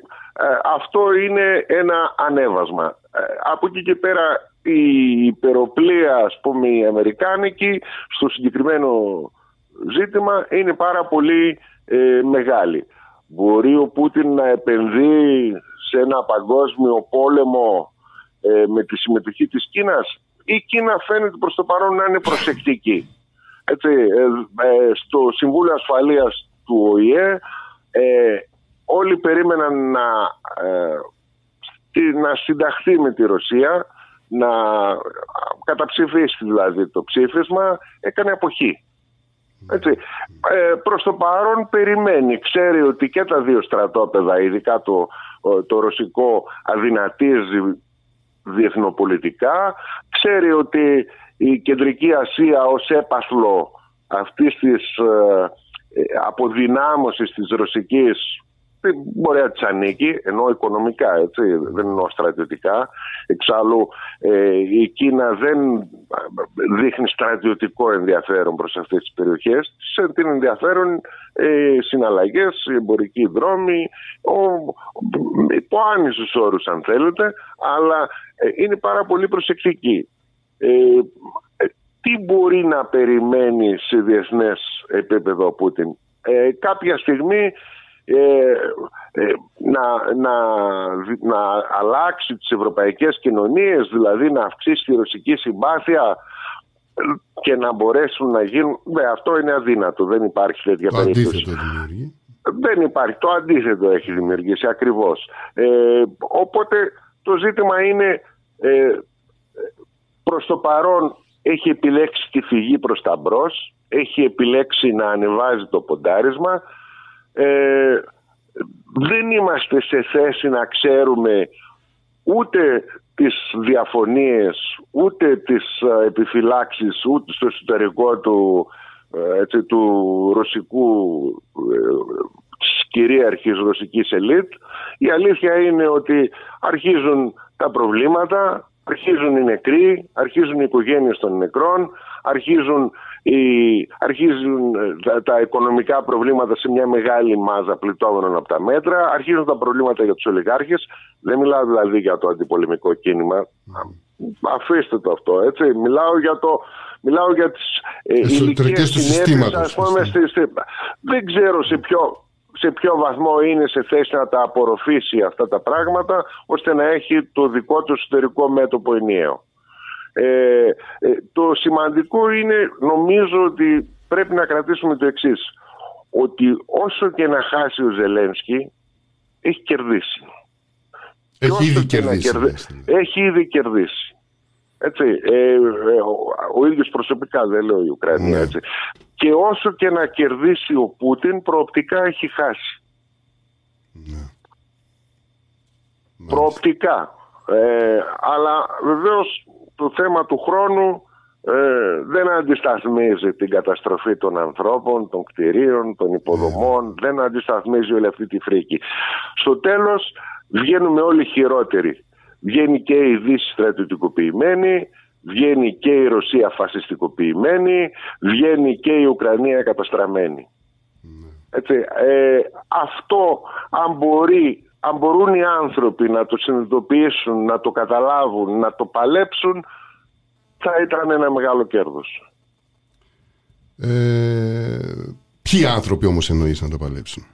αυτό είναι ένα ανέβασμα. Ε, από εκεί και πέρα η υπεροπλία ας πούμε η αμερικάνικη στο συγκεκριμένο ζήτημα είναι πάρα πολύ ε, μεγάλη. Μπορεί ο Πούτιν να επενδύει σε ένα παγκόσμιο πόλεμο ε, με τη συμμετοχή της Κίνας; Η Κίνα φαίνεται προς το παρόν να είναι προσεκτική. Έτσι, ε, ε, στο Συμβούλιο Ασφαλείας του ΟΗΕ ε, όλοι περίμεναν να, ε, τι- να συνταχθεί με τη Ρωσία, να καταψηφίσει δηλαδή το ψήφισμα, έκανε αποχή. Έτσι. Ε, προς το παρόν περιμένει, ξέρει ότι και τα δύο στρατόπεδα, ειδικά το, ο- το ρωσικό αδυνατίζει διεθνοπολιτικά, ξέρει ότι η Κεντρική Ασία ως έπαθλο αυτής της ε, ε, αποδυνάμωσης της ρωσικής δεν μπορεί να της ανήκει, ενώ οικονομικά, έτσι, δεν εννοώ στρατιωτικά. Εξάλλου ε, η Κίνα δεν δείχνει στρατιωτικό ενδιαφέρον προς αυτές τις περιοχές. Σε την ενδιαφέρον ε, συναλλαγές, οι εμπορικοί δρόμοι, ο, υπό άνισους όρους αν θέλετε, αλλά ε, είναι πάρα πολύ προσεκτική. Ε, ε, τι μπορεί να περιμένει σε διεθνές επίπεδο ο Πούτιν; Ε, κάποια στιγμή ε, ε, να, να, να αλλάξει τις ευρωπαϊκές κοινωνίες, δηλαδή να αυξήσει τη ρωσική συμπάθεια ε, και να μπορέσουν να γίνουν... Ναι, αυτό είναι αδύνατο, δεν υπάρχει τέτοια Το περίπτωση. αντίθετο δημιουργεί. Δεν υπάρχει. Το αντίθετο έχει δημιουργήσει ακριβώς. Ε, οπότε το ζήτημα είναι ε, προς το παρόν έχει επιλέξει τη φυγή προς τα μπρος, έχει επιλέξει να ανεβάζει το ποντάρισμα. Ε, δεν είμαστε σε θέση να ξέρουμε ούτε τις διαφωνίες, ούτε τις ε, επιφυλάξεις, ούτε στο εσωτερικό του, ε, έτσι, του ρωσικού ε, της κυρίαρχης ρωσικής ελίτ. Η αλήθεια είναι ότι αρχίζουν τα προβλήματα, αρχίζουν οι νεκροί, αρχίζουν οι οικογένειες των νεκρών, αρχίζουν, οι, αρχίζουν ε, τα, τα οικονομικά προβλήματα σε μια μεγάλη μάζα πληττόμενων από τα μέτρα, αρχίζουν τα προβλήματα για τους ολιγάρχες. Δεν μιλάω δηλαδή για το αντιπολεμικό κίνημα, αφήστε το αυτό, έτσι. Μιλάω για το... Μιλάω για τις ε, Εσωτερικές ηλικίες του συνέπειες, συστήματος, ας πούμε, ας στη- στη- δεν ξέρω σε ποιο, σε ποιο βαθμό είναι σε θέση να τα απορροφήσει αυτά τα πράγματα ώστε να έχει το δικό του εσωτερικό μέτωπο ενιαίο. Ε, ε, το σημαντικό είναι νομίζω ότι πρέπει να κρατήσουμε το εξής ότι όσο και να χάσει ο Ζελένσκι έχει κερδίσει. Και Έχει όσο ήδη και να κερδίσει. κερδί- λες, δηλαδή. Έχει ήδη κερδίσει. Έτσι, ε, ε, ο, ο ίδιος προσωπικά δεν λέω η Ουκρανία Ναι. έτσι. Και όσο και να κερδίσει ο Πούτιν προοπτικά έχει χάσει. Προοπτικά. Ε, αλλά βεβαίως το θέμα του χρόνου ε, δεν αντισταθμίζει την καταστροφή των ανθρώπων, των κτηρίων, των υποδομών, δεν αντισταθμίζει όλη αυτή τη φρίκη. Στο τέλος βγαίνουμε όλοι χειρότεροι. Βγαίνει και η Δύση στρατιωτικοποιημένη, βγαίνει και η Ρωσία φασιστικοποιημένη, βγαίνει και η Ουκρανία καταστραμμένη. Έτσι, ε, αυτό αν, μπορεί, αν μπορούν οι άνθρωποι να το συνειδητοποιήσουν, να το καταλάβουν, να το παλέψουν, θα ήταν ένα μεγάλο κέρδος. Ε, ποιοι άνθρωποι όμως εννοείς να το παλέψουν;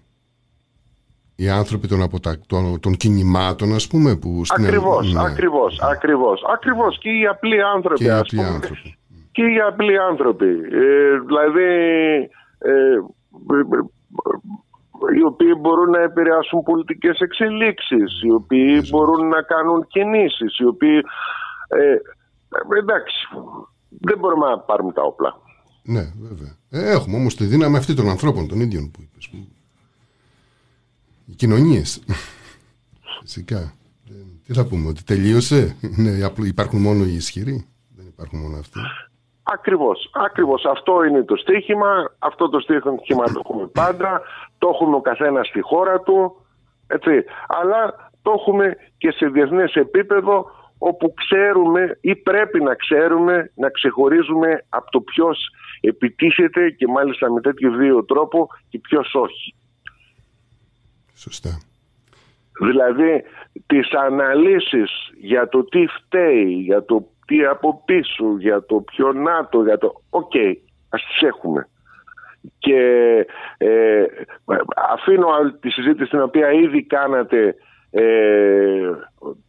Οι άνθρωποι των, αποτα... των, των κινημάτων ας πούμε που στην Ακριβώς, Ναι. ακριβώς, ακριβώς, ακριβώς. Και οι απλοί άνθρωποι, Και οι ας απλοί πούμε, άνθρωποι. και οι απλοί άνθρωποι. Ε, δηλαδή, ε, οι οποίοι μπορούν να επηρεάσουν πολιτικές εξελίξεις, οι οποίοι μπορούν να κάνουν κινήσεις, οι οποίοι... Ε, εντάξει, δεν μπορούμε να πάρουμε τα όπλα. Ναι, βέβαια. Ε, έχουμε όμως τη δύναμη αυτή των ανθρώπων, των ίδιων που είπες. Που... Οι κοινωνίες. Φυσικά. Ε, τι θα πούμε, ότι τελείωσε; Ναι, υπάρχουν μόνο οι ισχυροί; Δεν υπάρχουν μόνο αυτοί. Ακριβώς, ακριβώς. Αυτό είναι το στίχημα, αυτό το στίχημα το έχουμε πάντα, το έχουμε ο καθένας στη χώρα του, έτσι. Αλλά το έχουμε και σε διεθνές επίπεδο όπου ξέρουμε ή πρέπει να ξέρουμε να ξεχωρίζουμε από το ποιος επιτίθεται και μάλιστα με τέτοιο δύο τρόπο και ποιος όχι. Σωστά. Δηλαδή τις αναλύσεις για το τι φταίει, για το τι από πίσω, για το ποιο ΝΑΤΟ, για το... OK, okay, ας τις έχουμε. Και ε, αφήνω τη συζήτηση την οποία ήδη κάνατε ε,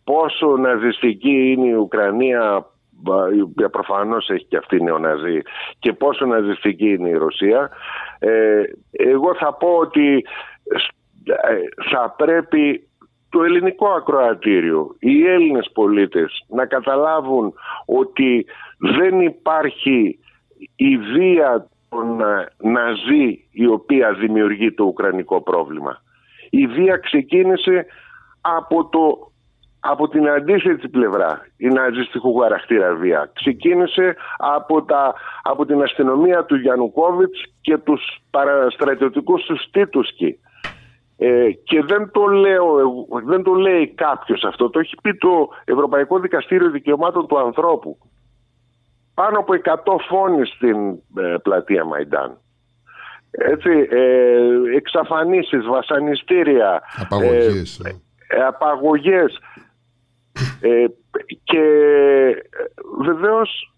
πόσο ναζιστική είναι η Ουκρανία η οποία προφανώς έχει και αυτή νεοναζί και πόσο ναζιστική είναι η Ρωσία ε, εγώ θα πω ότι ε, θα πρέπει το ελληνικό ακροατήριο, οι Έλληνες πολίτες να καταλάβουν ότι δεν υπάρχει η βία των ε, Ναζί η οποία δημιουργεί το ουκρανικό πρόβλημα. Η βία ξεκίνησε από, το, από την αντίθετη πλευρά, η ναζιστικού χαρακτήρα βία. Ξεκίνησε από, τα, από την αστυνομία του Γιαννουκόβιτς και τους παραστρατιωτικούς του Τίτουσκι ε, και δεν το, λέω, δεν το λέει κάποιος αυτό, το έχει πει το Ευρωπαϊκό Δικαστήριο Δικαιωμάτων του Ανθρώπου. Πάνω από 100 φόνοι στην ε, πλατεία Μαϊντάν. Έτσι, ε, εξαφανίσεις, βασανιστήρια, απαγωγές, ε, ε απαγωγές ε, και βεβαίως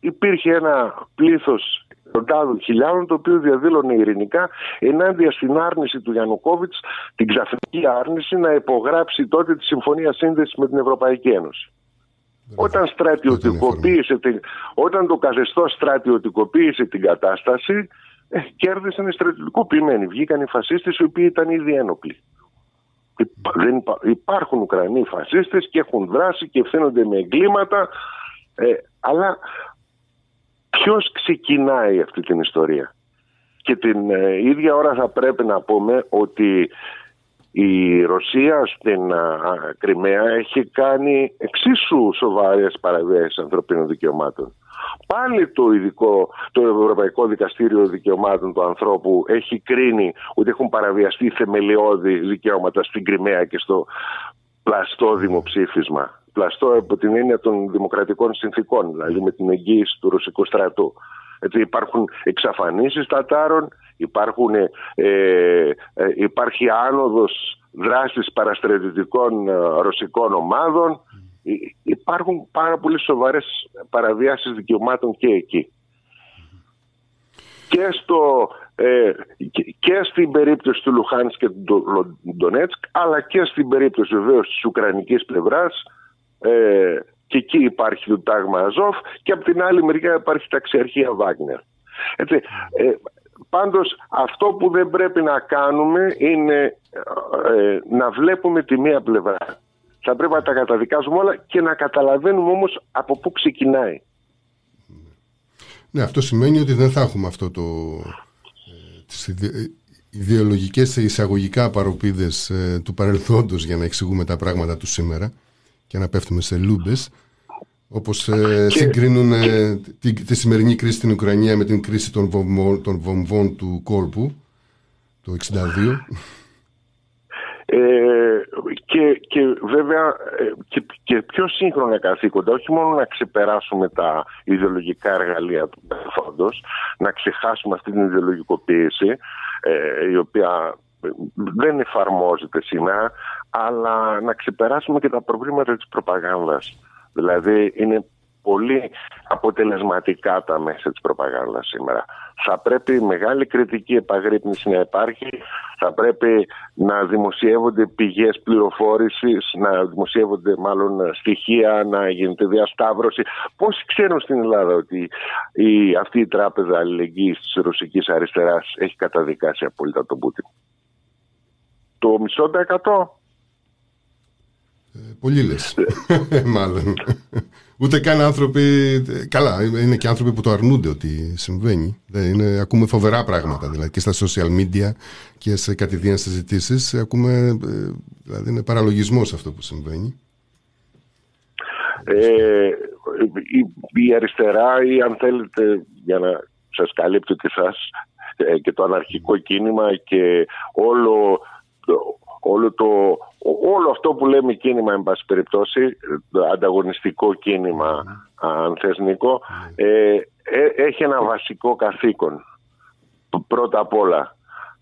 υπήρχε ένα πλήθος εκατοντάδων χιλιάδων, το οποίο διαδήλωνε ειρηνικά ενάντια στην άρνηση του Γιαννουκόβιτς, την ξαφνική άρνηση να υπογράψει τότε τη Συμφωνία Σύνδεσης με την Ευρωπαϊκή Ένωση. Όταν, στρατιωτικοποίησε την, όταν το καθεστώς στρατιωτικοποίησε την κατάσταση, ε, κέρδισαν οι στρατιωτικοποιημένοι. Βγήκαν οι φασίστες οι οποίοι ήταν ήδη ένοπλοι. Δεν υπάρχουν Ουκρανοί φασίστες και έχουν δράσει και ευθύνονται με εγκλήματα ε, αλλά ποιος ξεκινάει αυτή την ιστορία; Και την ε, ίδια ώρα θα πρέπει να πούμε ότι η Ρωσία στην α, Κρυμαία έχει κάνει εξίσου σοβαρές παραβιάσεις ανθρωπίνων δικαιωμάτων. Πάλι το ειδικό, το Ευρωπαϊκό Δικαστήριο Δικαιωμάτων του Ανθρώπου έχει κρίνει ότι έχουν παραβιαστεί θεμελιώδη δικαιώματα στην Κρυμαία και στο πλαστό δημοψήφισμα πλαστό από την έννοια των δημοκρατικών συνθήκων, δηλαδή με την εγγύηση του ρωσικού στρατού. Έτσι υπάρχουν εξαφανίσεις Τατάρων, υπάρχουν, ε, ε, υπάρχει άνοδος δράσης παραστρατητικών ε, ρωσικών ομάδων, υπάρχουν πάρα πολύ σοβαρές παραβιάσεις δικαιωμάτων και εκεί. Και, στο, ε, και, στην περίπτωση του Λουχάνης και του Ντονέτσκ αλλά και στην περίπτωση βεβαίως της Ουκρανικής πλευράς ε, και εκεί υπάρχει το τάγμα Αζόφ και από την άλλη μεριά υπάρχει ταξιαρχία Βάγνερ. Έτσι, ε, πάντως αυτό που δεν πρέπει να κάνουμε είναι ε, να βλέπουμε τη μία πλευρά. Θα πρέπει να τα καταδικάζουμε όλα και να καταλαβαίνουμε όμως από πού ξεκινάει. Ναι, αυτό σημαίνει ότι δεν θα έχουμε αυτό το... Ε, τις ιδεολογικές εισαγωγικά παροπίδες ε, του παρελθόντος για να εξηγούμε τα πράγματα του σήμερα και να πέφτουμε σε λούμπες όπως ε, συγκρίνουν ε, τη, τη, σημερινή κρίση στην Ουκρανία με την κρίση των, βομβών, των βομβών του κόλπου το 1962 ε, και, και βέβαια ε, και, και πιο σύγχρονα καθήκοντα όχι μόνο να ξεπεράσουμε τα ιδεολογικά εργαλεία του παρελθόντος να ξεχάσουμε αυτή την ιδεολογικοποίηση ε, η οποία δεν εφαρμόζεται σήμερα αλλά να ξεπεράσουμε και τα προβλήματα της προπαγάνδας. Δηλαδή είναι πολύ αποτελεσματικά τα μέσα της προπαγάνδας σήμερα. Θα πρέπει μεγάλη κριτική επαγρύπνηση να υπάρχει, θα πρέπει να δημοσιεύονται πηγές πληροφόρησης, να δημοσιεύονται μάλλον στοιχεία, να γίνεται διασταύρωση. Πόσοι ξέρουν στην Ελλάδα ότι η, αυτή η τράπεζα αλληλεγγύης της ρωσικής αριστεράς έχει καταδικάσει απόλυτα τον Πούτιν; Το μισό τα εκατό; Πολύ λες. Μάλλον. Ούτε καν άνθρωποι. Καλά, είναι και άνθρωποι που το αρνούνται ότι συμβαίνει. Δεν είναι, ακούμε φοβερά πράγματα. Δηλαδή και στα social media και σε κατηδίαν συζητήσεις. Ακούμε. ε, Δηλαδή είναι παραλογισμός αυτό που συμβαίνει. Ε, η, η αριστερά ή αν θέλετε για να σας καλύπτω και σας ε, και το αναρχικό κίνημα και όλο, το- όλο, το, όλο αυτό που λέμε κίνημα εν πάση περιπτώσει το ανταγωνιστικό κίνημα αν θες Νίκο ε, ε, έχει ένα βασικό καθήκον. Πρώτα απ' όλα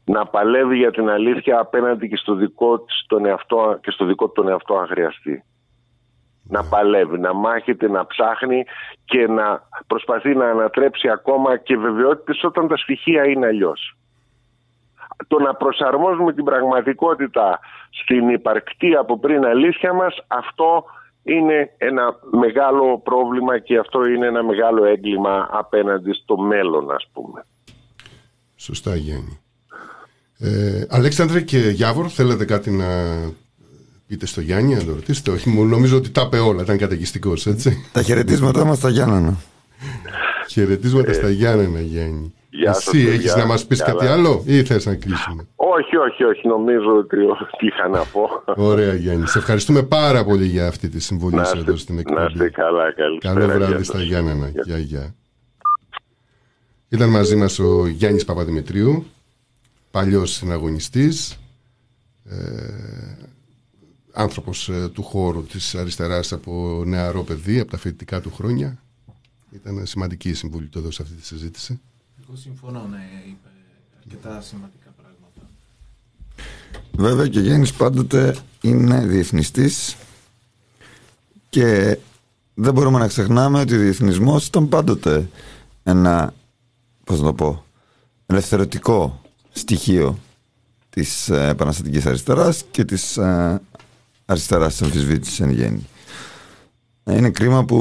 να παλεύει για την αλήθεια απέναντι και στο δικό, της τον εαυτό, και στο δικό του τον εαυτό αν χρειαστεί. Να παλεύει, να μάχεται, να ψάχνει και να προσπαθεί να ανατρέψει ακόμα και βεβαιότητες όταν τα στοιχεία είναι αλλιώς. Το να προσαρμόζουμε την πραγματικότητα στην υπαρκτή από πριν αλήθεια μας, αυτό είναι ένα μεγάλο πρόβλημα και αυτό είναι ένα μεγάλο έγκλημα απέναντι στο μέλλον ας πούμε. Σωστά, Γιάννη. Ε, Αλέξανδρε και Γιάβορ, θέλετε κάτι να πείτε στο Γιάννη, να το ρωτήσετε; Όχι, μου νομίζω ότι τα είπε όλα, ήταν καταιγιστικός, έτσι. Τα χαιρετίσματά μας στα Γιάννενα. Χαιρετίσματα στα Γιάννενα, Γιάννη. Γεια σας, Εσύ παιδιά. έχεις να μας πεις Καλά. κάτι άλλο ή θες να κλείσουμε; Όχι, όχι, όχι, νομίζω ότι ό,τι είχα να πω. Ωραία, Γιάννη. Σε ευχαριστούμε πάρα πολύ για αυτή τη συμβολή Να σου είστε- εδώ στην Να εκπομπή. είστε καλά, καλησπέρα. Καλό βράδυ γεια στα σας. Γιάννενα. Γεια, γεια. Ήταν μαζί μας ο Γιάννης Παπαδημητρίου, παλιός συναγωνιστής, ε, άνθρωπος ε, του χώρου της αριστεράς από νεαρό παιδί, από τα φοιτητικά του χρόνια. Ήταν σημαντική η συμβολή του εδώ σε αυτή τη συζήτηση. Εγώ συμφωνώ, ναι, είπε αρκετά σημαντικά πράγματα. Βέβαια και ο Γιάννης πάντοτε είναι διεθνιστής και δεν μπορούμε να ξεχνάμε ότι ο διεθνισμός ήταν πάντοτε ένα, πώς να το πω, ελευθερωτικό στοιχείο της ε, επαναστατικής αριστεράς και της ε, αριστεράς της αμφισβήτησης εν γέννη. Ε, Είναι κρίμα που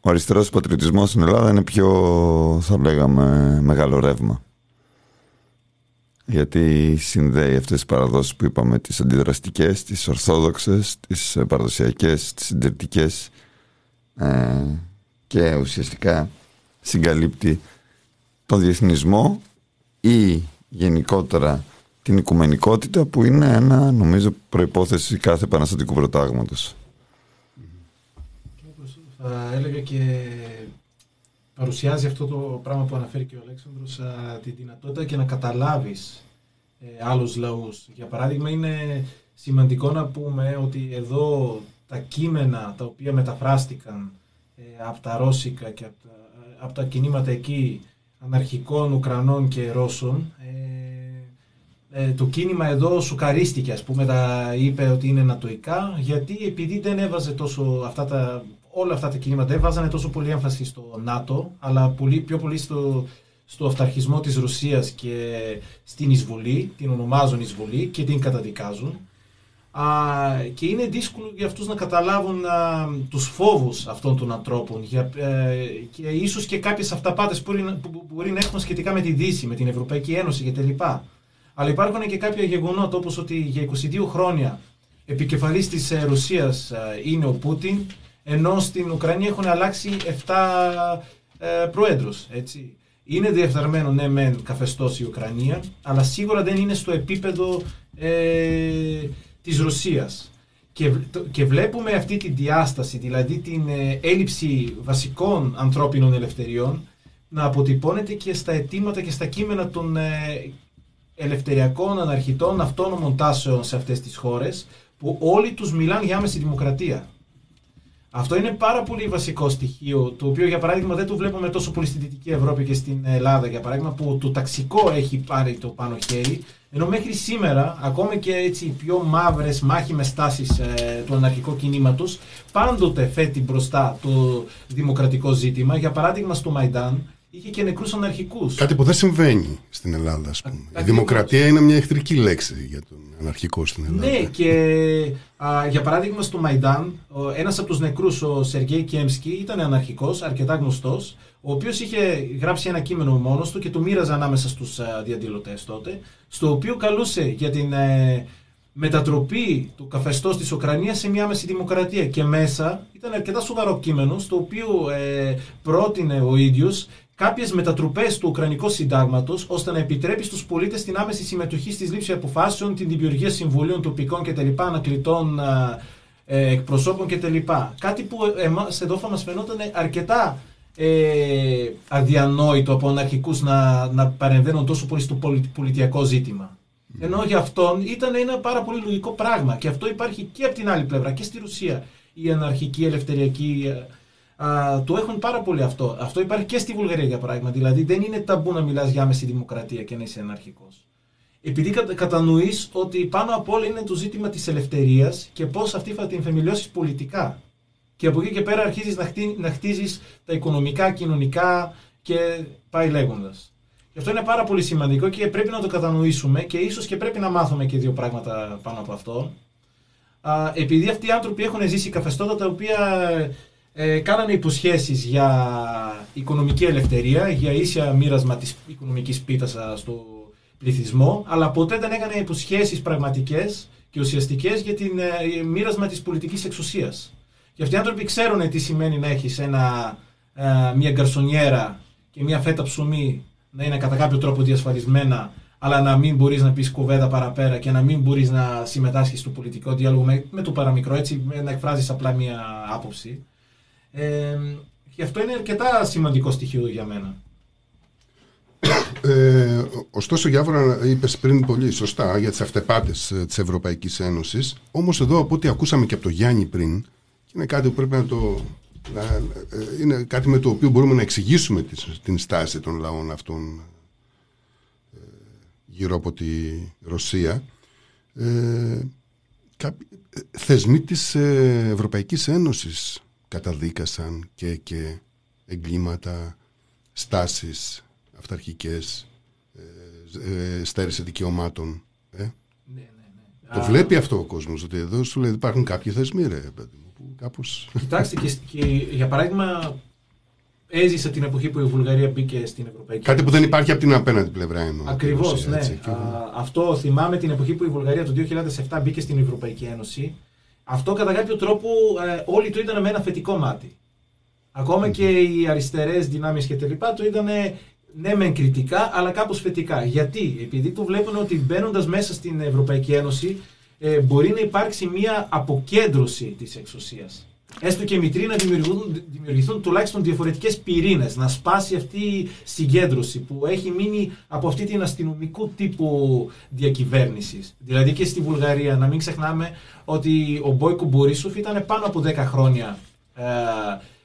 ο αριστερός πατριωτισμός στην Ελλάδα είναι πιο, θα λέγαμε, μεγάλο ρεύμα γιατί συνδέει αυτές τις παραδόσεις που είπαμε τις αντιδραστικές, τις ορθόδοξες, τις ε, παραδοσιακές, τις συντηρητικές ε, και ουσιαστικά συγκαλύπτει τον διεθνισμό ή γενικότερα την οικουμενικότητα που είναι ένα νομίζω προϋπόθεση κάθε επαναστατικού προτάγματος. Θα έλεγα και παρουσιάζει αυτό το πράγμα που αναφέρει και ο Αλέξανδρος α, τη δυνατότητα και να καταλάβεις ε, άλλους λαούς. Για παράδειγμα είναι σημαντικό να πούμε ότι εδώ τα κείμενα τα οποία μεταφράστηκαν ε, από τα Ρώσικα και από τα, από τα κινήματα εκεί αναρχικών Ουκρανών και Ρώσων ε, ε, το κίνημα εδώ σουκαρίστηκε ας πούμε τα είπε ότι είναι νατοικά γιατί επειδή δεν έβαζε τόσο αυτά τα όλα αυτά τα κινήματα δεν βάζανε τόσο πολύ έμφαση στο ΝΑΤΟ αλλά πολύ, πιο πολύ στο, στο αυταρχισμό της Ρωσίας και στην εισβολή, την ονομάζουν εισβολή και την καταδικάζουν. Α, και είναι δύσκολο για αυτούς να καταλάβουν α, τους φόβους αυτών των ανθρώπων. Για, ε, και ίσως και κάποιες αυταπάτες που, μπορεί να- που- που μπορεί να έχουν σχετικά με τη Δύση, με την Ευρωπαϊκή Ένωση κτλ. Αλλά υπάρχουν και κάποια γεγονότα όπως ότι για 22 χρόνια επικεφαλής της ε, Ρωσίας ε, είναι ο Πούτιν ενώ στην Ουκρανία έχουν αλλάξει 7 ε, προέδρους. Έτσι. Είναι διεφθαρμένο ναι μεν καθεστώς η Ουκρανία αλλά σίγουρα δεν είναι στο επίπεδο ε, της Ρωσίας. Και, β- το- και βλέπουμε αυτή τη διάσταση, δηλαδή την ε, έλλειψη βασικών ανθρώπινων ελευθεριών να αποτυπώνεται και στα αιτήματα και στα κείμενα των ε, ελευθεριακών, αναρχιτών, αυτόνομων τάσεων σε αυτές τις χώρες που όλοι τους μιλάνε για άμεση δημοκρατία. Αυτό είναι πάρα πολύ βασικό στοιχείο, το οποίο για παράδειγμα δεν το βλέπουμε τόσο πολύ στη Δυτική Ευρώπη και στην Ελλάδα, για παράδειγμα, που το ταξικό έχει πάρει το πάνω χέρι Ενώ μέχρι σήμερα, ακόμη και έτσι οι πιο μαύρες μάχημες στάσεις ε, του αναρχικού κινήματος, πάντοτε φέτει μπροστά το δημοκρατικό ζήτημα. Για παράδειγμα στο Μαϊντάν, είχε και νεκρούς αναρχικούς. Κάτι που δεν συμβαίνει στην Ελλάδα, ας πούμε. Η δημοκρατία είναι μια εχθρική λέξη για τον αναρχικό στην Ελλάδα. Ναι, και α, για παράδειγμα στο Μαϊντάν, ο, ένας από τους νεκρούς, ο Σεργέη Κέμσκι, ήταν αναρχικός, αρκετά γνωστός, ο οποίος είχε γράψει ένα κείμενο μόνος του και το μοίραζε ανάμεσα στους α, διαδηλωτές τότε, στο οποίο καλούσε για την ε, μετατροπή του καθεστώς της Ουκρανίας σε μια άμεση δημοκρατία. Και μέσα ήταν αρκετά σοβαρό κείμενο, στο οποίο ε, πρότεινε ο ίδιος κάποιες μετατροπές του Ουκρανικού Συντάγματος ώστε να επιτρέπει στους πολίτες την άμεση συμμετοχή στη λήψη αποφάσεων, την δημιουργία συμβουλίων τοπικών κτλ., ανακλητών ε, εκπροσώπων κτλ. Κάτι που εμάς εδώ θα μας φαινόταν αρκετά ε, αδιανόητο από αναρχικούς να, να παρεμβαίνουν τόσο πολύ στο πολιτιακό ζήτημα. Ενώ για αυτόν ήταν ένα πάρα πολύ λογικό πράγμα και αυτό υπάρχει και από την άλλη πλευρά και στη Ρωσία. Η αναρχική ελευθεριακή ε, α, το έχουν πάρα πολύ αυτό. Αυτό υπάρχει και στη Βουλγαρία για παράδειγμα. Δηλαδή δεν είναι ταμπού να μιλάς για άμεση δημοκρατία και να είσαι αναρχικός. Επειδή κατα, κατανοείς ότι πάνω απ' όλα είναι το ζήτημα της ελευθερίας και πώς αυτή θα την θεμελιώσεις πολιτικά. Και από εκεί και πέρα αρχίζεις να, χτί, να χτίζεις τα οικονομικά, κοινωνικά και πάει λέγοντας. Γι' αυτό είναι πάρα πολύ σημαντικό και πρέπει να το κατανοήσουμε και ίσως και πρέπει να μάθουμε και δύο πράγματα πάνω από αυτό. Α, επειδή αυτοί οι άνθρωποι έχουν ζήσει καθεστώτα τα οποία ε, κάνανε υποσχέσεις για οικονομική ελευθερία, για ίσια μοίρασμα της οικονομικής πίτας στο πληθυσμό, αλλά ποτέ δεν έκανε υποσχέσεις πραγματικές και ουσιαστικές για την ε, μοίρασμα της πολιτικής εξουσίας. Και αυτοί οι άνθρωποι ξέρουν τι σημαίνει να έχεις ένα, ε, μια γκαρσονιέρα και μια φέτα ψωμί να είναι κατά κάποιο τρόπο διασφαλισμένα αλλά να μην μπορείς να πεις κουβέντα παραπέρα και να μην μπορείς να συμμετάσχεις στο πολιτικό διάλογο με, με το παραμικρό, έτσι να εκφράζεις απλά μια άποψη. Ε, και αυτό είναι αρκετά σημαντικό στοιχείο για μένα. Ε, ωστόσο, Γιάβορα, είπες πριν πολύ σωστά για τις αυτεπάτες της Ευρωπαϊκής Ένωσης. Όμως, εδώ από ό,τι ακούσαμε και από το Γιάννη πριν, είναι κάτι που πρέπει να το. Να, ε, είναι κάτι με το οποίο μπορούμε να εξηγήσουμε την στάση των λαών αυτών ε, γύρω από τη Ρωσία. Ε, θεσμοί της Ευρωπαϊκής Ένωσης καταδίκασαν και, και εγκλήματα, στάσεις αυταρχικές, ε, ε, στέρηση δικαιωμάτων. Ε. Ναι, ναι, ναι. Το βλέπει αυτό ο κόσμος, ότι εδώ σου λέει υπάρχουν κάποιοι θεσμοί ρε, που κάπως... Κοιτάξτε και, και για παράδειγμα έζησε την εποχή που η Βουλγαρία μπήκε στην Ευρωπαϊκή Κάτι που δεν υπάρχει από την απέναντι πλευρά εννοώ. Ακριβώς, ναι. Α, αυτό θυμάμαι την εποχή που η Βουλγαρία το 2007 μπήκε στην Ευρωπαϊκή Ένωση αυτό κατά κάποιο τρόπο ε, όλοι το είδαν με ένα θετικό μάτι. Ακόμα και οι αριστερές δυνάμεις και τα λοιπά το είδαν ναι μεν κριτικά αλλά κάπως θετικά. Γιατί, επειδή το βλέπουν ότι μπαίνοντας μέσα στην Ευρωπαϊκή Ένωση ε, μπορεί να υπάρξει μια αποκέντρωση της εξουσίας. Έστω και μικροί να δημιουργηθούν, δημιουργηθούν τουλάχιστον διαφορετικές πυρήνες, να σπάσει αυτή η συγκέντρωση που έχει μείνει από αυτή την αστυνομικού τύπου διακυβέρνησης. Δηλαδή και στη Βουλγαρία, να μην ξεχνάμε ότι ο Μπόικο Μπορίσοφ ήταν πάνω από 10 χρόνια ε,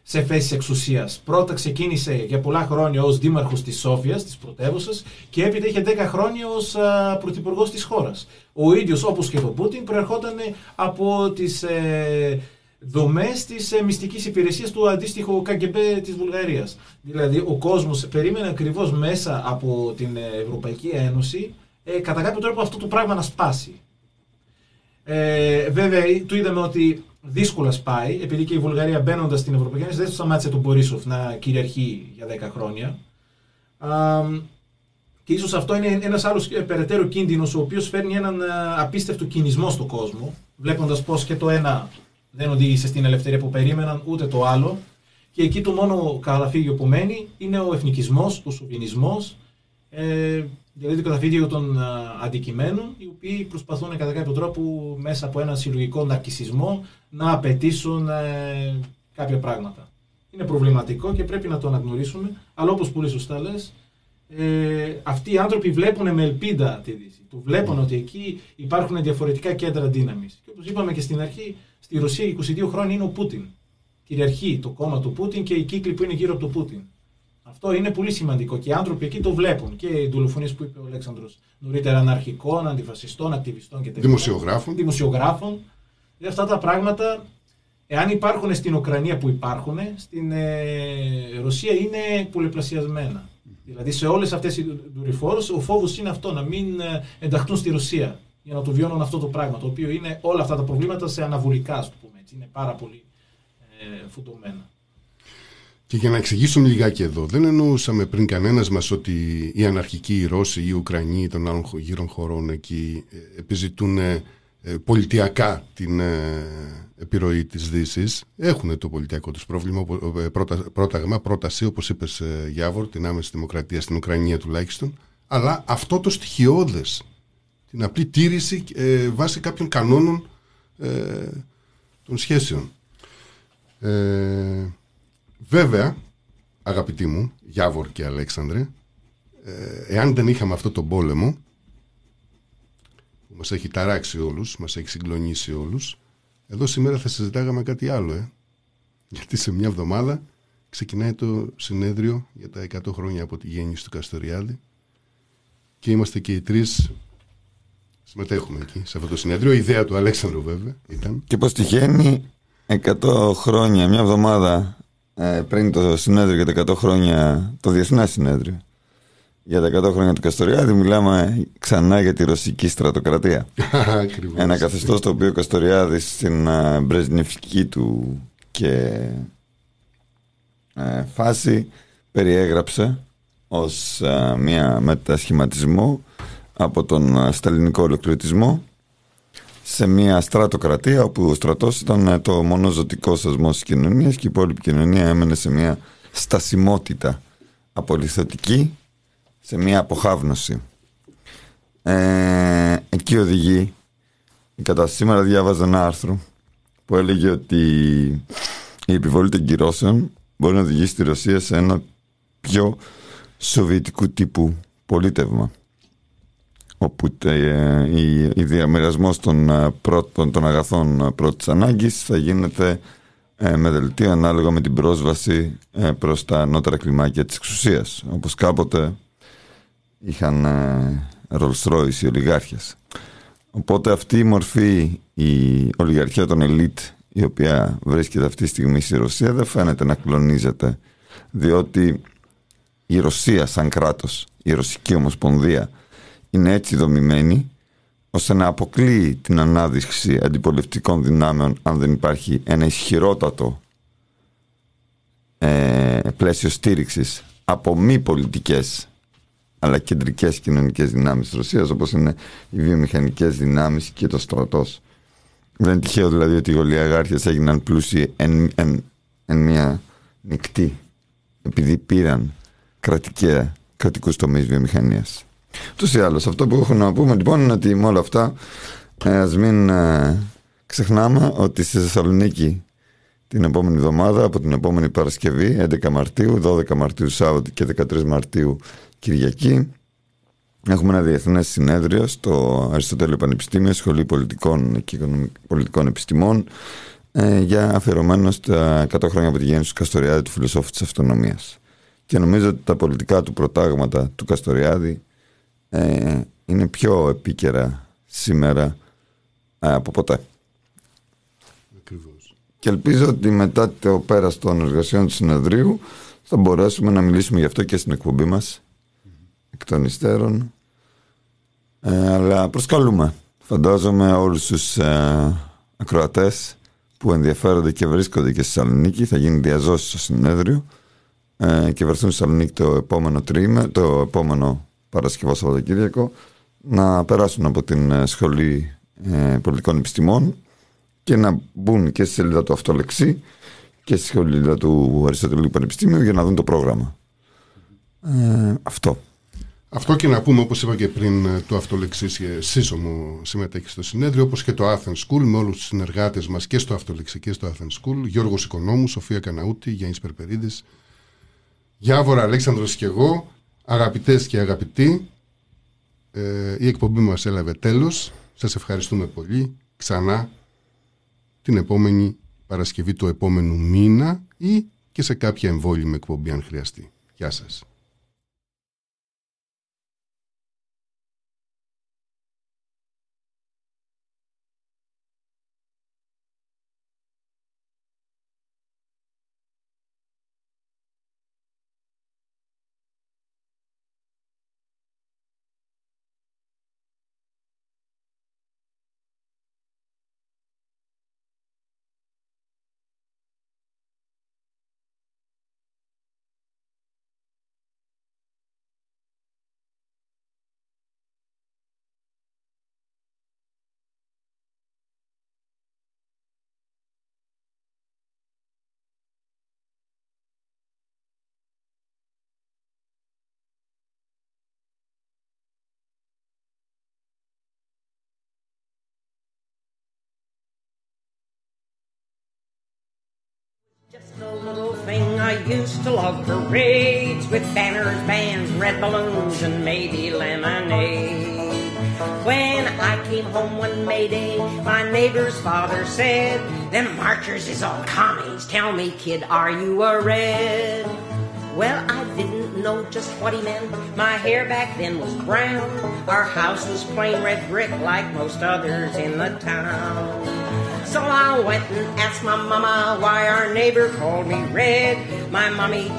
σε θέσεις εξουσίας. Πρώτα ξεκίνησε για πολλά χρόνια ως δήμαρχος της Σόφια, της πρωτεύουσας, και έπειτα είχε 10 χρόνια ως πρωθυπουργός της χώρας. Ο ίδιος, όπως και το Πούτιν, προερχόταν από τις. Ε, δομές της ε, μυστικής υπηρεσίας του αντίστοιχου ΚΑΚΕΜΠ της Βουλγαρίας. Δηλαδή, ο κόσμος περίμενε ακριβώς μέσα από την ε, Ευρωπαϊκή Ένωση ε, κατά κάποιο τρόπο αυτό το πράγμα να σπάσει. Ε, βέβαια, του είδαμε ότι δύσκολα σπάει, επειδή και η Βουλγαρία μπαίνοντας στην Ευρωπαϊκή Ένωση δεν σταμάτησε τον Μπορίσοφ να κυριαρχεί για 10 χρόνια. Α, και ίσως αυτό είναι ένας άλλος ε, περαιτέρω κίνδυνος, ο οποίος φέρνει έναν απίστευτο κινησμό στον κόσμο, βλέποντας πώ και το ένα δεν οδήγησε στην ελευθερία που περίμεναν ούτε το άλλο. Και εκεί το μόνο καταφύγιο που μένει είναι ο εθνικισμός, ο σουβινισμός, ε, δηλαδή το καταφύγιο των α, αντικειμένων, οι οποίοι προσπαθούν κατά κάποιο τρόπο μέσα από ένα συλλογικό ναρκισισμό να απαιτήσουν ε, κάποια πράγματα. Είναι προβληματικό και πρέπει να το αναγνωρίσουμε, αλλά όπως πολύ σωστά λες, ε, αυτοί οι άνθρωποι βλέπουν με ελπίδα τη Δύση. Του βλέπουν ότι εκεί υπάρχουν διαφορετικά κέντρα δύναμης. Και όπως είπαμε και στην αρχή, Στη Ρωσία 22 χρόνια είναι ο Πούτιν. Κυριαρχεί το κόμμα του Πούτιν και οι κύκλοι που είναι γύρω από τον Πούτιν. Αυτό είναι πολύ σημαντικό και οι άνθρωποι εκεί το βλέπουν. Και οι δολοφονίες που είπε ο Αλέξανδρος νωρίτερα αναρχικών, αντιφασιστών, ακτιβιστών και τέτοια. Δημοσιογράφων. Δημοσιογράφων. Δηλαδή αυτά τα πράγματα, εάν υπάρχουν στην Ουκρανία που υπάρχουν, στην ε, Ρωσία είναι πολυπλασιασμένα. Δηλαδή σε όλες αυτές τι δορυφόρους ο φόβος είναι αυτό, να μην ε, ενταχθούν στη Ρωσία για να το βιώνουν αυτό το πράγμα. Το οποίο είναι όλα αυτά τα προβλήματα σε αναβολικά, ας το πούμε έτσι. Είναι πάρα πολύ ε, φουντωμένα. Και για να εξηγήσουμε λιγάκι εδώ, δεν εννοούσαμε πριν κανένας μας ότι οι αναρχικοί, οι Ρώσοι, οι Ουκρανοί των άλλων χω- γύρων χωρών εκεί ε, επιζητούν ε, πολιτιακά την ε, επιρροή της δύσης. Έχουν το πολιτιακό τους πρόβλημα, οπο- ε, πρώτα, πρόταγμα, πρόταση, όπως είπες ε, Γιάβορ, την άμεση δημοκρατία στην Ουκρανία τουλάχιστον, αλλά αυτό το στοιχειώδες, την απλή τήρηση ε, βάσει κάποιων κανόνων ε, των σχέσεων. Ε, βέβαια, αγαπητοί μου, Γιάβορ και Αλέξανδρε, ε, εάν δεν είχαμε αυτό τον πόλεμο, που μας έχει ταράξει όλους, μας έχει συγκλονίσει όλους, εδώ σήμερα θα συζητάγαμε κάτι άλλο, ε. Γιατί σε μια εβδομάδα ξεκινάει το συνέδριο για τα 100 χρόνια από τη γέννηση του Καστοριάδη και είμαστε και οι τρεις συμμετέχουμε εκεί, σε αυτό το συνέδριο. Η ιδέα του Αλέξανδρου βέβαια ήταν. Και πως τυχαίνει 100 χρόνια, μια εβδομάδα ε, πριν το συνέδριο για τα 100 χρόνια, το Διεθνές Συνέδριο για τα 100 χρόνια του Καστοριάδη, μιλάμε ξανά για τη ρωσική στρατοκρατία. Ακριβώς. Ένα καθεστώς το οποίο ο Καστοριάδης στην ε, μπρεσνιφική του και ε, φάση περιέγραψε ως ε, μια μετασχηματισμό από τον ε, σταλινικό ολοκληρωτισμό σε μια στρατοκρατία όπου ο στρατός ήταν ε, το μόνο ζωτικό σασμός της κοινωνίας και η υπόλοιπη κοινωνία έμενε σε μια στασιμότητα απολυθωτική, σε μια αποχάβνωση. Ε, εκεί οδηγεί κατά σήμερα διάβαζα ένα άρθρο που έλεγε ότι η επιβολή των κυρώσεων μπορεί να οδηγήσει τη Ρωσία σε ένα πιο σοβιετικού τύπου πολίτευμα όπου ε, η, η διαμοιρασμός των, ε, πρώτων, των αγαθών ε, πρώτης ανάγκης θα γίνεται ε, με δελτίο ανάλογα με την πρόσβαση ε, προς τα ανώτερα κλιμάκια της εξουσίας. Όπως κάποτε είχαν ε, Rolls Royce οι ολιγάρχες. Οπότε αυτή η μορφή η ολιγαρχία των ελίτ η οποία βρίσκεται αυτή τη στιγμή στη Ρωσία δεν φαίνεται να κλονίζεται διότι η Ρωσία σαν κράτος η Ρωσική Ομοσπονδία είναι έτσι δομημένη ώστε να αποκλείει την ανάδειξη αντιπολιτευτικών δυνάμεων αν δεν υπάρχει ένα ισχυρότατο ε, πλαίσιο στήριξης από μη πολιτικές αλλά κεντρικές κοινωνικές δυνάμεις της Ρωσίας όπως είναι οι βιομηχανικές δυνάμεις και το στρατός. Δεν είναι τυχαίο δηλαδή ότι οι γολιαγάρχες έγιναν πλούσιοι εν, εν, εν μια νυχτή επειδή πήραν κρατικέ, κρατικούς τομείς βιομηχανίας. Τους ή άλλως, αυτό που έχω να πούμε λοιπόν είναι ότι με όλα αυτά ε, ας μην ε, ξεχνάμε ότι στη Θεσσαλονίκη την επόμενη εβδομάδα, από την επόμενη Παρασκευή, 11 Μαρτίου, 12 Μαρτίου Σάββατο και 13 Μαρτίου Κυριακή, έχουμε ένα διεθνές συνέδριο στο Αριστοτέλειο Πανεπιστήμιο, Σχολή Πολιτικών και Οικονομικών- Πολιτικών Επιστημών, ε, για αφιερωμένο στα 100 χρόνια από τη γέννηση του Καστοριάδη, του φιλοσόφου της αυτονομίας. Και νομίζω ότι τα πολιτικά του προτάγματα του Καστοριάδη ε, είναι πιο επίκαιρα σήμερα ε, από ποτέ. Ακριβώς. Και ελπίζω ότι μετά το πέρας των εργασιών του συνεδρίου θα μπορέσουμε να μιλήσουμε γι' αυτό και στην εκπομπή μας εκ των υστέρων. Ε, αλλά προσκαλούμε. Φαντάζομαι όλους τους ε, ακροατές που ενδιαφέρονται και βρίσκονται και στη Θεσσαλονίκη θα γίνει διαζώσει στο συνέδριο ε, και βρεθούν στη Θεσσαλονίκη το επόμενο τρίμε, το επόμενο Παρασκευό Σαββατοκύριακο να περάσουν από την ε, Σχολή ε, Πολιτικών Επιστημών και να μπουν και στη σελίδα του Αυτολεξή και στη σελίδα του Αριστοτελείου Πανεπιστήμιου για να δουν το πρόγραμμα. Ε, αυτό. Αυτό και να πούμε, όπως είπα και πριν, ε, το αυτολεξής και σύσσωμο συμμετέχει στο συνέδριο, όπως και το Athens School, με όλους τους συνεργάτες μας και στο αυτολεξί και στο Athens School, Γιώργος Οικονόμου, Σοφία Καναούτη, Γιάννης Περπερίδης, Γιάβορα, Αλέξανδρος και εγώ, αγαπητές και αγαπητοί, ε, η εκπομπή μας έλαβε τέλος. Σας ευχαριστούμε πολύ. Ξανά την επόμενη Παρασκευή του επόμενου μήνα ή και σε κάποια εμβόλυμη εκπομπή αν χρειαστεί. Γεια σας. Little thing I used to love parades with banners, bands, red balloons, and maybe lemonade. When I came home one May Day, my neighbor's father said, Them marchers is all commies. Tell me, kid, are you a red? Well, I didn't know just what he meant. My hair back then was brown. Our house was plain red brick like most others in the town. So I went and asked my mama why our neighbor called me red. My mommy